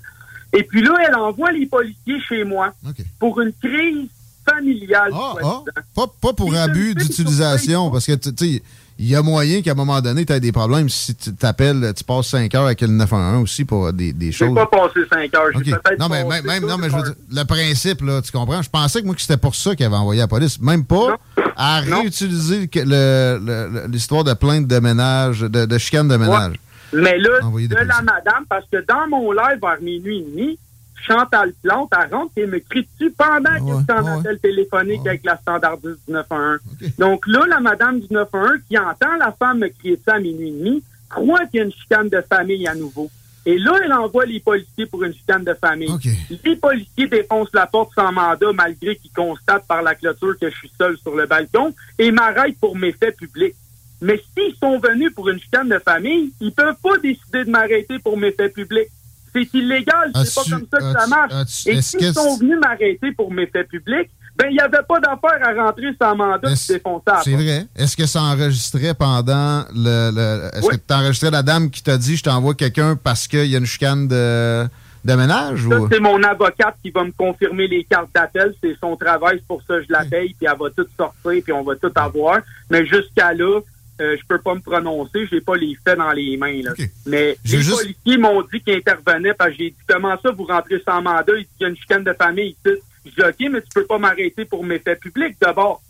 Et puis là, elle envoie les policiers chez moi pour une crise familiale. Ah, soi-disant. Pas, pas pour abus d'utilisation, parce que, tu sais, il y a moyen qu'à un moment donné, tu aies des problèmes. Si tu t'appelles, tu passes 5 heures avec le 911 aussi pour des, des J'ai choses. pas passé 5 heures. Non, mais passé même, même- ça, non, mais je veux mais- dire, le principe, là, tu comprends? Je pensais que moi, c'était pour ça qu'il avait envoyé la police. Même pas à réutiliser l'histoire de plainte de ménage, de, de chicane de ménage. Mais là, Envoyer de la madame, parce que dans mon live vers minuit et demi, Chantal Plante, elle rentre et me crie dessus pendant que j'étais en appel téléphonique avec la standardiste du 911. Donc là, la madame du 911 qui entend la femme me crier ça à minuit et demi, croit qu'il y a une chicane de famille à nouveau. Et là, elle envoie les policiers pour une chicane de famille. Les policiers défoncent la porte sans mandat malgré qu'ils constatent par la clôture que je suis seul sur le balcon et m'arrêtent pour méfaits publics. Mais s'ils sont venus pour une chicane de famille, ils peuvent pas décider de m'arrêter pour méfaits publics. C'est illégal, c'est pas comme ça que ça marche. Et s'ils sont venus m'arrêter pour méfaits publics, ben il n'y avait pas d'affaire à rentrer sans mandat défoncer la C'est vrai. Est-ce que ça enregistrait pendant le. le- Est-ce que tu enregistrais la dame qui t'a dit je t'envoie quelqu'un parce qu'il y a une chicane de, de ménage? Ça, ou... c'est mon avocate qui va me confirmer les cartes d'appel. C'est son travail, c'est pour ça que je la paye, puis elle va tout sortir, puis on va tout avoir. Mais jusqu'à là, euh, je peux pas me prononcer, j'ai pas les faits dans les mains. Là. Mais les juste- policiers m'ont dit qu'ils intervenaient, parce que j'ai dit comment ça, vous rentrez sans mandat, il y a une chicane de famille ici? Je dis OK, mais tu peux pas m'arrêter pour mes faits publics d'abord.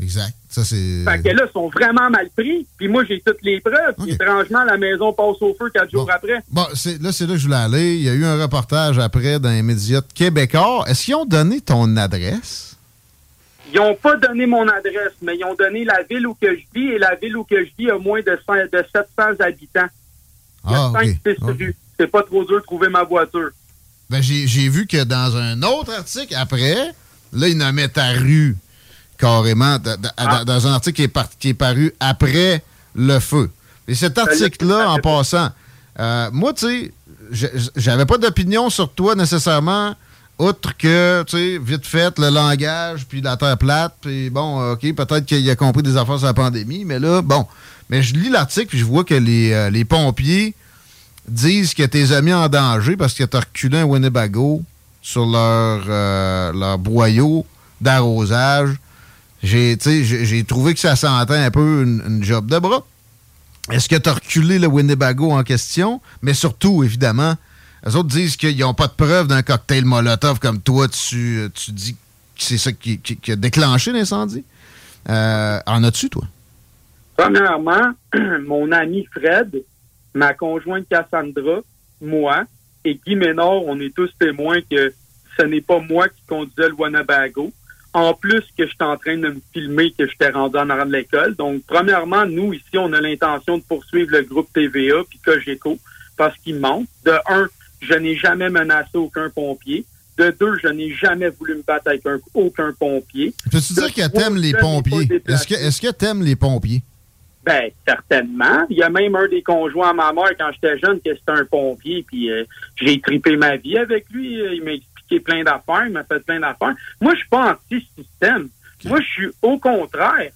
Exact. Ça, c'est. Fait que là, ils sont vraiment mal pris. Puis moi, j'ai toutes les preuves. Puis étrangement, la maison passe au feu quatre jours après. Bon, c'est- là, c'est là que je voulais aller. Il y a eu un reportage après dans les médias québécois. Est-ce qu'ils ont donné ton adresse? Ils n'ont pas donné mon adresse, mais ils ont donné la ville où que je vis et la ville où que je vis a moins de, 100 de 700 habitants. Ah, 5 ok. six rues. C'est pas trop dur de trouver ma voiture. Ben, j'ai vu que dans un autre article après, là, ils nommaient ta rue carrément da- da- Ah. dans un article qui est, par- qui est paru après le feu. Et cet article-là, en passant, euh, moi, tu sais, je- j'avais pas d'opinion sur toi nécessairement, outre que, tu sais, vite fait, le langage, puis la terre plate, puis bon, OK, peut-être qu'il a compris des affaires sur la pandémie, mais là, bon. Mais je lis l'article, puis je vois que les, euh, les pompiers disent que tes amis en danger parce que tu as reculé un Winnebago sur leur, euh, boyau d'arrosage. J'ai trouvé que ça sentait un peu une, une job de bras. Est-ce que tu as reculé le Winnebago en question? Mais surtout, évidemment, les autres disent qu'ils n'ont pas de preuve d'un cocktail Molotov comme toi, tu, tu dis que c'est ça qui, a déclenché l'incendie. Euh, en as-tu, toi? Premièrement, mon ami Fred, ma conjointe Cassandra, moi et Guy Ménard, on est tous témoins que ce n'est pas moi qui conduisais le Winnebago. En plus que j'étais en train de me filmer que j'étais rendu en arrière de l'école. Donc, premièrement, nous, ici, on a l'intention de poursuivre le groupe TVA puis Cogeco parce qu'ils mentent. De un, je n'ai jamais menacé aucun pompier. De deux, je n'ai jamais voulu me battre avec un- aucun pompier. Peux-tu dire que t'aimes les pompiers? Est-ce que est-ce que t'aimes les pompiers? Ben, certainement. Il y a même un des conjoints à ma mère quand j'étais jeune que c'était un pompier, puis euh, j'ai tripé ma vie avec lui. Il m'a expliqué plein d'affaires, il m'a fait plein d'affaires. Moi, je suis pas anti-système. Moi, je suis au contraire.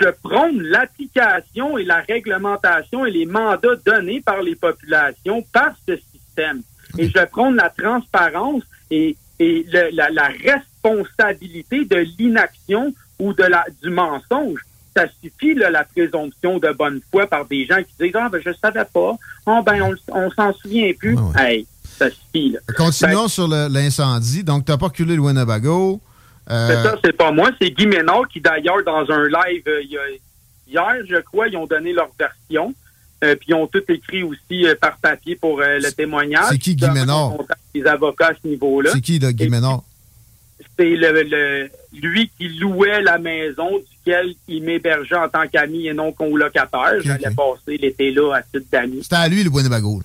Je prône l'application et la réglementation et les mandats donnés par les populations par ce système. Et je prône la transparence et, et le- la, la responsabilité de l'inaction ou de la du mensonge. Ça suffit, là, la présomption de bonne foi par des gens qui disent Ah ben je savais pas, ah ben on, on s'en souvient plus. Hey, ça suffit. Là. Continuons sur le- l'incendie. Donc, tu n'as pas reculé le Winnebago. Euh, C'est ça, c'est pas moi, c'est Guy Ménard qui d'ailleurs dans un live euh, hier, je crois, ils ont donné leur version. Euh, puis ils ont tout écrit aussi euh, par papier pour euh, le témoignage. c'est qui Guy Ménard? Les avocats à ce niveau-là. C'est qui, là, Guy Ménard? C'est le, le- lui qui louait la maison duquel il m'hébergeait en tant qu'ami et non colocataire. J'allais passer l'été là à titre d'ami. C'était à lui, le Winnebago.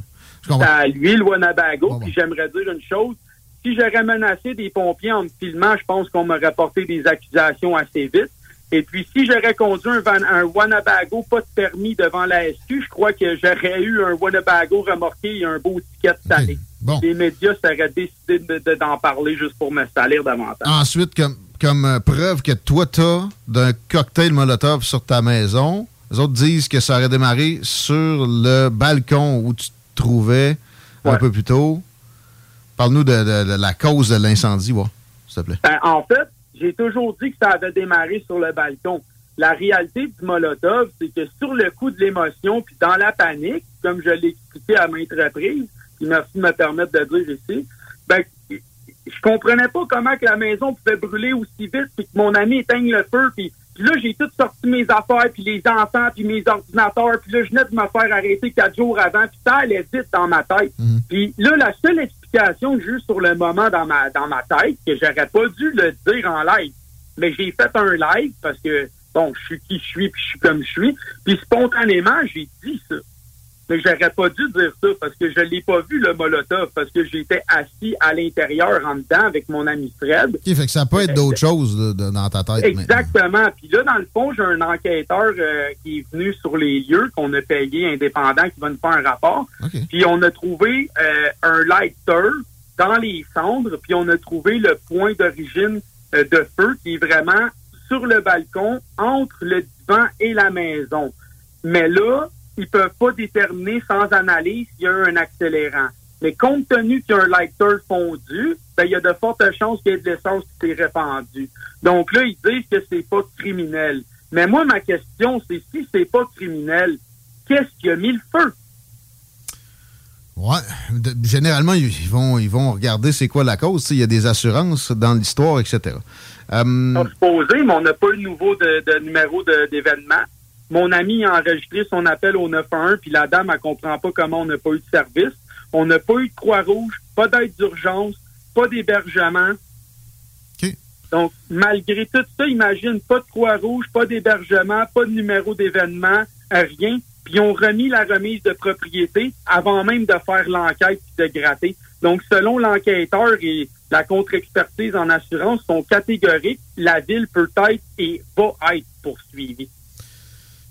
comprends. à lui, le Wanabago. Puis j'aimerais dire une chose. Si j'aurais menacé des pompiers en me filmant, je pense qu'on m'aurait porté des accusations assez vite. Et puis, si j'aurais conduit un, van, un Wanabago pas de permis devant la SQ, je crois que j'aurais eu un Wanabago remorqué et un beau ticket salé. Les médias seraient décidés de- de- d'en parler juste pour me salir davantage. Ensuite, comme, comme euh, preuve que toi, t'as d'un cocktail Molotov sur ta maison, les autres disent que ça aurait démarré sur le balcon où tu te trouvais un peu plus tôt. Parle-nous de, de- de la cause de l'incendie, ouais, s'il te plaît. Ben, en fait, j'ai toujours dit que ça avait démarré sur le balcon. La réalité du Molotov, c'est que sur le coup de l'émotion, puis dans la panique, comme je l'ai expliqué à maintes reprises, puis merci de me permettre de dire ici, ben, je comprenais pas comment que la maison pouvait brûler aussi vite, puis que mon ami éteigne le feu, puis puis là, j'ai tout sorti mes affaires, puis les enfants, puis mes ordinateurs, puis là, je venais de me faire arrêter quatre jours avant, puis ça allait vite dans ma tête. Puis là, la seule explication eue sur le moment dans ma dans ma tête, que j'aurais pas dû le dire en live, mais j'ai fait un live parce que, bon, je suis qui je suis, puis je suis comme je suis, puis spontanément, j'ai dit ça. Mais j'aurais pas dû dire ça parce que je l'ai pas vu, le Molotov, parce que j'étais assis à l'intérieur, en dedans, avec mon ami Fred. OK, fait que ça peut être d'autres choses de- dans ta tête. Exactement. Puis là, dans le fond, j'ai un enquêteur euh, qui est venu sur les lieux, qu'on a payé indépendant, qui va nous faire un rapport. Puis on a trouvé euh, un lighter dans les cendres, puis on a trouvé le point d'origine euh, de feu qui est vraiment sur le balcon, entre le divan et la maison. Mais là, ils peuvent pas déterminer sans analyse s'il y a eu un accélérant. Mais compte tenu qu'il y a un lighter fondu, ben, il y a de fortes chances qu'il y ait de l'essence qui s'est répandue. Donc là, ils disent que c'est pas criminel. Mais moi, ma question, c'est si c'est pas criminel, qu'est-ce qui a mis le feu? Ouais. De- généralement, ils vont, ils vont regarder c'est quoi la cause. Il y a des assurances dans l'histoire, etc. Euh, supposé, mais on n'a pas eu de nouveau de, de numéro d'événement. Mon ami a enregistré son appel au 911, puis la dame, elle comprend pas comment on n'a pas eu de service. On n'a pas eu de Croix-Rouge, pas d'aide d'urgence, pas d'hébergement. Donc, malgré tout ça, imagine, pas de Croix-Rouge, pas d'hébergement, pas de numéro d'événement, rien. Puis ils ont remis la remise de propriété avant même de faire l'enquête puis de gratter. Donc, selon l'enquêteur et la contre-expertise en assurance sont catégoriques, la ville peut être et va être poursuivie.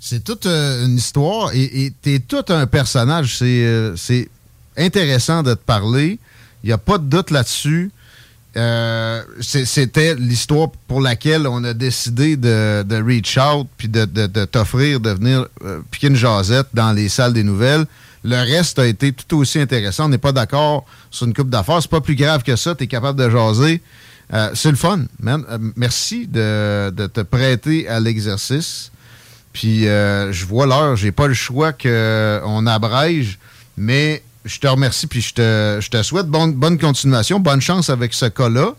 C'est toute euh, une histoire et tu es tout un personnage. C'est euh, c'est intéressant de te parler. Il n'y a pas de doute là-dessus. Euh, C'était l'histoire pour laquelle on a décidé de, de reach out puis de, de- t'offrir de venir piquer une jasette dans les salles des nouvelles. Le reste a été tout aussi intéressant. On n'est pas d'accord sur une coupe d'affaires. C'est pas plus grave que ça. Tu es capable de jaser. C'est le fun, man. Merci de te prêter à l'exercice. Puis euh, je vois l'heure, j'ai pas le choix qu'on abrège, mais je te remercie puis je te, je te souhaite bonne, bonne continuation, bonne chance avec ce cas-là,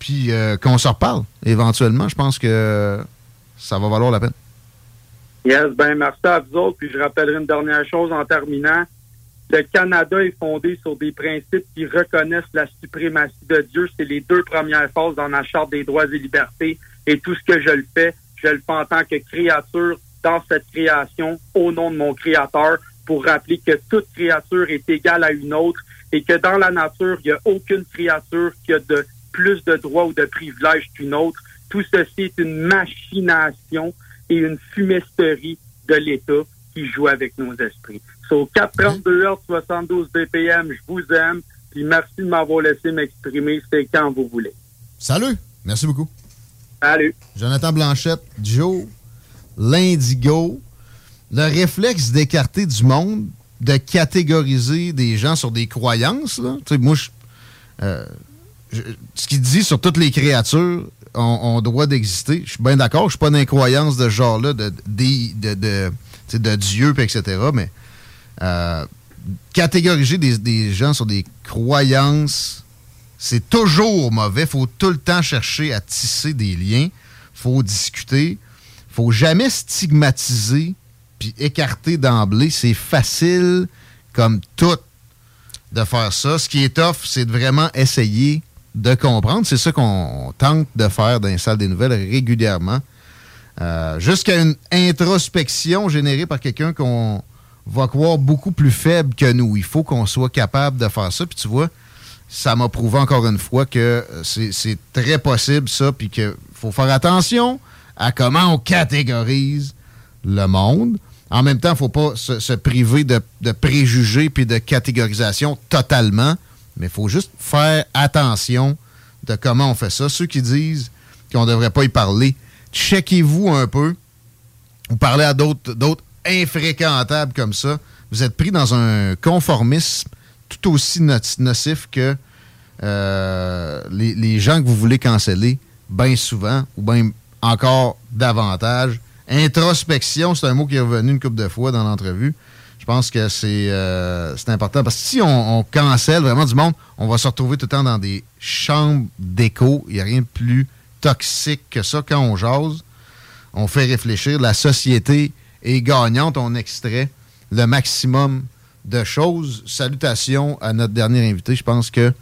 puis euh, qu'on se reparle éventuellement. Je pense que ça va valoir la peine. Yes, ben merci à vous autres. Puis je rappellerai une dernière chose en terminant. Le Canada est fondé sur des principes qui reconnaissent la suprématie de Dieu. C'est les deux premières phases dans la Charte des droits et libertés. Et tout ce que je le fais, je le fais en tant que créature dans cette création, au nom de mon Créateur, pour rappeler que toute créature est égale à une autre et que dans la nature, il n'y a aucune créature qui a de plus de droits ou de privilèges qu'une autre. Tout ceci est une machination et une fumisterie de l'État qui joue avec nos esprits. Sur 432 Hz, 72 BPM, je vous aime. Puis merci de m'avoir laissé m'exprimer. C'est quand vous voulez. Salut. Merci beaucoup. Salut. Jonathan Blanchette, Joe, l'Indigo, le réflexe d'écarter du monde, de catégoriser des gens sur des croyances. Là. Moi, je, euh, je- ce qu'il dit sur toutes les créatures ont, ont droit d'exister. Je suis bien d'accord. Je suis pas d'incroyance de ce genre-là, de, de, de, Dieu, etc. Mais euh, catégoriser des, des gens sur des croyances, c'est toujours mauvais. faut tout le temps chercher à tisser des liens. faut discuter. Faut jamais stigmatiser puis écarter d'emblée. C'est facile, comme tout, de faire ça. Ce qui est tough, c'est de vraiment essayer de comprendre. C'est ça qu'on tente de faire dans les salles des nouvelles régulièrement. Euh, Jusqu'à une introspection générée par quelqu'un qu'on va croire beaucoup plus faible que nous. Il faut qu'on soit capable de faire ça. Puis tu vois, ça m'a prouvé encore une fois que c'est très possible ça, puis qu'il faut faire attention à comment on catégorise le monde. En même temps, il ne faut pas se, priver de, préjugés puis de catégorisation totalement, mais il faut juste faire attention de comment on fait ça. Ceux qui disent qu'on ne devrait pas y parler, checkez-vous un peu ou parlez à d'autres infréquentables comme ça. Vous êtes pris dans un conformisme tout aussi no- nocif que euh, les, les gens que vous voulez canceller bien souvent ou bien encore davantage. Introspection, c'est un mot qui est revenu une couple de fois dans l'entrevue. Je pense que c'est euh, c'est important parce que si on, on cancelle vraiment du monde, on va se retrouver tout le temps dans des chambres d'écho. Il n'y a rien de plus toxique que ça quand on jase. On fait réfléchir. La société est gagnante. On extrait le maximum de choses. Salutations à notre dernier invité. Je pense que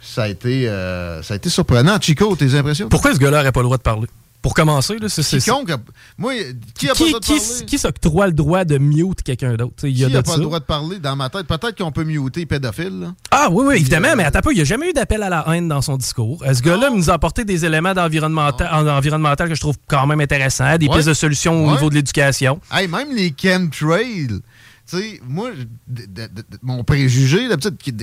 ça a été, euh, ça a été surprenant. Chico, tes impressions? Pourquoi ce gars-là n'aurait pas le droit de parler? Pour commencer, là, c'est c'est- Quiconque a- Moi, qui a pas le droit de qui, parler? qui s'octroie le droit de mute quelqu'un d'autre? A Qui n'a pas ça. le droit de parler dans ma tête? Peut-être qu'on peut muter pédophile. là. Ah oui, oui, évidemment, mais attends peu, il n'y a jamais eu d'appel à la haine dans son discours. Euh, Ce gars-là nous a apporté des éléments d'environnemental en- environnemental que je trouve quand même intéressants, des Ouais. pistes de solutions au niveau de l'éducation? Hey, même les chemtrails. Tu sais, moi, de- de- de- de- mon préjugé,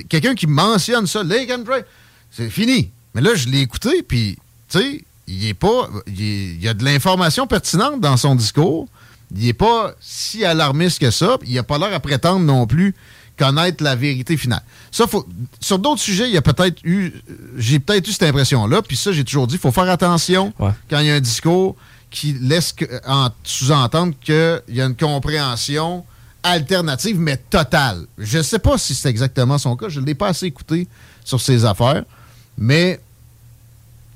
quelqu'un qui mentionne ça, les chemtrails, c'est fini. Mais là, je l'ai écouté, puis, tu sais, il est pas. Il, y a de l'information pertinente dans son discours. Il est pas si alarmiste que ça. Il a pas l'air à prétendre non plus connaître la vérité finale. Ça, faut, sur d'autres sujets, il y a peut-être eu. J'ai peut-être eu cette impression-là. Puis ça, j'ai toujours dit, il faut faire attention quand il y a un discours qui laisse sous-entendre qu'il y a une compréhension alternative, mais totale. Je ne sais pas si c'est exactement son cas. Je ne l'ai pas assez écouté sur ses affaires. Mais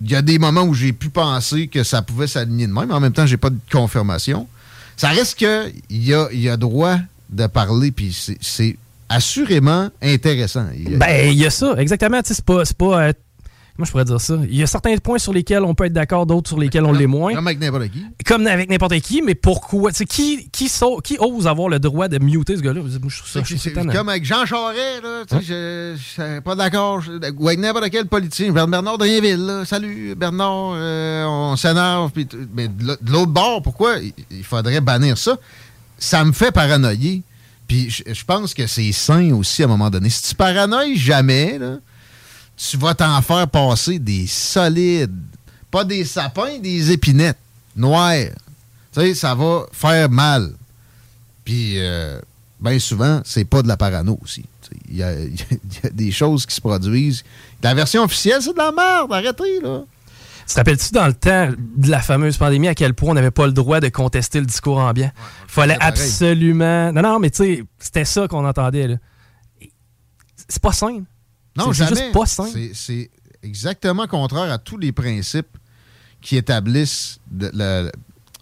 il y a des moments où j'ai pu penser que ça pouvait s'aligner de même. mais En même temps, j'ai pas de confirmation. Ça reste que il y a, y droit de parler, puis c'est- assurément intéressant. Il Ben, il y a ça, exactement. C'est pas. pas euh, Comment je pourrais dire ça? Il y a certains points sur lesquels on peut être d'accord, d'autres sur lesquels on l'est moins. Comme avec n'importe qui. Comme avec n'importe qui, mais pourquoi? Qui, qui, qui ose avoir le droit de muter ce gars-là? Moi, comme avec Jean Charest, là, tu sais, je, je suis pas d'accord. Ou avec n'importe quel politicien. Bern- Bernard Drainville, là, salut Bernard, euh, on s'énerve. Mais de l'au- de l'autre bord, pourquoi il- il faudrait bannir ça? Ça me fait paranoïer. Puis je je pense que c'est sain aussi à un moment donné. Si tu paranoïes jamais, là, tu vas t'en faire passer des solides. Pas des sapins, des épinettes noires. Tu sais, ça va faire mal. Puis, euh, bien souvent, c'est pas de la parano aussi. Il y a, il y a des choses qui se produisent. La version officielle, c'est de la merde. Arrêtez, là. Tu te rappelles-tu dans le temps de la fameuse pandémie à quel point on n'avait pas le droit de contester le discours ambiant? Il fallait absolument. Non, non, mais tu sais, c'était ça qu'on entendait. là. C'est pas sain. Non, C'est- c'est jamais. juste pas sain. C'est- exactement contraire à tous les principes qui établissent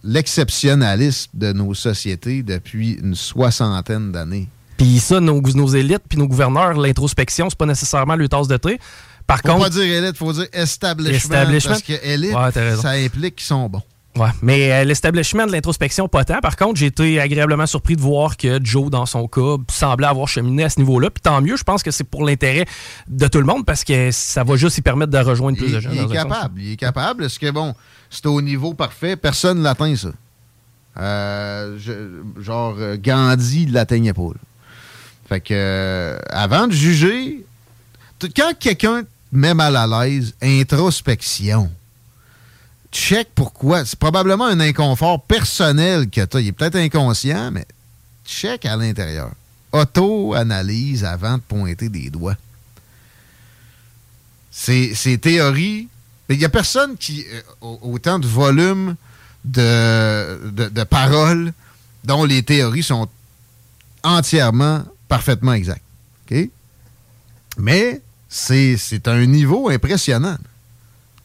l'exceptionnalisme de nos sociétés depuis une soixantaine d'années. Puis ça, nos, nos élites puis nos gouverneurs, l'introspection, c'est pas nécessairement le tasse de thé. Par Faut contre. pas dire élite, faut dire establishment. Establishment. Parce que élite, Ouais, ça implique qu'ils sont bons. Ouais, mais euh, l'establishment de l'introspection, pas tant. Par contre, j'ai été agréablement surpris de voir que Joe, dans son cas, semblait avoir cheminé à ce niveau-là. Puis tant mieux, je pense que c'est pour l'intérêt de tout le monde parce que ça va juste y permettre de rejoindre plus Il, de gens. il est capable. Il est capable. Est-ce que, bon, c'est au niveau parfait? Personne ne l'atteint, ça. Euh, je- genre, Gandhi ne l'atteignait pas. là. Fait que, euh, avant de juger, quand quelqu'un met mal à l'aise, introspection. Check pourquoi. C'est probablement un inconfort personnel que tu as. Il est peut-être inconscient, mais check à l'intérieur. Auto-analyse avant de pointer des doigts. Ces, théories. Il n'y a personne qui euh, autant de volume de, de, paroles dont les théories sont entièrement, parfaitement exactes. Mais c'est un niveau impressionnant.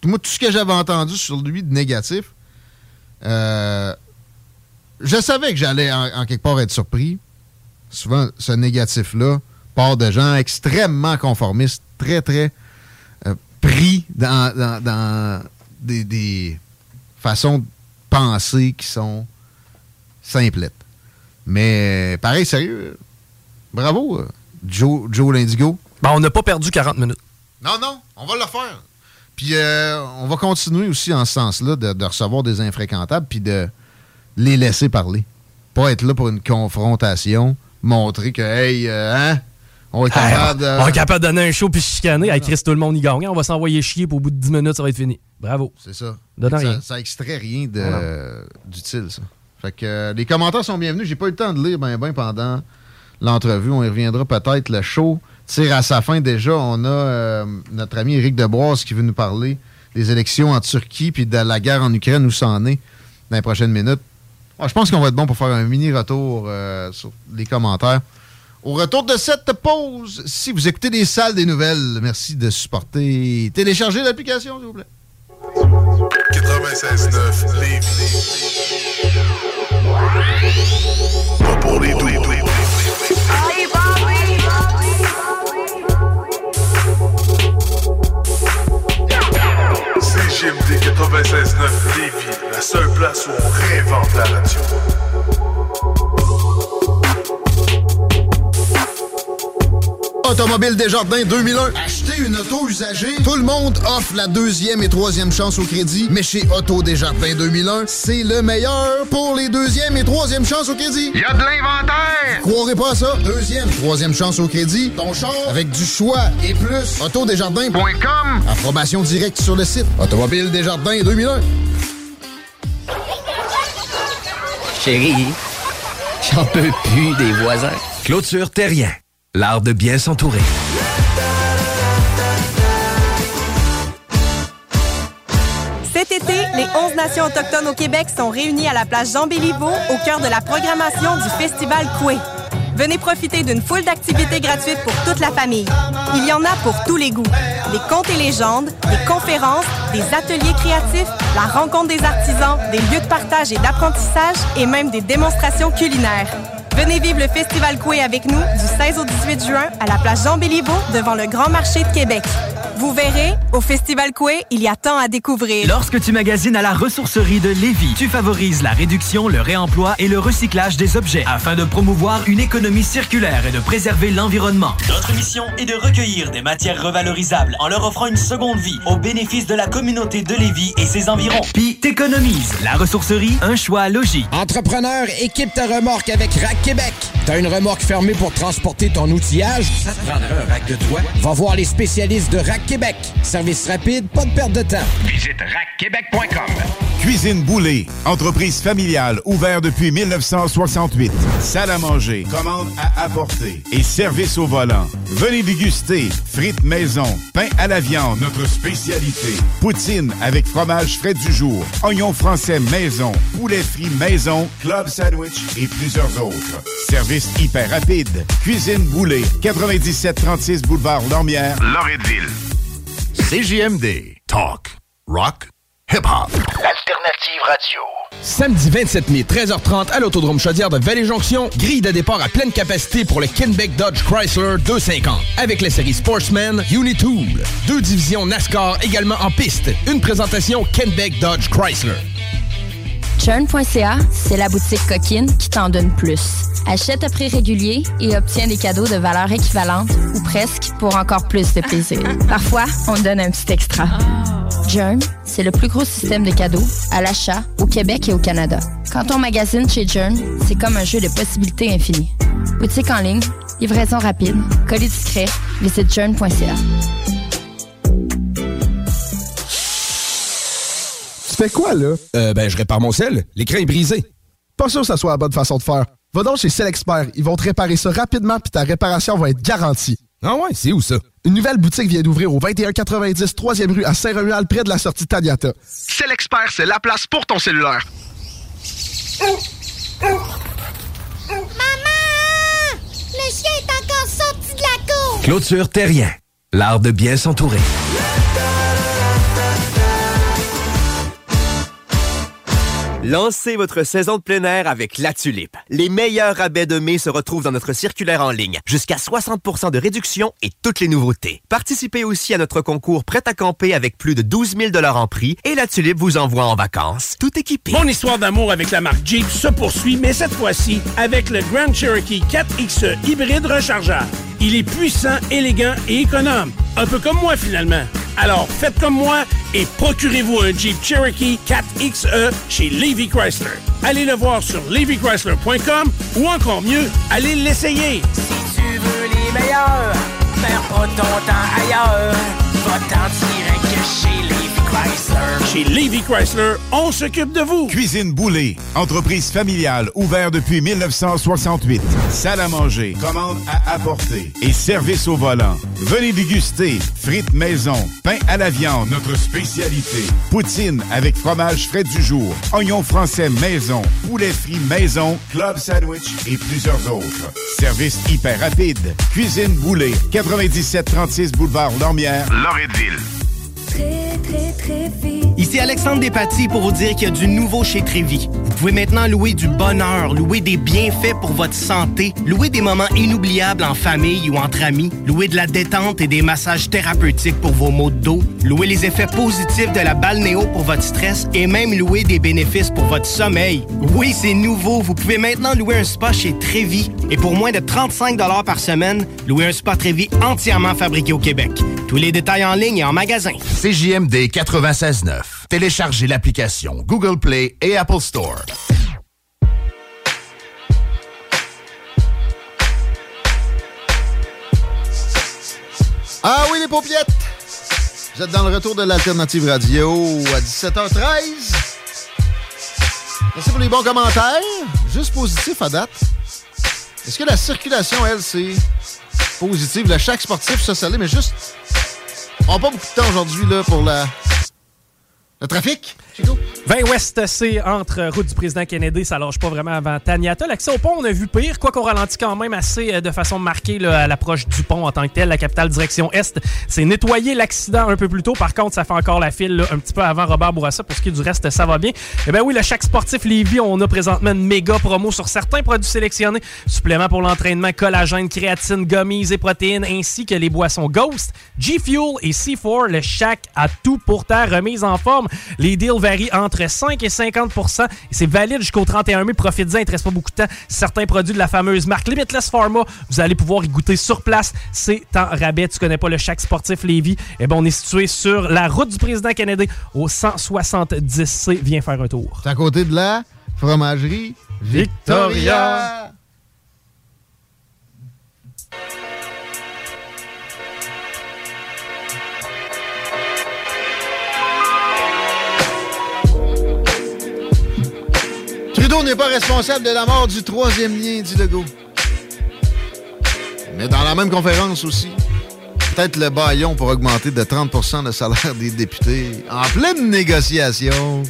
Moi, tout ce que j'avais entendu sur lui de négatif, euh, je savais que j'allais en, en quelque part être surpris. Souvent, ce négatif-là part de gens extrêmement conformistes, très, très euh, pris dans, dans- dans des, des façons de penser qui sont simplettes. Mais pareil, sérieux, bravo, euh, Joe, Joe l'Indigo. Ben, on n'a pas perdu 40 minutes. Non, non, on va le faire. Puis euh, on va continuer aussi en ce sens-là de, de recevoir des infréquentables puis de les laisser parler. Pas être là pour une confrontation, montrer que, hey, euh, hein, on est capable de... On est capable de donner un show puis chicaner. Avec Chris, tout le monde y gagne. On va s'envoyer chier puis au bout de 10 minutes, ça va être fini. Bravo. C'est ça. Donne rien. ça extrait rien d'utile, ça. Fait que euh, les commentaires sont bienvenus. J'ai pas eu le temps de lire ben ben pendant l'entrevue. On y reviendra peut-être. Le show tire à sa fin déjà. On a euh, notre ami Éric Deboise qui veut nous parler des élections en Turquie puis de la guerre en Ukraine où ça en est dans les prochaines minutes. Ah, je pense qu'on va être bon pour faire un mini retour euh, sur les commentaires. Au retour de cette pause, si vous écoutez des salles des nouvelles, merci de supporter. Téléchargez l'application, s'il vous plaît. 96.9 Lévis. Pas les. CGMD 96.9 Lévis, la seule place où on réinvente la radio. Automobile Desjardins 2001. Acheter une auto usagée. Tout le monde offre la deuxième et troisième chance au crédit. Mais chez Auto Desjardins 2001, c'est le meilleur pour les deuxième et troisième chances au crédit. Il y a de l'inventaire. Croirez pas à ça. Deuxième, troisième chance au crédit. Ton char avec du choix et plus. Autodesjardins.com. Approbation directe sur le site. Automobile Desjardins 2001. Chérie, j'en peux plus des voisins. Clôture Terrien, l'art de bien s'entourer. Cet été, les 11 nations autochtones au Québec sont réunies à la place Jean Béliveau au cœur de la programmation du Festival Coué. Venez profiter d'une foule d'activités gratuites pour toute la famille. Il y en a pour tous les goûts. Des contes et légendes, des conférences, des ateliers créatifs, la rencontre des artisans, des lieux de partage et d'apprentissage et même des démonstrations culinaires. Venez vivre le Festival Coué avec nous du 16 au 18 juin à la place Jean Béliveau devant le Grand Marché de Québec. Vous verrez, au Festival Coué, il y a tant à découvrir. Lorsque tu magasines à la ressourcerie de Lévis, tu favorises la réduction, le réemploi et le recyclage des objets afin de promouvoir une économie circulaire et de préserver l'environnement. Notre mission est de recueillir des matières revalorisables en leur offrant une seconde vie au bénéfice de la communauté de Lévis et ses environs. Puis t'économises. La ressourcerie, un choix logique. Entrepreneur, équipe ta remorque avec Rack Québec. T'as une remorque fermée pour transporter ton outillage? Ça te prendra un rack de toi? Va voir les spécialistes de Rack Québec. Service rapide, pas de perte de temps. Visite rackquebec.com. Cuisine Boulée, entreprise familiale ouverte depuis 1968. Salle à manger, commande à apporter et service au volant. Venez déguster frites maison, pain à la viande, notre spécialité. Poutine avec fromage frais du jour, oignons français maison, poulet frit maison, club sandwich et plusieurs autres. Service hyper rapide. Cuisine Boulée, 9736 boulevard Lormière, Loretteville. CJMD. Talk. Rock. Hip-hop. L'alternative radio. Samedi 27 mai, 13h30 à l'Autodrome Chaudière de Vallée-Jonction. Grille de départ à pleine capacité pour le Kenbeck Dodge Chrysler 250. Avec la série Sportsman Unitool. Deux divisions NASCAR également en piste. Une présentation Kenbeck Dodge Chrysler. Churn.ca, c'est la boutique coquine qui t'en donne plus. Achète à prix régulier et obtiens des cadeaux de valeur équivalente ou presque pour encore plus de plaisir. Parfois, on donne un petit extra. Jern, c'est le plus gros système de cadeaux à l'achat au Québec et au Canada. Quand on magasine chez Jern, c'est comme un jeu de possibilités infinies. Boutique en ligne, livraison rapide, colis discret, visite jern.ca. fais quoi, là? Euh, ben, je répare mon sel. L'écran est brisé. Pas sûr que ça soit la bonne façon de faire. Va donc chez Expert. Ils vont te réparer ça rapidement puis ta réparation va être garantie. Ah ouais, c'est où ça? Une nouvelle boutique vient d'ouvrir au 2190 3e rue à Saint-Romuald, près de la sortie Taniata. Expert, c'est la place pour ton cellulaire. Maman! Le chien est encore sorti de la cour! Clôture Terrien, l'art de bien s'entourer. Lancez votre saison de plein air avec La Tulipe. Les meilleurs rabais de mai se retrouvent dans notre circulaire en ligne. Jusqu'à 60% de réduction et toutes les nouveautés. Participez aussi à notre concours Prêt à camper avec plus de 12 000 en prix et La Tulipe vous envoie en vacances, tout équipé. Mon histoire d'amour avec la marque Jeep se poursuit, mais cette fois-ci avec le Grand Cherokee 4XE hybride rechargeable. Il est puissant, élégant et économe. Un peu comme moi finalement. Alors faites comme moi et procurez-vous un Jeep Cherokee 4XE chez Levy Chrysler. Allez le voir sur levychrysler.com ou encore mieux, allez l'essayer. Si tu veux les meilleurs, perds pas ton temps ailleurs. Chez Levy Chrysler. Chez Levy Chrysler, on s'occupe de vous. Cuisine Boulée, entreprise familiale ouverte depuis 1968. Salle à manger, commande à apporter et service au volant. Venez déguster frites maison, pain à la viande, notre spécialité. Poutine avec fromage frais du jour, oignons français maison, poulet frit maison, club sandwich et plusieurs autres. Service hyper rapide. Cuisine Boulée, 9736 boulevard Lormière, Loretteville. Très, très, vite. Ici Alexandre Despatie pour vous dire qu'il y a du nouveau chez Trévi. Vous pouvez maintenant louer du bonheur, louer des bienfaits pour votre santé, louer des moments inoubliables en famille ou entre amis, louer de la détente et des massages thérapeutiques pour vos maux de dos, louer les effets positifs de la balnéo pour votre stress et même louer des bénéfices pour votre sommeil. Oui, c'est nouveau. Vous pouvez maintenant louer un spa chez Trévi. Et pour moins de 35 par semaine, louer un spa Trévi entièrement fabriqué au Québec. Tous les détails en ligne et en magasin. CJMD 96.9. Téléchargez l'application Google Play et Apple Store. Ah oui, les paupiettes! Vous êtes dans le retour de l'Alternative Radio à 17h13. Merci pour les bons commentaires. Juste positif à date. Est-ce que la circulation, elle, c'est positive? Le chaque sportif, ça, ça mais juste... On n'a pas beaucoup de temps aujourd'hui là, pour la... le trafic? Chico? 20 Ouest, c'est entre route du président Kennedy, ça lâche pas vraiment avant Taniata. L'accès au pont, on a vu pire, quoi qu'on ralentit quand même assez euh, de façon marquée à l'approche du pont en tant que tel. La capitale direction Est, c'est nettoyé l'accident un peu plus tôt. Par contre, ça fait encore la file un petit peu avant Robert Bourassa. Pour ce qui est du reste, ça va bien. Eh bien oui, le chaque sportif Lévis, on a présentement une méga promo sur certains produits sélectionnés. Suppléments pour l'entraînement, collagène, créatine, gummies et protéines, ainsi que les boissons Ghost, G-Fuel et C4. Le chaque a tout pour ta remise en forme. Les deals varient entre 5 et 50 et c'est valide jusqu'au 31 mai. Profitez-en, il ne te reste pas beaucoup de temps. Certains produits de la fameuse marque Limitless Pharma, vous allez pouvoir y goûter sur place. C'est en rabais. Tu connais pas le chaque sportif Lévis? Eh bien, on est situé sur la route du président Kennedy au 170C. Viens faire un tour. C'est à côté de la fromagerie Victoria. N'est pas responsable de la mort du troisième lien, dit Legault. Mais dans la même conférence aussi, peut-être le baillon pour augmenter de 30% le salaire des députés en pleine négociation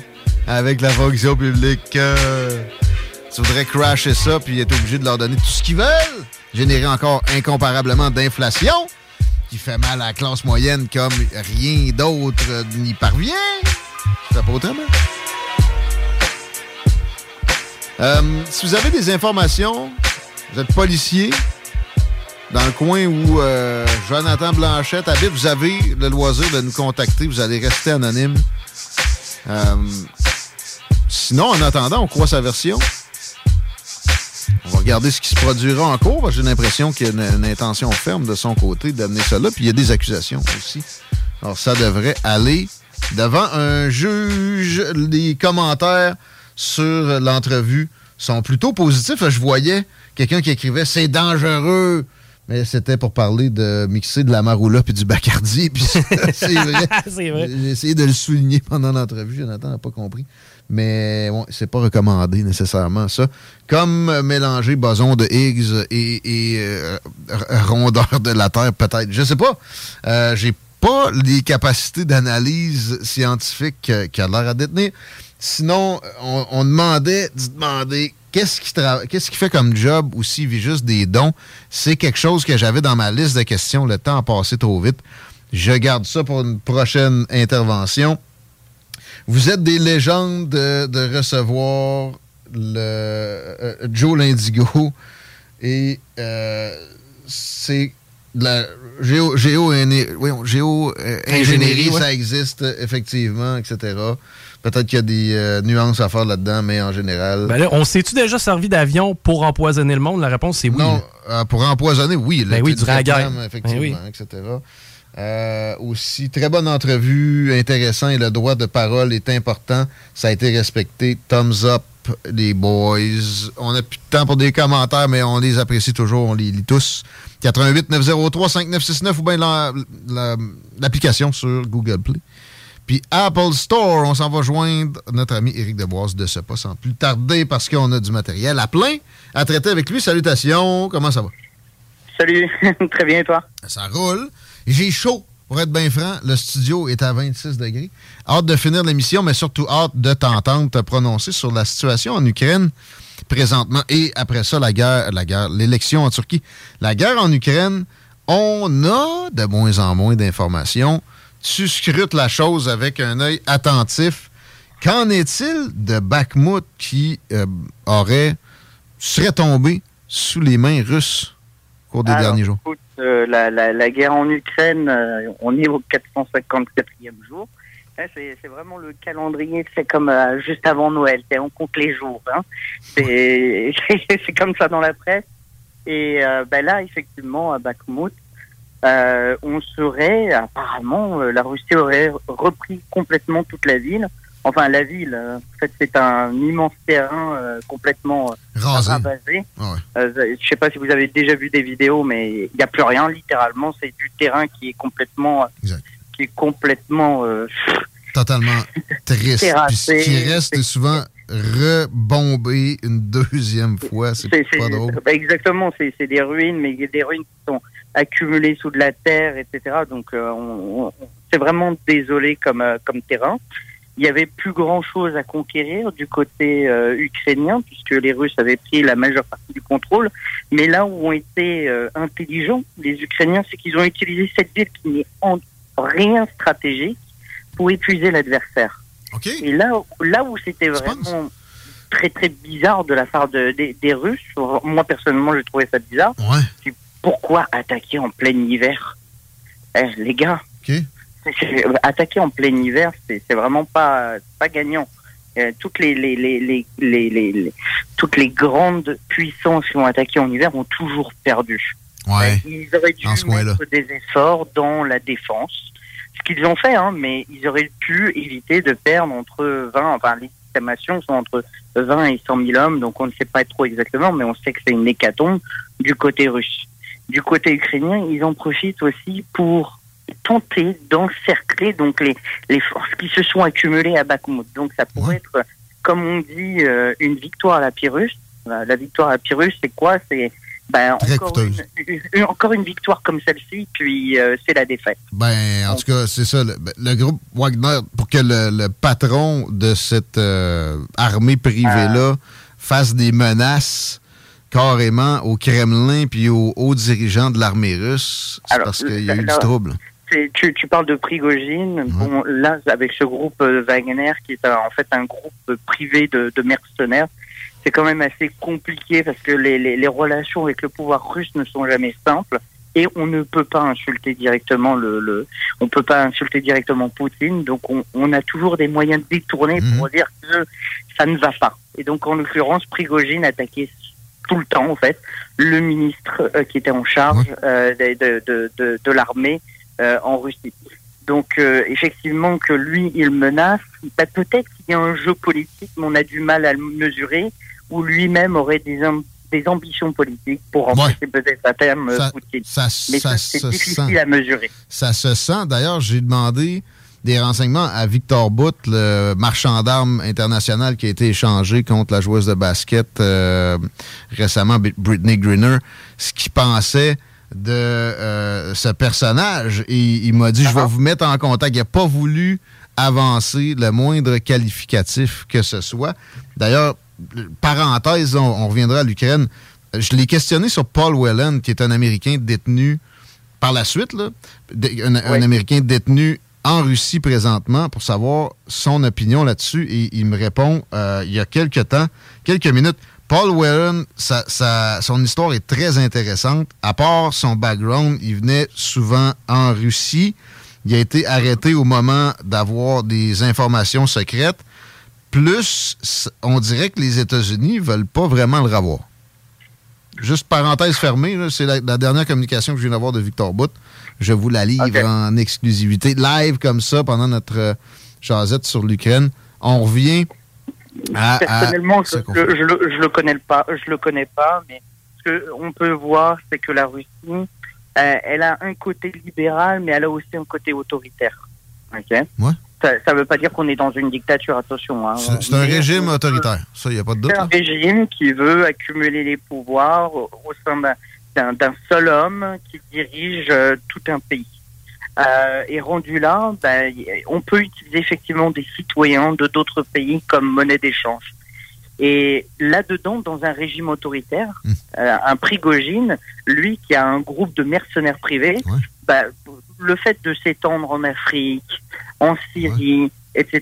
avec la fonction publique. Euh, tu voudrais crasher ça puis être obligé de leur donner tout ce qu'ils veulent, générer encore incomparablement d'inflation qui fait mal à la classe moyenne comme rien d'autre n'y parvient. C'est pas autrement. Euh, si vous avez des informations, vous êtes policier dans le coin où euh, Jonathan Blanchette habite, vous avez le loisir de nous contacter. Vous allez rester anonyme. Euh, sinon, en attendant, on croit sa version. On va regarder ce qui se produira en cours. J'ai l'impression qu'il y a une, une intention ferme de son côté d'amener là. Puis il y a des accusations aussi. Alors, ça devrait aller devant un juge. Les commentaires sur l'entrevue sont plutôt positifs. Je voyais quelqu'un qui écrivait C'est dangereux. Mais c'était pour parler de mixer de la maroula puis du bacardi. Puis c'est vrai. J'ai essayé de le souligner pendant l'entrevue. Jonathan n'a pas compris. Mais bon, c'est pas recommandé nécessairement, ça. Comme euh, mélanger boson de Higgs et, et, euh, rondeur de la Terre, peut-être. Je sais pas. Euh, J'ai pas les capacités d'analyse scientifique que- qu'il a l'air à détenir. Sinon, on, demandait d'y demander qu'est-ce qui, qu'est-ce qu'il fait comme job ou s'il vit juste des dons. C'est quelque chose que j'avais dans ma liste de questions. Le temps a passé trop vite. Je garde ça pour une prochaine intervention. Vous êtes des légendes de, de recevoir le euh, Joe l'Indigo et euh, c'est de la géo, géo, voyons, géo euh, ingénierie, ouais. ça existe effectivement, etc. Peut-être qu'il y a des euh, nuances à faire là-dedans, mais en général. Ben là, on s'est-tu déjà servi d'avion pour empoisonner le monde? La réponse, c'est oui. Non, euh, pour empoisonner, oui. Ben oui, le durant la guerre. Vietnam, Effectivement, Ben oui. etc. Aussi, très bonne entrevue, intéressant et le droit de parole est important. Ça a été respecté. Thumbs up, les boys. On n'a plus de temps pour des commentaires, mais on les apprécie toujours. On les lit tous. 88 903 5969 ou bien la- la- l'application sur Google Play. Puis Apple Store, on s'en va joindre notre ami Éric Deboise de ce pas sans plus tarder parce qu'on a du matériel à plein à traiter avec lui. Salutations, comment ça va? Salut, très bien toi? Ça roule. J'ai chaud, pour être bien franc. Le studio est à 26 degrés. Hâte de finir l'émission, mais surtout hâte de t'entendre te prononcer sur la situation en Ukraine présentement. Et après ça, la guerre, la guerre, l'élection en Turquie. La guerre en Ukraine, on a de moins en moins d'informations. Tu scrutes la chose avec un œil attentif. Qu'en est-il de Bakhmut qui euh, aurait serait tombé sous les mains russes? Cours des Alors, derniers jours? écoute, euh, la, la, la guerre en Ukraine, euh, on est au 454e jour. C'est vraiment le calendrier, c'est comme euh, juste avant Noël, on compte les jours. Hein. C'est comme ça dans la presse. Et ben là, effectivement, à Bakhmut, on serait, apparemment, la Russie aurait repris complètement toute la ville. Enfin, la ville, euh, en fait, c'est un immense terrain euh, complètement euh, Rasé. ravagé. Ah Euh, je sais pas si vous avez déjà vu des vidéos, mais il n'y a plus rien, littéralement. C'est du terrain qui est complètement, qui est complètement euh, totalement triste. Terrassé, Puis ce qui reste est souvent rebombé une deuxième fois. C'est pas drôle. bah, exactement, c'est des ruines, mais des ruines qui sont accumulées sous de la terre, etc. Donc, euh, on, on- c'est vraiment désolé comme, euh, comme terrain. Il y avait plus grand chose à conquérir du côté euh, ukrainien, puisque les Russes avaient pris la majeure partie du contrôle. Mais là où ont été euh, intelligents, les Ukrainiens, c'est qu'ils ont utilisé cette ville qui n'est en rien stratégique pour épuiser l'adversaire. Et là, là où c'était vraiment très très bizarre de la part de- des, des Russes, moi personnellement j'ai trouvé ça bizarre, c'est pourquoi attaquer en plein hiver? Eh, Les gars, attaquer en plein hiver, c'est vraiment pas, pas gagnant. Euh, toutes les, les, les, les, les, les- les- toutes les grandes puissances qui ont attaqué en hiver ont toujours perdu. Ouais. Ils auraient dû mettre des efforts dans la défense. Ce qu'ils ont fait, hein, mais ils auraient pu éviter de perdre entre 20, enfin les estimations sont entre 20 et 100 000 hommes, donc on ne sait pas trop exactement, mais on sait que c'est une hécatombe du côté russe. Du côté ukrainien, ils en profitent aussi pour tenter d'encercler donc les, les forces qui se sont accumulées à Bakhmut. Donc ça pourrait être, comme on dit, euh, une victoire à la Pyrrhus. La victoire à la Pyrrhus, c'est quoi? C'est ben, encore, une, une- encore une victoire comme celle-ci, puis euh, c'est la défaite. Ben, en tout cas, c'est ça. Le, ben, le groupe Wagner, pour que le, le patron de cette euh, armée privée-là fasse des menaces carrément au Kremlin puis aux hauts dirigeants de l'armée russe, c'est parce qu'il y a eu du trouble. Tu, tu parles de Prigogine. Bon, là, avec ce groupe euh, Wagner, qui est un- en fait un groupe euh, privé de, de mercenaires, c'est quand même assez compliqué parce que les, les, les relations avec le pouvoir russe ne sont jamais simples et on ne peut pas insulter directement le, le on peut pas insulter directement Poutine. Donc, on, on a toujours des moyens de détourner pour dire que ça ne va pas. Et donc, en l'occurrence, Prigogine attaquait tout le temps, en fait, le ministre euh, qui était en charge euh, de, de, de, de, de l'armée euh, en Russie. Donc euh, effectivement que lui, il menace, bah, peut-être qu'il y a un jeu politique, mais on a du mal à le mesurer, ou lui-même aurait des, am- des ambitions politiques pour empêcher peut-être à terme euh, Ça- Poutine. ça- mais ça c'est se difficile sent. à mesurer. Ça se sent. D'ailleurs, j'ai demandé des renseignements à Victor Bout, le marchand d'armes international qui a été échangé contre la joueuse de basket euh, récemment, Brit- Brittany Griner, ce qu'il pensait de euh, ce personnage. Et il m'a dit, je vais vous mettre en contact. Il n'a pas voulu avancer le moindre qualificatif que ce soit. D'ailleurs, parenthèse, on, on reviendra à l'Ukraine. Je l'ai questionné sur Paul Whelan, qui est un Américain détenu par la suite, là, un Américain détenu en Russie présentement pour savoir son opinion là-dessus. Et il me répond euh, il y a quelques temps, quelques minutes. Paul sa- sa- son histoire est très intéressante. À part son background, il venait souvent en Russie. Il a été arrêté au moment d'avoir des informations secrètes. Plus, on dirait que les États-Unis veulent pas vraiment le revoir. Juste parenthèse fermée, c'est la, la dernière communication que je viens d'avoir de Victor Bout. Je vous la livre en exclusivité, live comme ça, pendant notre euh, jasette sur l'Ukraine. On revient à Personnellement, je, qu'on je, le, je le connais pas, je le connais pas, mais ce qu'on peut voir, c'est que la Russie, euh, elle a un côté libéral, mais elle a aussi un côté autoritaire. Ok. Ouais. Ça ne veut pas dire qu'on est dans une dictature, attention. Hein. C'est un régime autoritaire. Ça, il n'y a pas de doute. C'est un régime qui veut accumuler les pouvoirs au, au sein d'un seul homme qui dirige euh, tout un pays. Euh, et rendu là, ben, on peut utiliser effectivement des citoyens de d'autres pays comme monnaie d'échange. Et là-dedans, dans un régime autoritaire, euh, un Prigogine, lui qui a un groupe de mercenaires privés, ben, le fait de s'étendre en Afrique, en Syrie, etc.,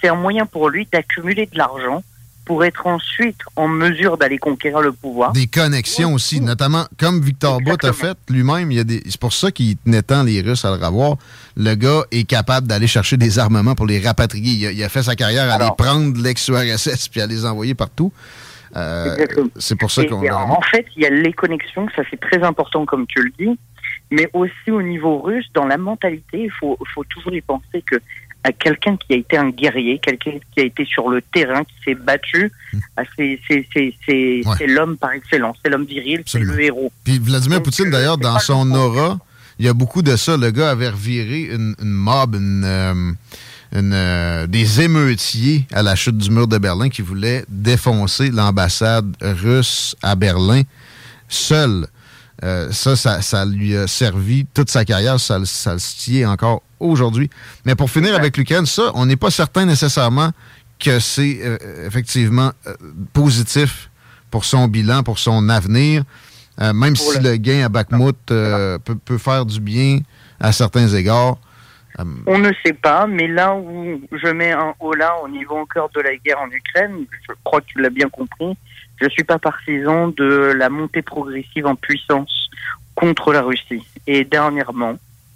c'est un moyen pour lui d'accumuler de l'argent pour être ensuite en mesure d'aller conquérir le pouvoir. Des connexions aussi, notamment comme Victor Bout a fait lui-même. C'est pour ça qu'il tenait tant les Russes à le revoir. Le gars est capable d'aller chercher des armements pour les rapatrier. Il a, il a fait sa carrière à aller prendre l'ex-URSS puis à les envoyer partout. Euh, c'est pour ça qu'on en fait, il y a les connexions, ça c'est très important comme tu le dis, mais aussi au niveau russe, dans la mentalité, il faut, faut toujours y penser que à quelqu'un qui a été un guerrier, quelqu'un qui a été sur le terrain, qui s'est battu, ah, c'est Ouais. l'homme par excellence, c'est l'homme viril, c'est le héros. Puis Vladimir Poutine, d'ailleurs, dans son aura, il y a beaucoup de ça. Le gars avait reviré une, une mob, une, euh, une, euh, des émeutiers à la chute du mur de Berlin qui voulaient défoncer l'ambassade russe à Berlin seul. Euh, ça, ça, ça lui a servi toute sa carrière, ça, le- ça le tient encore aujourd'hui. Mais pour finir avec l'Ukraine, ça, on n'est pas certain nécessairement que c'est euh, effectivement euh, positif pour son bilan, pour son avenir, même Pour si le- le gain à Bakhmut peut, peut faire du bien à certains égards. On ne sait pas, mais là où je mets un haut là au niveau encore de la guerre en Ukraine, je crois que tu l'as bien compris, je suis pas partisan de la montée progressive en puissance contre la Russie. Et dernièrement,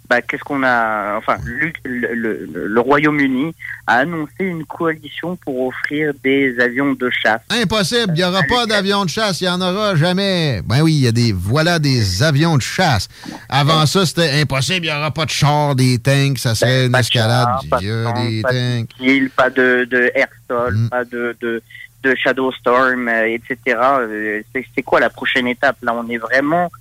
bah, qu'est-ce qu'on a Enfin, le, le- le- le Royaume-Uni a annoncé une coalition pour offrir des avions de chasse. Impossible, il n'y aura pas d'avions de chasse, il n'y en aura jamais. Ben oui, il y a des. Voilà des avions de chasse. Avant ça, c'était impossible, il n'y aura pas de chars, des tanks, ça serait une escalade. Il y a de des pas de tanks. missiles, pas de, de airstall, pas de, de, de Shadow Storm, euh, etc. Euh, C'est quoi la prochaine étape Là, on est vraiment.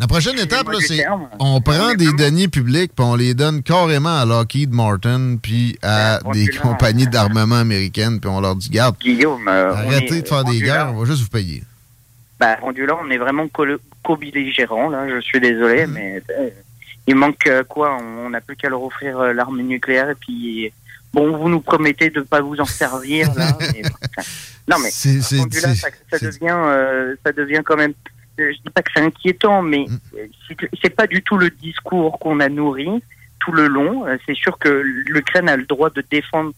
La prochaine étape, c'est on prend des deniers publics puis on les donne carrément à Lockheed Martin puis à Ben, des compagnies d'armement américaines puis on leur dit, garde, Guillaume, euh, arrêtez est- de faire des guerres, on va juste vous payer. Bah, rendu là, on est vraiment co- co-belligérant, là. Je suis désolé, Mhm. mais euh, il manque euh, quoi? On n'a plus qu'à leur offrir l'arme nucléaire et puis. Bon, vous nous promettez de pas vous en servir, là. mais- non, mais C'est- c'est- là, ça, devient, euh, ça devient quand même. Je dis pas que c'est inquiétant, mais Mm. c'est- pas du tout le discours qu'on a nourri tout le long. Euh, C'est sûr que l'Ukraine a le droit de défendre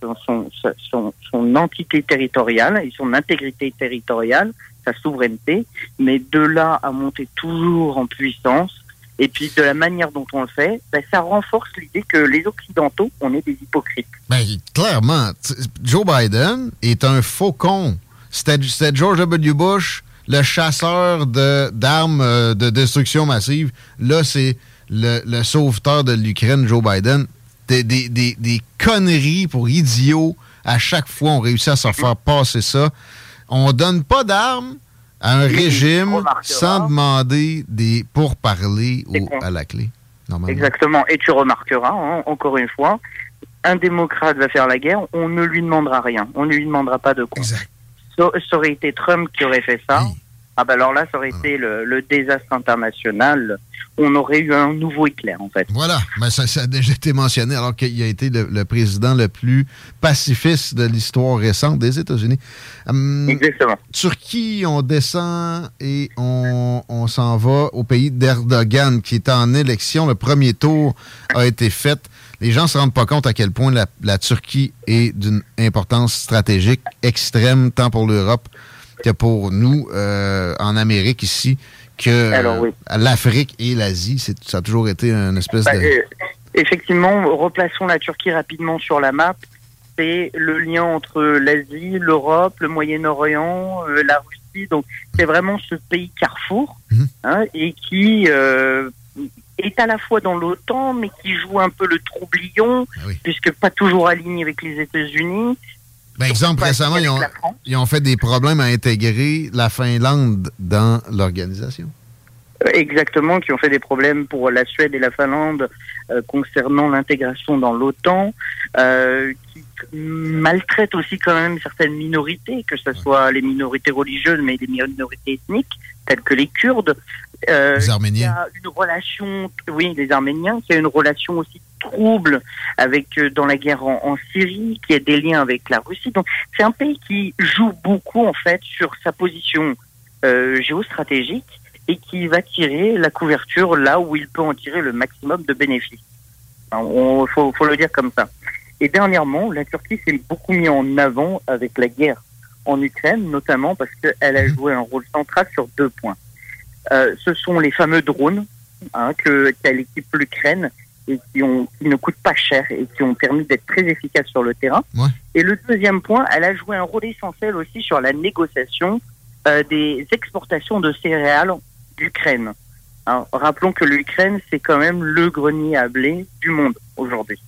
son, son, son, son entité territoriale et son intégrité territoriale, sa souveraineté, mais de là à monter toujours en puissance, et puis de la manière dont on le fait, ben, ça renforce l'idée que les Occidentaux, on est des hypocrites. Ben, clairement, Joe Biden est un faucon. C'était George W. Bush, le chasseur d'armes euh, de, destruction massive. Là, c'est le, le sauveteur de l'Ukraine, Joe Biden. Des, des conneries pour idiots. À chaque fois, on réussit à se faire passer ça. On donne pas d'armes à un Oui, régime sans demander des pourparlers con. à la clé. Exactement. Et tu remarqueras, hein, encore une fois, un démocrate va faire la guerre, on ne lui demandera rien. On ne lui demandera pas de compte. Ça, ça aurait été Trump qui aurait fait ça. Ah bah alors là, ça aurait été le, le désastre international. On aurait eu un nouveau Hitler, en fait. Voilà, mais ça, ça a déjà été mentionné alors qu'il a été le, le président le plus pacifiste de l'histoire récente des États-Unis. Hum, Exactement. Turquie, on descend et on, on s'en va au pays d'Erdogan qui est en élection. Le premier tour a été fait. Les gens ne se rendent pas compte à quel point la, la Turquie est d'une importance stratégique extrême, tant pour l'Europe que pour nous euh, en Amérique ici, que Alors, oui. l'Afrique et l'Asie. C'est- Ça a toujours été une espèce Bah, de... euh, effectivement, replaçons la Turquie rapidement sur la map. C'est le lien entre l'Asie, l'Europe, le Moyen-Orient, euh, la Russie. Donc, c'est vraiment ce pays carrefour hein, et qui est à la fois dans l'OTAN, mais qui joue un peu le troublion, puisque pas toujours aligné avec les États-Unis. Ben, exemple, récemment, ils ont, ils ont fait des problèmes à intégrer la Finlande dans l'organisation. Exactement, qui ont fait des problèmes pour la Suède et la Finlande euh, concernant l'intégration dans l'OTAN, euh, qui maltraitent aussi quand même certaines minorités, que ce soit les minorités religieuses, mais les minorités ethniques, telles que les Kurdes. Euh, Les Arméniens. Il y a une relation, oui, les Arméniens, qui a une relation aussi trouble avec euh, dans la guerre en, Syrie, qui a des liens avec la Russie. Donc c'est un pays qui joue beaucoup en fait sur sa position euh, géostratégique et qui va tirer la couverture là où il peut en tirer le maximum de bénéfices. Il faut, faut le dire comme ça. Et dernièrement, la Turquie s'est beaucoup mis en avant avec la guerre en Ukraine, notamment parce qu'elle a joué un rôle central sur deux points. Euh, ce sont les fameux drones hein, qu'a l'équipe l'Ukraine et qui, ont, qui ne coûtent pas cher et qui ont permis d'être très efficaces sur le terrain. Et le deuxième point, elle a joué un rôle essentiel aussi sur la négociation euh, des exportations de céréales d'Ukraine. Rappelons que l'Ukraine, c'est quand même le grenier à blé du monde aujourd'hui.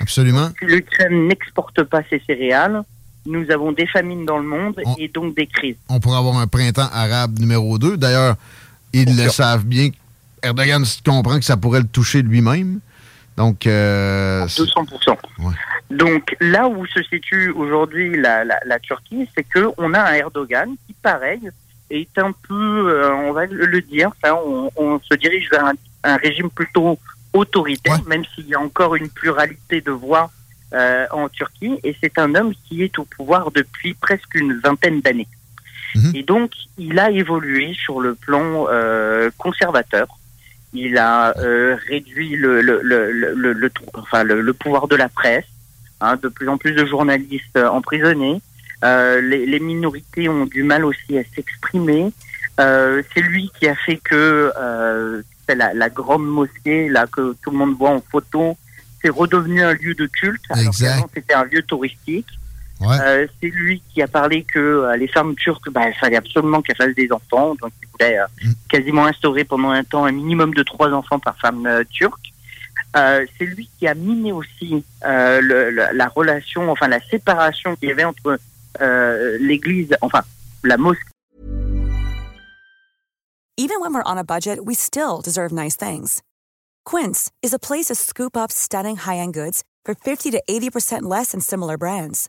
Absolument. L'Ukraine n'exporte pas ses céréales, nous avons des famines dans le monde et donc des crises. On pourrait avoir un printemps arabe numéro 2. D'ailleurs, ils le savent bien. Erdogan comprend que ça pourrait le toucher lui-même? Donc, euh, c'est- 200%. Donc là où se situe aujourd'hui la, la, la Turquie, c'est que on a un Erdogan qui, pareil, est un peu, euh, on va le dire, on, on se dirige vers un, un régime plutôt autoritaire, même s'il y a encore une pluralité de voix euh, en Turquie. Et c'est un homme qui est au pouvoir depuis presque une vingtaine d'années. Et donc, il a évolué sur le plan euh, conservateur. Il a euh, réduit le, le, le, le, le- le enfin, pouvoir de la presse, hein, de plus en plus de journalistes euh, emprisonnés. Euh, les, les minorités ont du mal aussi à s'exprimer. Euh, c'est lui qui a fait que c'est la, la grande mosquée là que tout le monde voit en photo, c'est redevenu un lieu de culte. Alors c'était un lieu touristique. Euh, c'est lui qui a parlé que euh, les femmes turques, bah, il fallait absolument qu'elles fassent des enfants. Donc, il voulait euh, quasiment instaurer pendant un temps un minimum de trois enfants par femme euh, turque. Euh, c'est lui qui a miné aussi euh, le- le- la relation, enfin la séparation qu'il y avait entre euh, l'Église, enfin la mosquée. Even when we're on a budget, we still deserve nice things. Quince is a place to scoop up stunning high-end goods for 50 to 80% less than similar brands.